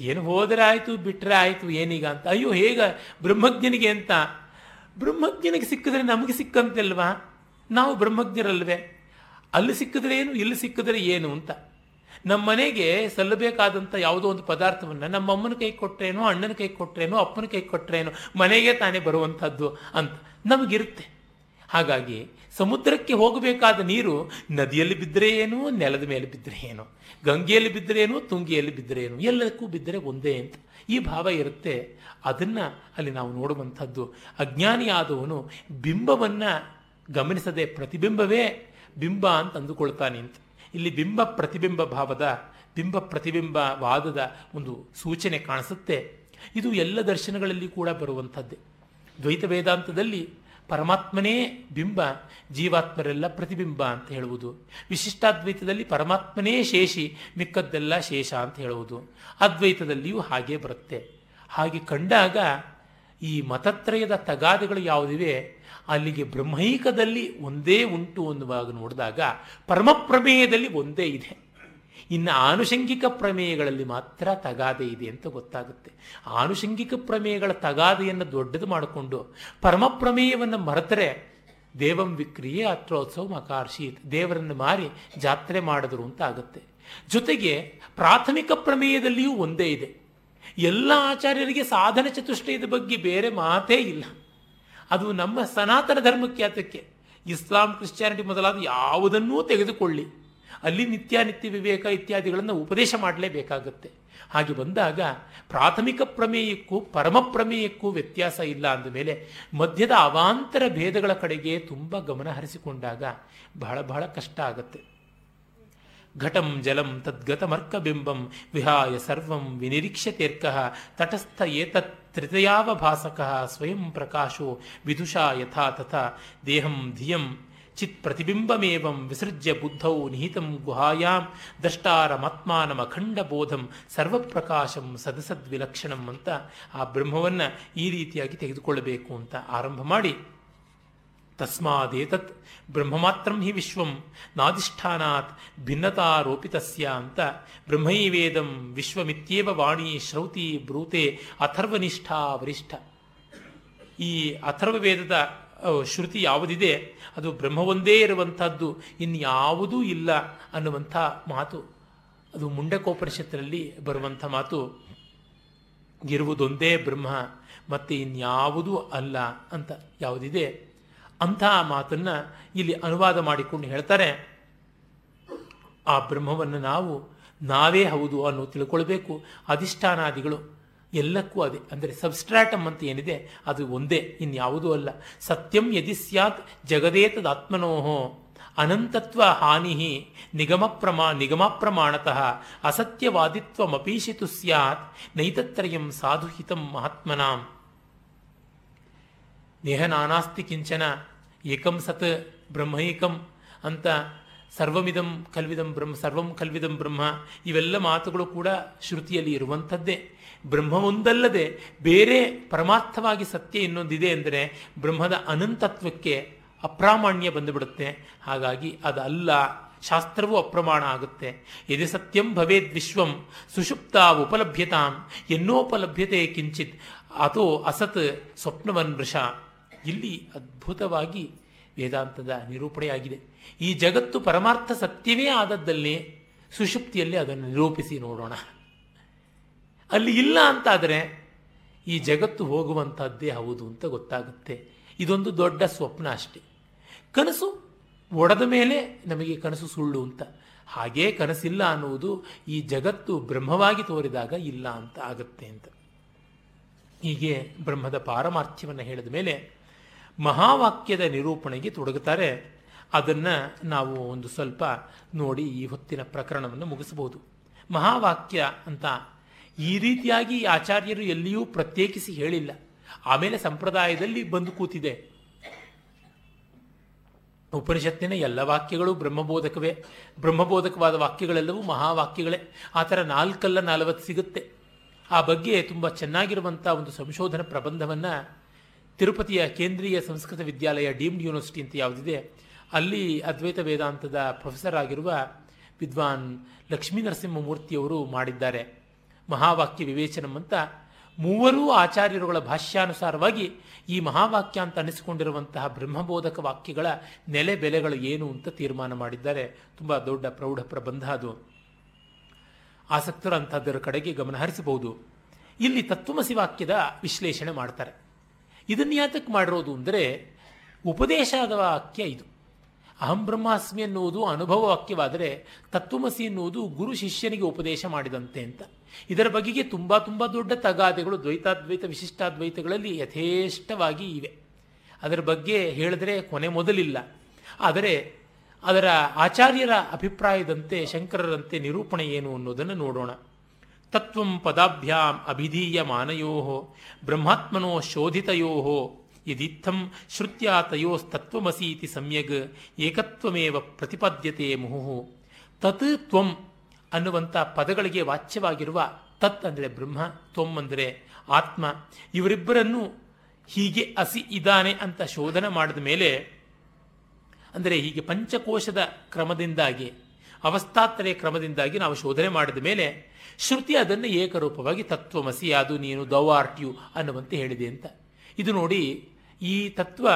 ಏನು ಹೋದರೆ ಆಯಿತು ಬಿಟ್ಟರೆ ಆಯಿತು, ಏನೀಗ ಅಂತ? ಅಯ್ಯೋ, ಹೇಗ? ಬ್ರಹ್ಮಜ್ಞನಿಗೆ ಅಂತ ಬ್ರಹ್ಮಜ್ಞನಿಗೆ ಸಿಕ್ಕಿದ್ರೆ ನಮಗೆ ಸಿಕ್ಕಂತಿಲ್ವಾ? ನಾವು ಬ್ರಹ್ಮಜ್ಞರಲ್ವೇ? ಅಲ್ಲಿ ಸಿಕ್ಕಿದ್ರೆ ಏನು, ಇಲ್ಲಿ ಸಿಕ್ಕಿದ್ರೆ ಏನು ಅಂತ? ನಮ್ಮ ಮನೆಗೆ ಸಲ್ಲಬೇಕಾದಂಥ ಯಾವುದೋ ಒಂದು ಪದಾರ್ಥವನ್ನು ನಮ್ಮ ಅಮ್ಮನ ಕೈ ಕೊಟ್ಟರೇನೋ ಅಣ್ಣನ ಕೈ ಕೊಟ್ಟರೇನೋ ಅಪ್ಪನ ಕೈ ಕೊಟ್ಟರೇನೋ ಮನೆಗೆ ತಾನೇ ಬರುವಂಥದ್ದು ಅಂತ ನಮಗಿರುತ್ತೆ. ಹಾಗಾಗಿ ಸಮುದ್ರಕ್ಕೆ ಹೋಗಬೇಕಾದ ನೀರು ನದಿಯಲ್ಲಿ ಬಿದ್ದರೆ ಏನು, ನೆಲದ ಮೇಲೆ ಬಿದ್ದರೆ ಏನು, ಗಂಗೆಯಲ್ಲಿ ಬಿದ್ದರೆ ಏನು, ತುಂಗಿಯಲ್ಲಿ ಬಿದ್ದರೆ ಏನು ಎಲ್ಲದಕ್ಕೂ ಬಿದ್ದರೆ ಒಂದೇ ಅಂತ ಈ ಭಾವ ಇರುತ್ತೆ. ಅದನ್ನು ಅಲ್ಲಿ ನಾವು ನೋಡುವಂಥದ್ದು. ಅಜ್ಞಾನಿಯಾದವನು ಬಿಂಬವನ್ನು ಗಮನಿಸದೆ ಪ್ರತಿಬಿಂಬವೇ ಬಿಂಬ ಅಂತ ಅಂದುಕೊಳ್ತಾನೆ ಅಂತ. ಇಲ್ಲಿ ಬಿಂಬ ಪ್ರತಿಬಿಂಬ ಭಾವದ, ಬಿಂಬ ಪ್ರತಿಬಿಂಬ ವಾದದ ಒಂದು ಸೂಚನೆ ಕಾಣಿಸುತ್ತೆ. ಇದು ಎಲ್ಲ ದರ್ಶನಗಳಲ್ಲಿ ಕೂಡ ಬರುವಂಥದ್ದೇ. ದ್ವೈತ ವೇದಾಂತದಲ್ಲಿ ಪರಮಾತ್ಮನೇ ಬಿಂಬ, ಜೀವಾತ್ಮರೆಲ್ಲ ಪ್ರತಿಬಿಂಬ ಅಂತ ಹೇಳುವುದು. ವಿಶಿಷ್ಟಾದ್ವೈತದಲ್ಲಿ ಪರಮಾತ್ಮನೇ ಶೇಷಿ, ಮಿಕ್ಕದ್ದೆಲ್ಲ ಶೇಷ ಅಂತ ಹೇಳುವುದು. ಅದ್ವೈತದಲ್ಲಿಯೂ ಹಾಗೆ ಬರುತ್ತೆ. ಹಾಗೆ ಕಂಡಾಗ ಈ ಮತತ್ರಯದ ತಗಾದೆಗಳು ಯಾವುದಿವೆ? ಅಲ್ಲಿಗೆ ಬ್ರಹ್ಮೈಕದಲ್ಲಿ ಒಂದೇ ಉಂಟು ಅನ್ನುವಾಗ ನೋಡಿದಾಗ ಪರಮಪ್ರಮೇಯದಲ್ಲಿ ಒಂದೇ ಇದೆ. ಇನ್ನು ಆನುಷಂಗಿಕ ಪ್ರಮೇಯಗಳಲ್ಲಿ ಮಾತ್ರ ತಗಾದೆ ಇದೆ ಅಂತ ಗೊತ್ತಾಗುತ್ತೆ. ಆನುಷಂಗಿಕ ಪ್ರಮೇಯಗಳ ತಗಾದೆಯನ್ನು ದೊಡ್ಡದು ಮಾಡಿಕೊಂಡು ಪರಮ ಪ್ರಮೇಯವನ್ನು ಮರೆತರೆ ದೇವಂ ವಿಕ್ರಿಯೆ ಅತ್ರೋತ್ಸವ ಮಕಾರ್ಷಿ ದೇವರನ್ನು ಮಾರಿ ಜಾತ್ರೆ ಮಾಡಿದ್ರು ಅಂತ ಆಗುತ್ತೆ. ಜೊತೆಗೆ ಪ್ರಾಥಮಿಕ ಪ್ರಮೇಯದಲ್ಲಿಯೂ ಒಂದೇ ಇದೆ. ಎಲ್ಲ ಆಚಾರ್ಯರಿಗೆ ಸಾಧನ ಚತುಷ್ಟಯದ ಬಗ್ಗೆ ಬೇರೆ ಮಾತೇ ಇಲ್ಲ. ಅದು ನಮ್ಮ ಸನಾತನ ಧರ್ಮಖ್ಯಾತಕ್ಕೆ ಇಸ್ಲಾಂ, ಕ್ರಿಶ್ಚಿಯಾನಿಟಿ ಮೊದಲಾದ ಯಾವುದನ್ನೂ ತೆಗೆದುಕೊಳ್ಳಿ. ಅಲ್ಲಿ ನಿತ್ಯಾನಿತ್ಯ ವಿವೇಕ ಇತ್ಯಾದಿಗಳನ್ನು ಉಪದೇಶ ಮಾಡಲೇಬೇಕಾಗುತ್ತೆ. ಹಾಗೆ ಬಂದಾಗ ಪ್ರಾಥಮಿಕ ಪ್ರಮೇಯಕ್ಕೂ ಪರಮ ಪ್ರಮೇಯಕ್ಕೂ ವ್ಯತ್ಯಾಸ ಇಲ್ಲ ಅಂದಮೇಲೆ ಮಧ್ಯದ ಅವಾಂತರ ಭೇದಗಳ ಕಡೆಗೆ ತುಂಬ ಗಮನ ಹರಿಸಿಕೊಂಡಾಗ ಬಹಳ ಬಹಳ ಕಷ್ಟ ಆಗುತ್ತೆ. ಘಟಂ ಜಲಂ ತದ್ಗತಮರ್ಕಬಿಂಬಂ ವಿಹಾಯ ಸರ್ವಂ ವಿನಿರೀಕ್ಷತೆರ್ಕಃ ತಟಸ್ಥ ಏತತ್ ತ್ರಿತಯಾವಭಾಸಕ ಸ್ವಯಂ ಪ್ರಕಾಶೋ ವಿದುಷಾ ಯಥಾ ತಥಾ ದೇಹಂ ಧಿಯಂ ಚಿತ್ ಪ್ರತಿಬಿಂಬಮೇವಂ ವಿಸೃಜ್ಯ ಬುದ್ಧೌ ನಿಹಿತಂ ಗುಹಾಯಾಂ ದ್ರಷ್ಟಾರಮಾತ್ಮಾನಮಖಂಡ ಬೋಧಂ ಸರ್ವಪ್ರಕಾಶಂ ಸದಸದ್ವಿಲಕ್ಷಣಂ ಅಂತ ಆ ಬ್ರಹ್ಮವನ್ನು ಈ ರೀತಿಯಾಗಿ ತೆಗೆದುಕೊಳ್ಳಬೇಕು ಅಂತ ಆರಂಭ ಮಾಡಿ. ತಸ್ಮಾದೇತತ್ ಬ್ರಹ್ಮಮಾತ್ರಂ ಹಿ ವಿಶ್ವಂ ನಾಧಿಷ್ಠಾನಾತ್ ಭಿನ್ನತಾರೋಪಿತಸ್ಯ ಅಂತ ಬ್ರಹ್ಮೈವೇದಂ ವಿಶ್ವಮಿತ್ಯೇವ ವಾಣಿ ಶ್ರೌತಿ ಬ್ರೂತೆ ಅಥರ್ವನಿಷ್ಠಾ ವರಿಷ್ಠ. ಈ ಅಥರ್ವ ವೇದದ ಶ್ರುತಿ ಯಾವುದಿದೆ? ಅದು ಬ್ರಹ್ಮವೊಂದೇ ಇರುವಂಥದ್ದು, ಇನ್ಯಾವುದೂ ಇಲ್ಲ ಅನ್ನುವಂಥ ಮಾತು. ಅದು ಮುಂಡಕೋಪನಿಷತ್ತಿನಲ್ಲಿ ಬರುವಂಥ ಮಾತು. ಇರುವುದೊಂದೇ ಬ್ರಹ್ಮ, ಮತ್ತೆ ಇನ್ಯಾವುದೂ ಅಲ್ಲ ಅಂತ ಯಾವುದಿದೆ? ಅಂತಹ ಮಾತನ್ನು ಇಲ್ಲಿ ಅನುವಾದ ಮಾಡಿಕೊಂಡು ಹೇಳ್ತಾರೆ. ಆ ಬ್ರಹ್ಮವನ್ನು ನಾವು ನಾವೇ ಹೌದು ಅನ್ನೋ ತಿಳ್ಕೊಳ್ಬೇಕು. ಅಧಿಷ್ಠಾನಾದಿಗಳು ಎಲ್ಲಕ್ಕೂ ಅದೇ. ಅಂದರೆ ಸಬ್ಸ್ಟ್ರಾಟಮ್ ಅಂತ ಏನಿದೆ, ಅದು ಒಂದೇ, ಇನ್ಯಾವುದೂ ಅಲ್ಲ. ಸತ್ಯಂ ಯದಿ ಸ್ಯಾತ್ ಜಗದೇತದಾತ್ಮನೋಹೋ ಅನಂತತ್ವ ಹಾನಿ ನಿಗಮ ಪ್ರಮಾ, ನಿಗಮ ಪ್ರಮಾಣತಃ ಅಸತ್ಯವಾದಿತ್ವಮಪೀಶಿತು ಸ್ಯಾತ್ ನೈತತ್ರಯಂ ಸಾಧುಹಿತಂ ಮಹಾತ್ಮನಾಂ. ನೇಹ ನಾನಾಸ್ತಿ ಕಿಂಚನ ಏಕಂ ಸತ್ ಬ್ರಹ್ಮೈಕಂ ಅಂತ ಸರ್ವಮಿದಂ ಕಲ್ವಿದಂ ಬ್ರಹ್ಮ, ಸರ್ವಂ ಕಲ್ವಿದಂ ಬ್ರಹ್ಮ, ಇವೆಲ್ಲ ಮಾತುಗಳು ಕೂಡ ಶ್ರುತಿಯಲ್ಲಿ ಇರುವಂಥದ್ದೇ. ಬ್ರಹ್ಮವೊಂದಲ್ಲದೆ ಬೇರೆ ಪರಮಾರ್ಥವಾಗಿ ಸತ್ಯ ಇನ್ನೊಂದಿದೆ ಅಂದರೆ ಬ್ರಹ್ಮದ ಅನಂತತ್ವಕ್ಕೆ ಅಪ್ರಾಮಾಣ್ಯ ಬಂದುಬಿಡುತ್ತೆ. ಹಾಗಾಗಿ ಅದಲ್ಲ, ಶಾಸ್ತ್ರವೂ ಅಪ್ರಮಾಣ ಆಗುತ್ತೆ. ಎದೆ ಸತ್ಯಂ ಭವೇದ್ ವಿಶ್ವಂ ಸುಷುಪ್ತ ಉಪಲಭ್ಯತಾಂ ಎನ್ನೋಪಲಭ್ಯತೆ ಕಿಂಚಿತ್ ಅಥೋ ಅಸತ್ ಸ್ವಪ್ನವನ್ ವೃಷ. ಇಲ್ಲಿ ಅದ್ಭುತವಾಗಿ ವೇದಾಂತದ ನಿರೂಪಣೆಯಾಗಿದೆ. ಈ ಜಗತ್ತು ಪರಮಾರ್ಥ ಸತ್ಯವೇ ಆದದ್ದಲ್ಲಿ ಸುಷುಪ್ತಿಯಲ್ಲಿ ಅದನ್ನು ನಿರೂಪಿಸಿ ನೋಡೋಣ. ಅಲ್ಲಿ ಇಲ್ಲ ಅಂತಾದರೆ ಈ ಜಗತ್ತು ಹೋಗುವಂಥದ್ದೇ ಹೌದು ಅಂತ ಗೊತ್ತಾಗುತ್ತೆ. ಇದೊಂದು ದೊಡ್ಡ ಸ್ವಪ್ನ ಅಷ್ಟೆ. ಕನಸು ಒಡೆದ ಮೇಲೆ ನಮಗೆ ಕನಸು ಸುಳ್ಳು ಅಂತ. ಹಾಗೇ ಕನಸಿಲ್ಲ ಅನ್ನುವುದು ಈ ಜಗತ್ತು ಬ್ರಹ್ಮವಾಗಿ ತೋರಿದಾಗ ಇಲ್ಲ ಅಂತ ಆಗುತ್ತೆ ಅಂತ. ಹೀಗೆ ಬ್ರಹ್ಮದ ಪಾರಮಾರ್ಥ್ಯವನ್ನು ಹೇಳಿದ ಮೇಲೆ ಮಹಾವಾಕ್ಯದ ನಿರೂಪಣೆಗೆ ತೊಡಗುತ್ತಾರೆ. ಅದನ್ನು ನಾವು ಒಂದು ಸ್ವಲ್ಪ ನೋಡಿ ಈ ಹೊತ್ತಿನ ಪ್ರಕರಣವನ್ನು ಮುಗಿಸಬಹುದು. ಮಹಾವಾಕ್ಯ ಅಂತ ಈ ರೀತಿಯಾಗಿ ಆಚಾರ್ಯರು ಎಲ್ಲಿಯೂ ಪ್ರತ್ಯೇಕಿಸಿ ಹೇಳಿಲ್ಲ. ಆಮೇಲೆ ಸಂಪ್ರದಾಯದಲ್ಲಿ ಬಂದು ಕೂತಿದೆ. ಉಪನಿಷತ್ತಿನ ಎಲ್ಲ ವಾಕ್ಯಗಳು ಬ್ರಹ್ಮಬೋಧಕವೇ. ಬ್ರಹ್ಮಬೋಧಕವಾದ ವಾಕ್ಯಗಳೆಲ್ಲವೂ ಮಹಾವಾಕ್ಯಗಳೇ. ಆ ಥರ ನಾಲ್ಕಲ್ಲ ನಲವತ್ತು ಸಿಗುತ್ತೆ. ಆ ಬಗ್ಗೆ ತುಂಬ ಚೆನ್ನಾಗಿರುವಂಥ ಒಂದು ಸಂಶೋಧನಾ ಪ್ರಬಂಧವನ್ನು ತಿರುಪತಿಯ ಕೇಂದ್ರೀಯ ಸಂಸ್ಕೃತ ವಿದ್ಯಾಲಯ ಡೀಮ್ಡ್ ಯೂನಿವರ್ಸಿಟಿ ಅಂತ ಯಾವುದಿದೆ, ಅಲ್ಲಿ ಅದ್ವೈತ ವೇದಾಂತದ ಪ್ರೊಫೆಸರ್ ಆಗಿರುವ ವಿದ್ವಾನ್ ಲಕ್ಷ್ಮೀ ನರಸಿಂಹಮೂರ್ತಿಯವರು ಮಾಡಿದ್ದಾರೆ. ಮಹಾವಾಕ್ಯ ವಿವೇಚನಂ ಅಂತ ಮೂವರೂ ಆಚಾರ್ಯರುಗಳ ಭಾಷ್ಯಾನುಸಾರವಾಗಿ ಈ ಮಹಾವಾಕ್ಯ ಅಂತ ಅನಿಸಿಕೊಂಡಿರುವಂತಹ ಬ್ರಹ್ಮಬೋಧಕ ವಾಕ್ಯಗಳ ನೆಲೆ ಬೆಲೆಗಳು ಏನು ಅಂತ ತೀರ್ಮಾನ ಮಾಡಿದ್ದಾರೆ. ತುಂಬ ದೊಡ್ಡ ಪ್ರೌಢ ಪ್ರಬಂಧ ಅದು. ಆಸಕ್ತರು ಅಂಥದ್ದರ ಕಡೆಗೆ ಗಮನ ಹರಿಸಬಹುದು. ಇಲ್ಲಿ ತತ್ವಮಸಿ ವಾಕ್ಯದ ವಿಶ್ಲೇಷಣೆ ಮಾಡ್ತಾರೆ. ಇದನ್ನು ಯಾತಕ್ಕೆ ಮಾಡಿರೋದು ಅಂದರೆ ಉಪದೇಶದ ವಾಕ್ಯ ಇದು. ಅಹಂ ಬ್ರಹ್ಮಾಸ್ಮಿ ಎನ್ನುವುದು ಅನುಭವ ವಾಕ್ಯವಾದರೆ ತತ್ವಮಸಿ ಎನ್ನುವುದು ಗುರು ಶಿಷ್ಯನಿಗೆ ಉಪದೇಶ ಮಾಡಿದಂತೆ ಅಂತ. ಇದರ ಬಗೆಗೆ ತುಂಬ ತುಂಬ ದೊಡ್ಡ ತಗಾದೆಗಳು ದ್ವೈತಾದ್ವೈತ ವಿಶಿಷ್ಟಾದ್ವೈತಗಳಲ್ಲಿ ಯಥೇಷ್ಟವಾಗಿ ಇವೆ. ಅದರ ಬಗ್ಗೆ ಹೇಳಿದ್ರೆ ಕೊನೆ ಮೊದಲಿಲ್ಲ. ಆದರೆ ಅದರ ಆಚಾರ್ಯರ ಅಭಿಪ್ರಾಯದಂತೆ ಶಂಕರರಂತೆ ನಿರೂಪಣೆ ಏನು ಅನ್ನೋದನ್ನು ನೋಡೋಣ. ತತ್ವಂ ಪದಾಭ್ಯಾಂ ಅಭಿಧೀಯ ಮಾನಯೋ ಬ್ರಹ್ಮಾತ್ಮನೋ ಶೋಧಿತಯೋ ಯದಿತ್ತಂ ಶ್ರುತ್ಯಾ ತಯೋಸ್ತತ್ವಮಸೀತಿ ಸಮ್ಯಗ್, ಏಕತ್ವಮೇವ ಪ್ರತಿಪದ್ಯತೆ ಮುಹು ತತ್ ತ್ವಂ ಅನ್ನುವಂಥ ಪದಗಳಿಗೆ ವಾಚ್ಯವಾಗಿರುವ ತತ್ ಅಂದರೆ ಬ್ರಹ್ಮ ತ್ವಮ್ ಅಂದರೆ ಆತ್ಮ. ಇವರಿಬ್ಬರನ್ನು ಹೀಗೆ ಅಸಿ ಇದ್ದಾನೆ ಅಂತ ಶೋಧನೆ ಮಾಡಿದ ಮೇಲೆ, ಅಂದರೆ ಹೀಗೆ ಪಂಚಕೋಶದ ಕ್ರಮದಿಂದಾಗಿ, ಅವಸ್ಥಾತ್ರಯ ಕ್ರಮದಿಂದಾಗಿ ನಾವು ಶೋಧನೆ ಮಾಡಿದ ಮೇಲೆ, ಶ್ರುತಿ ಅದನ್ನು ಏಕರೂಪವಾಗಿ ತತ್ವಮಸಿ, ಅದು ನೀನು, ದೌ ಆರ್ಟ್ಯು ಅನ್ನುವಂತೆ ಹೇಳಿದೆ ಅಂತ. ಇದು ನೋಡಿ, ಈ ತತ್ವ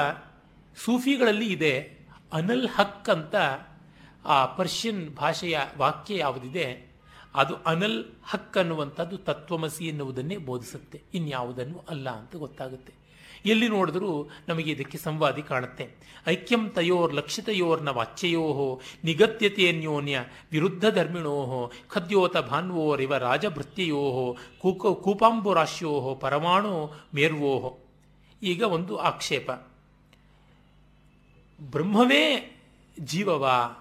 ಸೂಫಿಗಳಲ್ಲಿ ಇದೆ, ಅನಲ್ ಹಕ್ ಅಂತ ಆ ಪರ್ಷಿಯನ್ ಭಾಷೆಯ ವಾಕ್ಯ ಯಾವುದಿದೆ? ಅದು ಅನಲ್ ಹಕ್ ಅನ್ನುವಂಥದ್ದು ತತ್ವಮಸಿ ಎನ್ನುವುದನ್ನೇ ಬೋಧಿಸುತ್ತೆ. ಇನ್ಯಾವುದನ್ನು ಅಲ್ಲ ಅಂತ ಗೊತ್ತಾಗುತ್ತೆ. ಎಲ್ಲಿ ನೋಡಿದ್ರೂ ನಮಗೆ ಇದಕ್ಕೆ ಸಂವಾದಿ ಕಾಣುತ್ತೆ. ಐಕ್ಯಂ ತಯೋರ್ ಲಕ್ಷಿತಯೋರ್ನ ವಾಚ್ಯಯೋಹೋ ನಿಗತ್ಯತೆಯನ್ಯೋನ್ಯ ವಿರುದ್ಧ ಧರ್ಮಿಣೋಹೋ, ಖದ್ಯೋತ ಭಾನ್ವೋರಿವ ರಾಜಭೃತ್ಯಯೋಹೋ, ಕೂಕ ಕೂಪಾಂಬುರಾಶ್ಯೋಹೋ, ಪರಮಾಣು ಮೇರ್ವೋಹೋ. ಈಗ ಒಂದು ಆಕ್ಷೇಪ. ಬ್ರಹ್ಮವೇ ಜೀವವಾ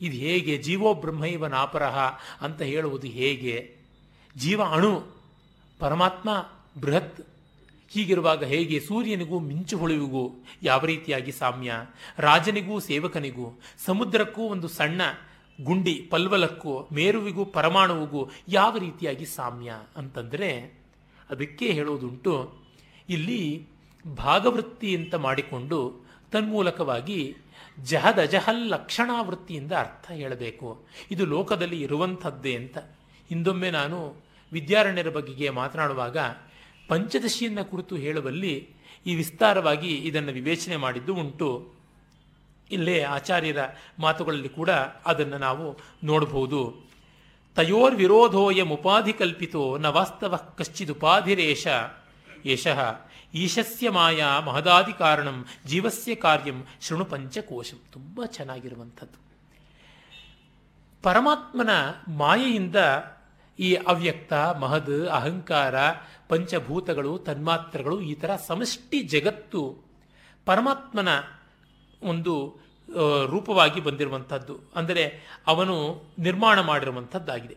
ಇದು ಹೇಗೆ? ಜೀವೋ ಬ್ರಹ್ಮೈವ ನಾಪರಹ ಅಂತ ಹೇಳುವುದು ಹೇಗೆ? ಜೀವ ಅಣು, ಪರಮಾತ್ಮ, ಬೃಹತ್, ಹೀಗಿರುವಾಗ ಹೇಗೆ? ಸೂರ್ಯನಿಗೂ ಮಿಂಚು ಹೊಳೆವಿಗೂ ಯಾವ ರೀತಿಯಾಗಿ ಸಾಮ್ಯ? ರಾಜನಿಗೂ, ಸೇವಕನಿಗೂ, ಸಮುದ್ರಕ್ಕೂ ಒಂದು ಸಣ್ಣ ಗುಂಡಿ, ಪಲ್ವಲಕ್ಕೂ, ಮೇರುವಿಗೂ, ಪರಮಾಣುವಿಗೂ ಯಾವ ರೀತಿಯಾಗಿ ಸಾಮ್ಯ ಅಂತಂದರೆ ಅದಕ್ಕೆ ಹೇಳೋದುಂಟು, ಇಲ್ಲಿ ಭಾಗವೃತ್ತಿ ಅಂತ ಮಾಡಿಕೊಂಡು ತನ್ಮೂಲಕವಾಗಿ ಜಹದ್ ಅಜಹಲ್ ಲಕ್ಷಣಾವೃತ್ತಿಯಿಂದ ಅರ್ಥ ಹೇಳಬೇಕು. ಇದು ಲೋಕದಲ್ಲಿ ಇರುವಂಥದ್ದೇ ಅಂತ. ಹಿಂದೊಮ್ಮೆ ನಾನು ವಿದ್ಯಾರಣ್ಯರ ಬಗೆಗೆ ಮಾತನಾಡುವಾಗ ಪಂಚದಶಿಯನ್ನು ಕುರಿತು ಹೇಳುವಲ್ಲಿ ಈ ವಿಸ್ತಾರವಾಗಿ ಇದನ್ನು ವಿವೇಚನೆ ಮಾಡಿದ್ದು ಉಂಟು. ಇಲ್ಲೇ ಆಚಾರ್ಯರ ಮಾತುಗಳಲ್ಲಿ ಕೂಡ ಅದನ್ನು ನಾವು ನೋಡಬಹುದು. ತಯೋರ್ ವಿರೋಧೋಯಂ ಉಪಾಧಿ ಕಲ್ಪಿತೋ ನ ವಾಸ್ತವ ಕಶ್ಚಿದುಪಾಧಿರೇಶ ಯಶಃ. ಈಶಸ್ಯ ಮಾಯಾ ಮಹದಾದಿ ಕಾರಣಂ ಜೀವಸ್ಯ ಕಾರ್ಯಂ ಶೃಣು ಪಂಚಕೋಶಂ. ತುಂಬ ಚೆನ್ನಾಗಿರುವಂಥದ್ದು. ಪರಮಾತ್ಮನ ಮಾಯೆಯಿಂದ ಈ ಅವ್ಯಕ್ತ, ಮಹದ್, ಅಹಂಕಾರ, ಪಂಚಭೂತಗಳು, ತನ್ಮಾತ್ರಗಳು ಈ ಥರ ಸಮಷ್ಟಿ ಜಗತ್ತು ಪರಮಾತ್ಮನ ಒಂದು ರೂಪವಾಗಿ ಬಂದಿರುವಂಥದ್ದು. ಅಂದರೆ ಅವನು ನಿರ್ಮಾಣ ಮಾಡಿರುವಂಥದ್ದಾಗಿದೆ.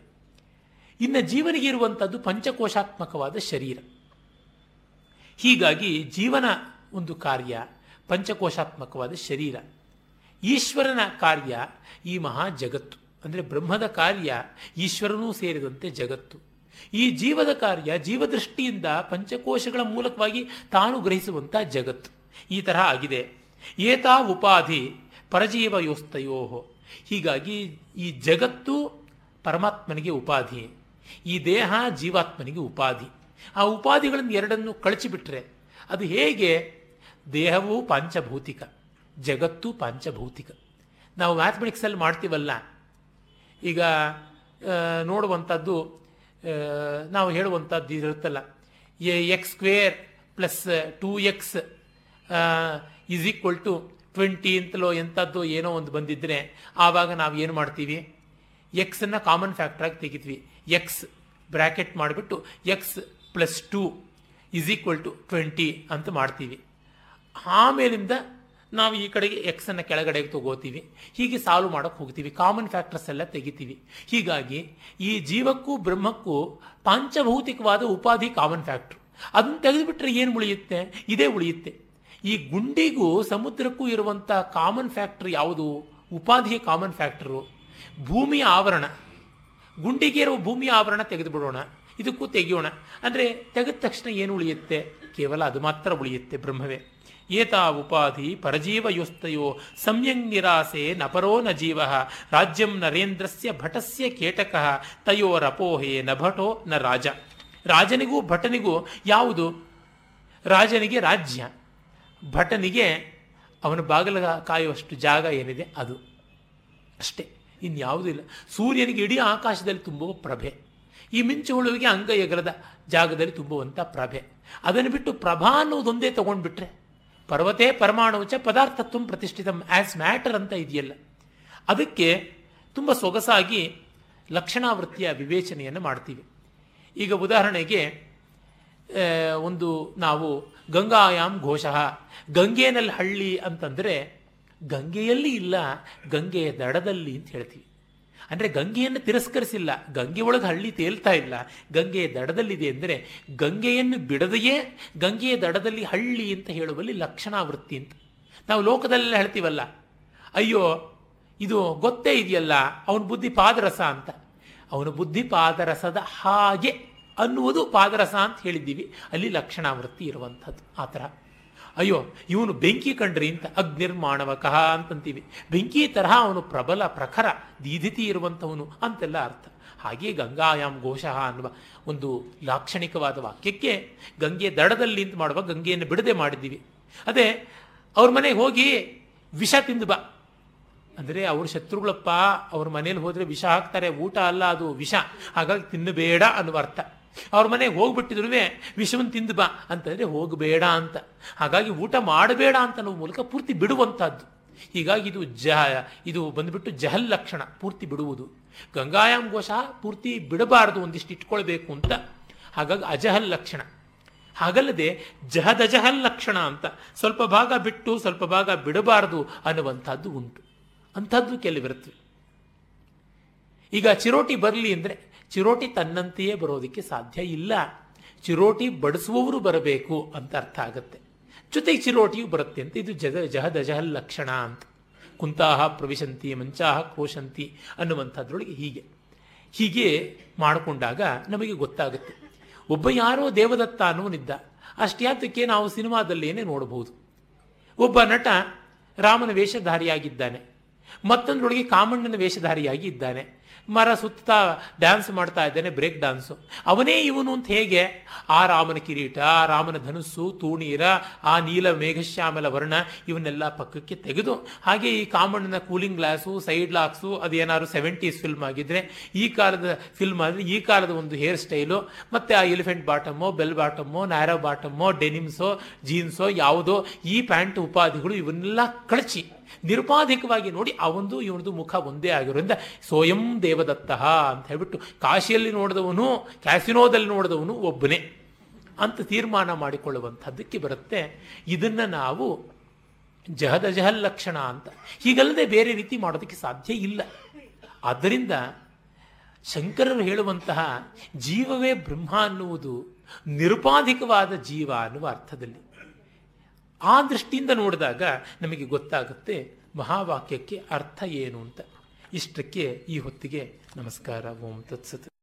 ಇನ್ನು ಜೀವನಿಗೆ ಇರುವಂಥದ್ದು ಪಂಚಕೋಶಾತ್ಮಕವಾದ ಶರೀರ. ಹೀಗಾಗಿ ಜೀವನ ಒಂದು ಕಾರ್ಯ, ಪಂಚಕೋಶಾತ್ಮಕವಾದ ಶರೀರ. ಈಶ್ವರನ ಕಾರ್ಯ ಈ ಮಹಾ ಜಗತ್ತು. ಅಂದರೆ ಬ್ರಹ್ಮದ ಕಾರ್ಯ ಈಶ್ವರನೂ ಸೇರಿದಂತೆ ಜಗತ್ತು. ಈ ಜೀವದ ಕಾರ್ಯ ಜೀವದೃಷ್ಟಿಯಿಂದ ಪಂಚಕೋಶಗಳ ಮೂಲಕವಾಗಿ ತಾನು ಗ್ರಹಿಸುವಂಥ ಜಗತ್ತು. ಈ ತರಹ ಆಗಿದೆ. ಏತಾ ಉಪಾಧಿ ಪರಜೀವ ಯೋಸ್ತಯೋ ಹೀಗಾಗಿ ಈ ಜಗತ್ತು ಪರಮಾತ್ಮನಿಗೆ ಉಪಾಧಿ. ಈ ದೇಹ ಜೀವಾತ್ಮನಿಗೆ ಉಪಾಧಿ. ಆ ಉಪಾಧಿಗಳನ್ನು ಎರಡನ್ನು ಕಳಚಿಬಿಟ್ರೆ ಅದು ಹೇಗೆ? ದೇಹವು ಪಾಂಚಭೌತಿಕ, ಜಗತ್ತು ಪಾಂಚಭೌತಿಕ. ನಾವು ಮ್ಯಾಥಮೆಟಿಕ್ಸಲ್ಲಿ ಮಾಡ್ತೀವಲ್ಲ, ಈಗ ನೋಡುವಂಥದ್ದು ನಾವು ಹೇಳುವಂಥದ್ದು ಇರುತ್ತಲ್ಲ x square plus two x is equal to twenty ಅಂತಲೋ ಎಂಥದ್ದು ಏನೋ ಒಂದು ಬಂದಿದ್ದರೆ ಆವಾಗ ನಾವು ಏನು ಮಾಡ್ತೀವಿ? ಎಕ್ಸನ್ನು ಕಾಮನ್ ಫ್ಯಾಕ್ಟ್ರಾಗಿ ತೆಗಿತೀವಿ. ಎಕ್ಸ್ ಬ್ರ್ಯಾಕೆಟ್ ಮಾಡಿಬಿಟ್ಟು x plus two is equal to twenty ಅಂತ ಮಾಡ್ತೀವಿ. ಆಮೇಲಿಂದ ನಾವು ಈ ಕಡೆಗೆ ಎಕ್ಸನ್ನು ಕೆಳಗಡೆಗೆ ತಗೋತೀವಿ. ಹೀಗೆ ಸಾಲ್ವ್ ಮಾಡೋಕ್ಕೆ ಹೋಗ್ತೀವಿ. ಕಾಮನ್ ಫ್ಯಾಕ್ಟರ್ಸ್ ಎಲ್ಲ ತೆಗಿತೀವಿ. ಹೀಗಾಗಿ ಈ ಜೀವಕ್ಕೂ ಬ್ರಹ್ಮಕ್ಕೂ ಪಾಂಚಭೌತಿಕವಾದ ಉಪಾಧಿ ಕಾಮನ್ ಫ್ಯಾಕ್ಟ್ರು ಅದನ್ನು ತೆಗೆದುಬಿಟ್ರೆ ಏನು ಉಳಿಯುತ್ತೆ? ಇದೇ ಉಳಿಯುತ್ತೆ. ಈ ಗುಂಡಿಗೂ ಸಮುದ್ರಕ್ಕೂ ಇರುವಂಥ ಕಾಮನ್ ಫ್ಯಾಕ್ಟ್ರ್ ಯಾವುದು? ಉಪಾಧಿಯ ಕಾಮನ್ ಫ್ಯಾಕ್ಟ್ರು ಭೂಮಿಯ ಆವರಣ. ಗುಂಡಿಗೆ ಇರುವ ಭೂಮಿಯ ಆವರಣ ತೆಗೆದುಬಿಡೋಣ. ಇದಕ್ಕೂ ತೆಗೆಯೋಣ. ಅಂದರೆ ತೆಗೆದ ತಕ್ಷಣ ಏನು ಉಳಿಯುತ್ತೆ? ಕೇವಲ ಅದು ಮಾತ್ರ ಉಳಿಯುತ್ತೆ ಬ್ರಹ್ಮವೇ. ಏತಾ ಉಪಾಧಿ ಪರಜೀವಯೋಸ್ತಯೋ ನಿರಾಸೆ ನಪರೋ ನ ಜೀವ ರಾಜ್ಯಂ ನರೇಂದ್ರಸ್ಯ ಭಟಸ್ಯ ಕೇಟಕ ತಯೋರಪೋಹೆ ನ ಭಟೋ ನ ರಾಜ. ರಾಜನಿಗೂ ಭಟನಿಗೂ ಯಾವುದು? ರಾಜನಿಗೆ ರಾಜ್ಯ. ಭಟನಿಗೆ ಅವನ ಬಾಗಿಲ ಕಾಯುವಷ್ಟು ಜಾಗ ಏನಿದೆ? ಅದು. ಅಷ್ಟೇ. ಇನ್ಯಾವುದೂ ಇಲ್ಲ. ಸೂರ್ಯನಿಗೆ ಇಡೀ ಆಕಾಶದಲ್ಲಿ ತುಂಬುವ ಪ್ರಭೆ. ಈ ಮಿಂಚು ಹುಳುವಿಗೆ ಅಂಗ ಜಾಗದಲ್ಲಿ ತುಂಬುವಂಥ ಪ್ರಭೆ. ಅದನ್ನು ಬಿಟ್ಟು ಪ್ರಭಾ ಅನ್ನೋದೊಂದೇ ತಗೊಂಡ್ಬಿಟ್ರೆ ಪರ್ವತೆ ಪರಮಾಣುಚ ಪದಾರ್ಥತ್ವ ಪ್ರತಿಷ್ಠಿತ ಆಸ್ ಮ್ಯಾಟರ್ ಅಂತ ಇದೆಯಲ್ಲ. ಅದಕ್ಕೆ ತುಂಬ ಸೊಗಸಾಗಿ ಲಕ್ಷಣಾವೃತ್ತಿಯ ವಿವೇಚನೆಯನ್ನು ಮಾಡ್ತೀವಿ. ಈಗ ಉದಾಹರಣೆಗೆ ಒಂದು ನಾವು ಗಂಗಾಯಾಮ್ ಘೋಷಃ ಗಂಗೆನಲ್ಲಿ ಹಳ್ಳಿ ಅಂತಂದರೆ ಗಂಗೆಯಲ್ಲಿ ಇಲ್ಲ, ಗಂಗೆಯ ದಡದಲ್ಲಿ ಅಂತ ಹೇಳ್ತೀವಿ. ಅಂದರೆ ಗಂಗೆಯನ್ನು ತಿರಸ್ಕರಿಸಿಲ್ಲ. ಗಂಗೆ ಒಳಗೆ ಹಳ್ಳಿ ತೇಲ್ತಾ ಇಲ್ಲ. ಗಂಗೆಯ ದಡದಲ್ಲಿದೆ ಅಂದರೆ ಗಂಗೆಯನ್ನು ಬಿಡದೆಯೇ ಗಂಗೆಯ ದಡದಲ್ಲಿ ಹಳ್ಳಿ ಅಂತ ಹೇಳುವಲ್ಲಿ ಲಕ್ಷಣಾವೃತ್ತಿ ಅಂತ. ನಾವು ಲೋಕದಲ್ಲೆಲ್ಲ ಹೇಳ್ತೀವಲ್ಲ, ಅಯ್ಯೋ, ಇದು ಗೊತ್ತೇ ಇದೆಯಲ್ಲ, ಅವನ ಬುದ್ಧಿ ಪಾದರಸ ಅಂತ. ಅವನ ಬುದ್ಧಿ ಪಾದರಸದ ಹಾಗೆ ಅನ್ನುವುದು ಪಾದರಸ ಅಂತ ಹೇಳಿದ್ದೀವಿ. ಅಲ್ಲಿ ಲಕ್ಷಣಾವೃತ್ತಿ ಇರುವಂಥದ್ದು. ಆ ಥರ. ಅಯ್ಯೋ, ಇವನು ಬೆಂಕಿ ಕಂಡ್ರಿ ಅಂತ ಅಗ್ನಿರ್ಮಾಣವಕಃ ಅಂತಂತೀವಿ. ಬೆಂಕಿ ತರಹ ಅವನು ಪ್ರಬಲ ಪ್ರಖರ ದೀಧಿತಿ ಇರುವಂಥವನು ಅಂತೆಲ್ಲ ಅರ್ಥ. ಹಾಗೆ ಗಂಗಾಯಾಮ್ ಘೋಷಃ ಅನ್ನುವ ಒಂದು ಲಾಕ್ಷಣಿಕವಾದ ವಾಕ್ಯಕ್ಕೆ ಗಂಗೆ ದಡದಲ್ಲಿ ಅಂತ ಮಾಡುವ ಗಂಗೆಯನ್ನು ಬಿಡದೆ ಮಾಡಿದ್ದೀವಿ. ಅದೇ, ಅವ್ರ ಮನೆಗೆ ಹೋಗಿ ವಿಷ ತಿಂದು ಬಾ. ಅಂದರೆ ಅವ್ರ ಶತ್ರುಗಳಪ್ಪ, ಅವ್ರ ಮನೇಲಿ ಹೋದರೆ ವಿಷ ಹಾಕ್ತಾರೆ, ಊಟ ಅಲ್ಲ ಅದು ವಿಷ. ಹಾಗಾಗಿ ತಿನ್ನಬೇಡ ಅನ್ನುವ ಅರ್ಥ. ಅವ್ರ ಮನೆಗೆ ಹೋಗ್ಬಿಟ್ಟಿದ್ರು ವಿಷವನ್ನು ತಿಂದು ಬಾ ಅಂತಂದರೆ ಹೋಗಬೇಡ ಅಂತ. ಹಾಗಾಗಿ ಊಟ ಮಾಡಬೇಡ ಅಂತ ಅನ್ನೋ ಮೂಲಕ ಪೂರ್ತಿ ಬಿಡುವಂಥದ್ದು. ಹೀಗಾಗಿ ಇದು ಜಹ ಇದು ಬಂದ್ಬಿಟ್ಟು ಜಹಲ್ ಲಕ್ಷಣ, ಪೂರ್ತಿ ಬಿಡುವುದು. ಗಂಗಾಯಾಮ್ ಘೋಷ ಪೂರ್ತಿ ಬಿಡಬಾರದು, ಒಂದಿಷ್ಟು ಇಟ್ಕೊಳ್ಬೇಕು ಅಂತ. ಹಾಗಾಗಿ ಅಜಹಲ್ ಲಕ್ಷಣ. ಹಾಗಲ್ಲದೆ ಜಹದಜಹಲ್ ಲಕ್ಷಣ ಅಂತ, ಸ್ವಲ್ಪ ಭಾಗ ಬಿಟ್ಟು, ಸ್ವಲ್ಪ ಭಾಗ ಬಿಡಬಾರದು ಅನ್ನುವಂಥದ್ದು ಉಂಟು. ಅಂಥದ್ದು ಕೆಲವಿರುತ್ತವೆ ಈಗ ಚಿರೋಟಿ ಬರಲಿ ಅಂದರೆ ಚಿರೋಟಿ ತನ್ನಂತೆಯೇ ಬರೋದಕ್ಕೆ ಸಾಧ್ಯ ಇಲ್ಲ. ಚಿರೋಟಿ ಬಡಿಸುವವರು ಬರಬೇಕು ಅಂತ ಅರ್ಥ ಆಗುತ್ತೆ. ಜೊತೆಗೆ ಚಿರೋಟಿಯು ಬರುತ್ತೆ ಅಂತ, ಇದು ಜಗ ಜಹದಜಹಲ್ ಲಕ್ಷಣ ಅಂತ. ಕುಂತಾಹ ಪ್ರವಿಶಂತಿ, ಮಂಚಾಹ ಕ್ರೋಶಂತಿ ಅನ್ನುವಂಥದ್ರೊಳಗೆ ಹೀಗೆ. ಹೀಗೆ ಮಾಡಿಕೊಂಡಾಗ ನಮಗೆ ಗೊತ್ತಾಗುತ್ತೆ. ಒಬ್ಬ ಯಾರೋ ದೇವದತ್ತ ಅನ್ನೋನಿದ್ದ ಅಷ್ಟ್ಯಾತಕ್ಕೆ ನಾವು ಸಿನಿಮಾದಲ್ಲೇನೆ ನೋಡಬಹುದು. ಒಬ್ಬ ನಟ ರಾಮನ ವೇಷಧಾರಿಯಾಗಿದ್ದಾನೆ. ಮತ್ತೊಂದರೊಳಗೆ ಕಾಮಣ್ಣನ ವೇಷಧಾರಿಯಾಗಿ ಇದ್ದಾನೆ. ಮರ ಸುತ್ತಾ ಡ್ಯಾನ್ಸ್ ಮಾಡ್ತಾ ಇದ್ದಾನೆ ಬ್ರೇಕ್ ಡ್ಯಾನ್ಸು ಅವನೇ ಇವನು ಅಂತ ಹೇಗೆ? ಆ ರಾಮನ ಕಿರೀಟ, ಆ ರಾಮನ ಧನುಸ್ಸು, ತೂಣೀರ, ಆ ನೀಲ ಮೇಘಶ್ಯಾಮಲ ವರ್ಣ ಇವನ್ನೆಲ್ಲ ಪಕ್ಕಕ್ಕೆ ತೆಗೆದು ಹಾಗೆ ಈ ಕಾಮಣ್ಣನ ಕೂಲಿಂಗ್ ಗ್ಲಾಸು ಸೈಡ್ ಲಾಕ್ಸು ಅದೇನಾದ್ರು ಸೆವೆಂಟೀಸ್ ಫಿಲ್ಮ್ ಆಗಿದ್ರೆ, ಈ ಕಾಲದ ಫಿಲ್ಮ್ ಆದರೆ ಈ ಕಾಲದ ಒಂದು ಹೇರ್ ಸ್ಟೈಲು ಮತ್ತೆ ಆ ಎಲಿಫೆಂಟ್ ಬಾಟಮ್ಮೋ ಬೆಲ್ ಬಾಟಮ್ಮೋ ನ್ಯಾರೋ ಬಾಟಮ್ಮೋ ಡೆನಿಮ್ಸೋ ಜೀನ್ಸೋ ಯಾವುದೋ ಈ ಪ್ಯಾಂಟ್ ಉಪಾಧಿಗಳು ಇವನ್ನೆಲ್ಲ ಕಳಚಿ. ನಿರುಪಾಧಿಕವಾಗಿ ನೋಡಿ ಅವನದು ಇವನದು ಮುಖ ಒಂದೇ ಆಗಿರೋದ್ರಿಂದ ಸ್ವಯಂ ದೇವದತ್ತ ಅಂತ ಹೇಳ್ಬಿಟ್ಟು ಕಾಶಿಯಲ್ಲಿ ನೋಡಿದವನು, ಕ್ಯಾಸಿನೋದಲ್ಲಿ ನೋಡಿದವನು ಒಬ್ಬನೇ ಅಂತ ತೀರ್ಮಾನ ಮಾಡಿಕೊಳ್ಳುವಂಥದ್ದಕ್ಕೆ ಬರುತ್ತೆ. ಇದನ್ನು ನಾವು ಜಹದ ಜಹಲ್ ಲಕ್ಷಣ ಅಂತ. ಹೀಗಲ್ಲದೆ ಬೇರೆ ರೀತಿ ಮಾಡೋದಕ್ಕೆ ಸಾಧ್ಯ ಇಲ್ಲ. ಆದ್ದರಿಂದ ಶಂಕರರು ಹೇಳುವಂತಹ ಜೀವವೇ ಬ್ರಹ್ಮ ಅನ್ನುವುದು ನಿರುಪಾಧಿಕವಾದ ಜೀವ ಅನ್ನುವ ಅರ್ಥದಲ್ಲಿ. ಆ ದೃಷ್ಟಿಯಿಂದ ನೋಡಿದಾಗ ನಮಗೆ ಗೊತ್ತಾಗುತ್ತೆ ಮಹಾವಾಕ್ಯಕ್ಕೆ ಅರ್ಥ ಏನು ಅಂತ. ಇಷ್ಟಕ್ಕೆ ಈ ಹೊತ್ತಿಗೆ ನಮಸ್ಕಾರ. ಓಂ ತತ್ಸತ್.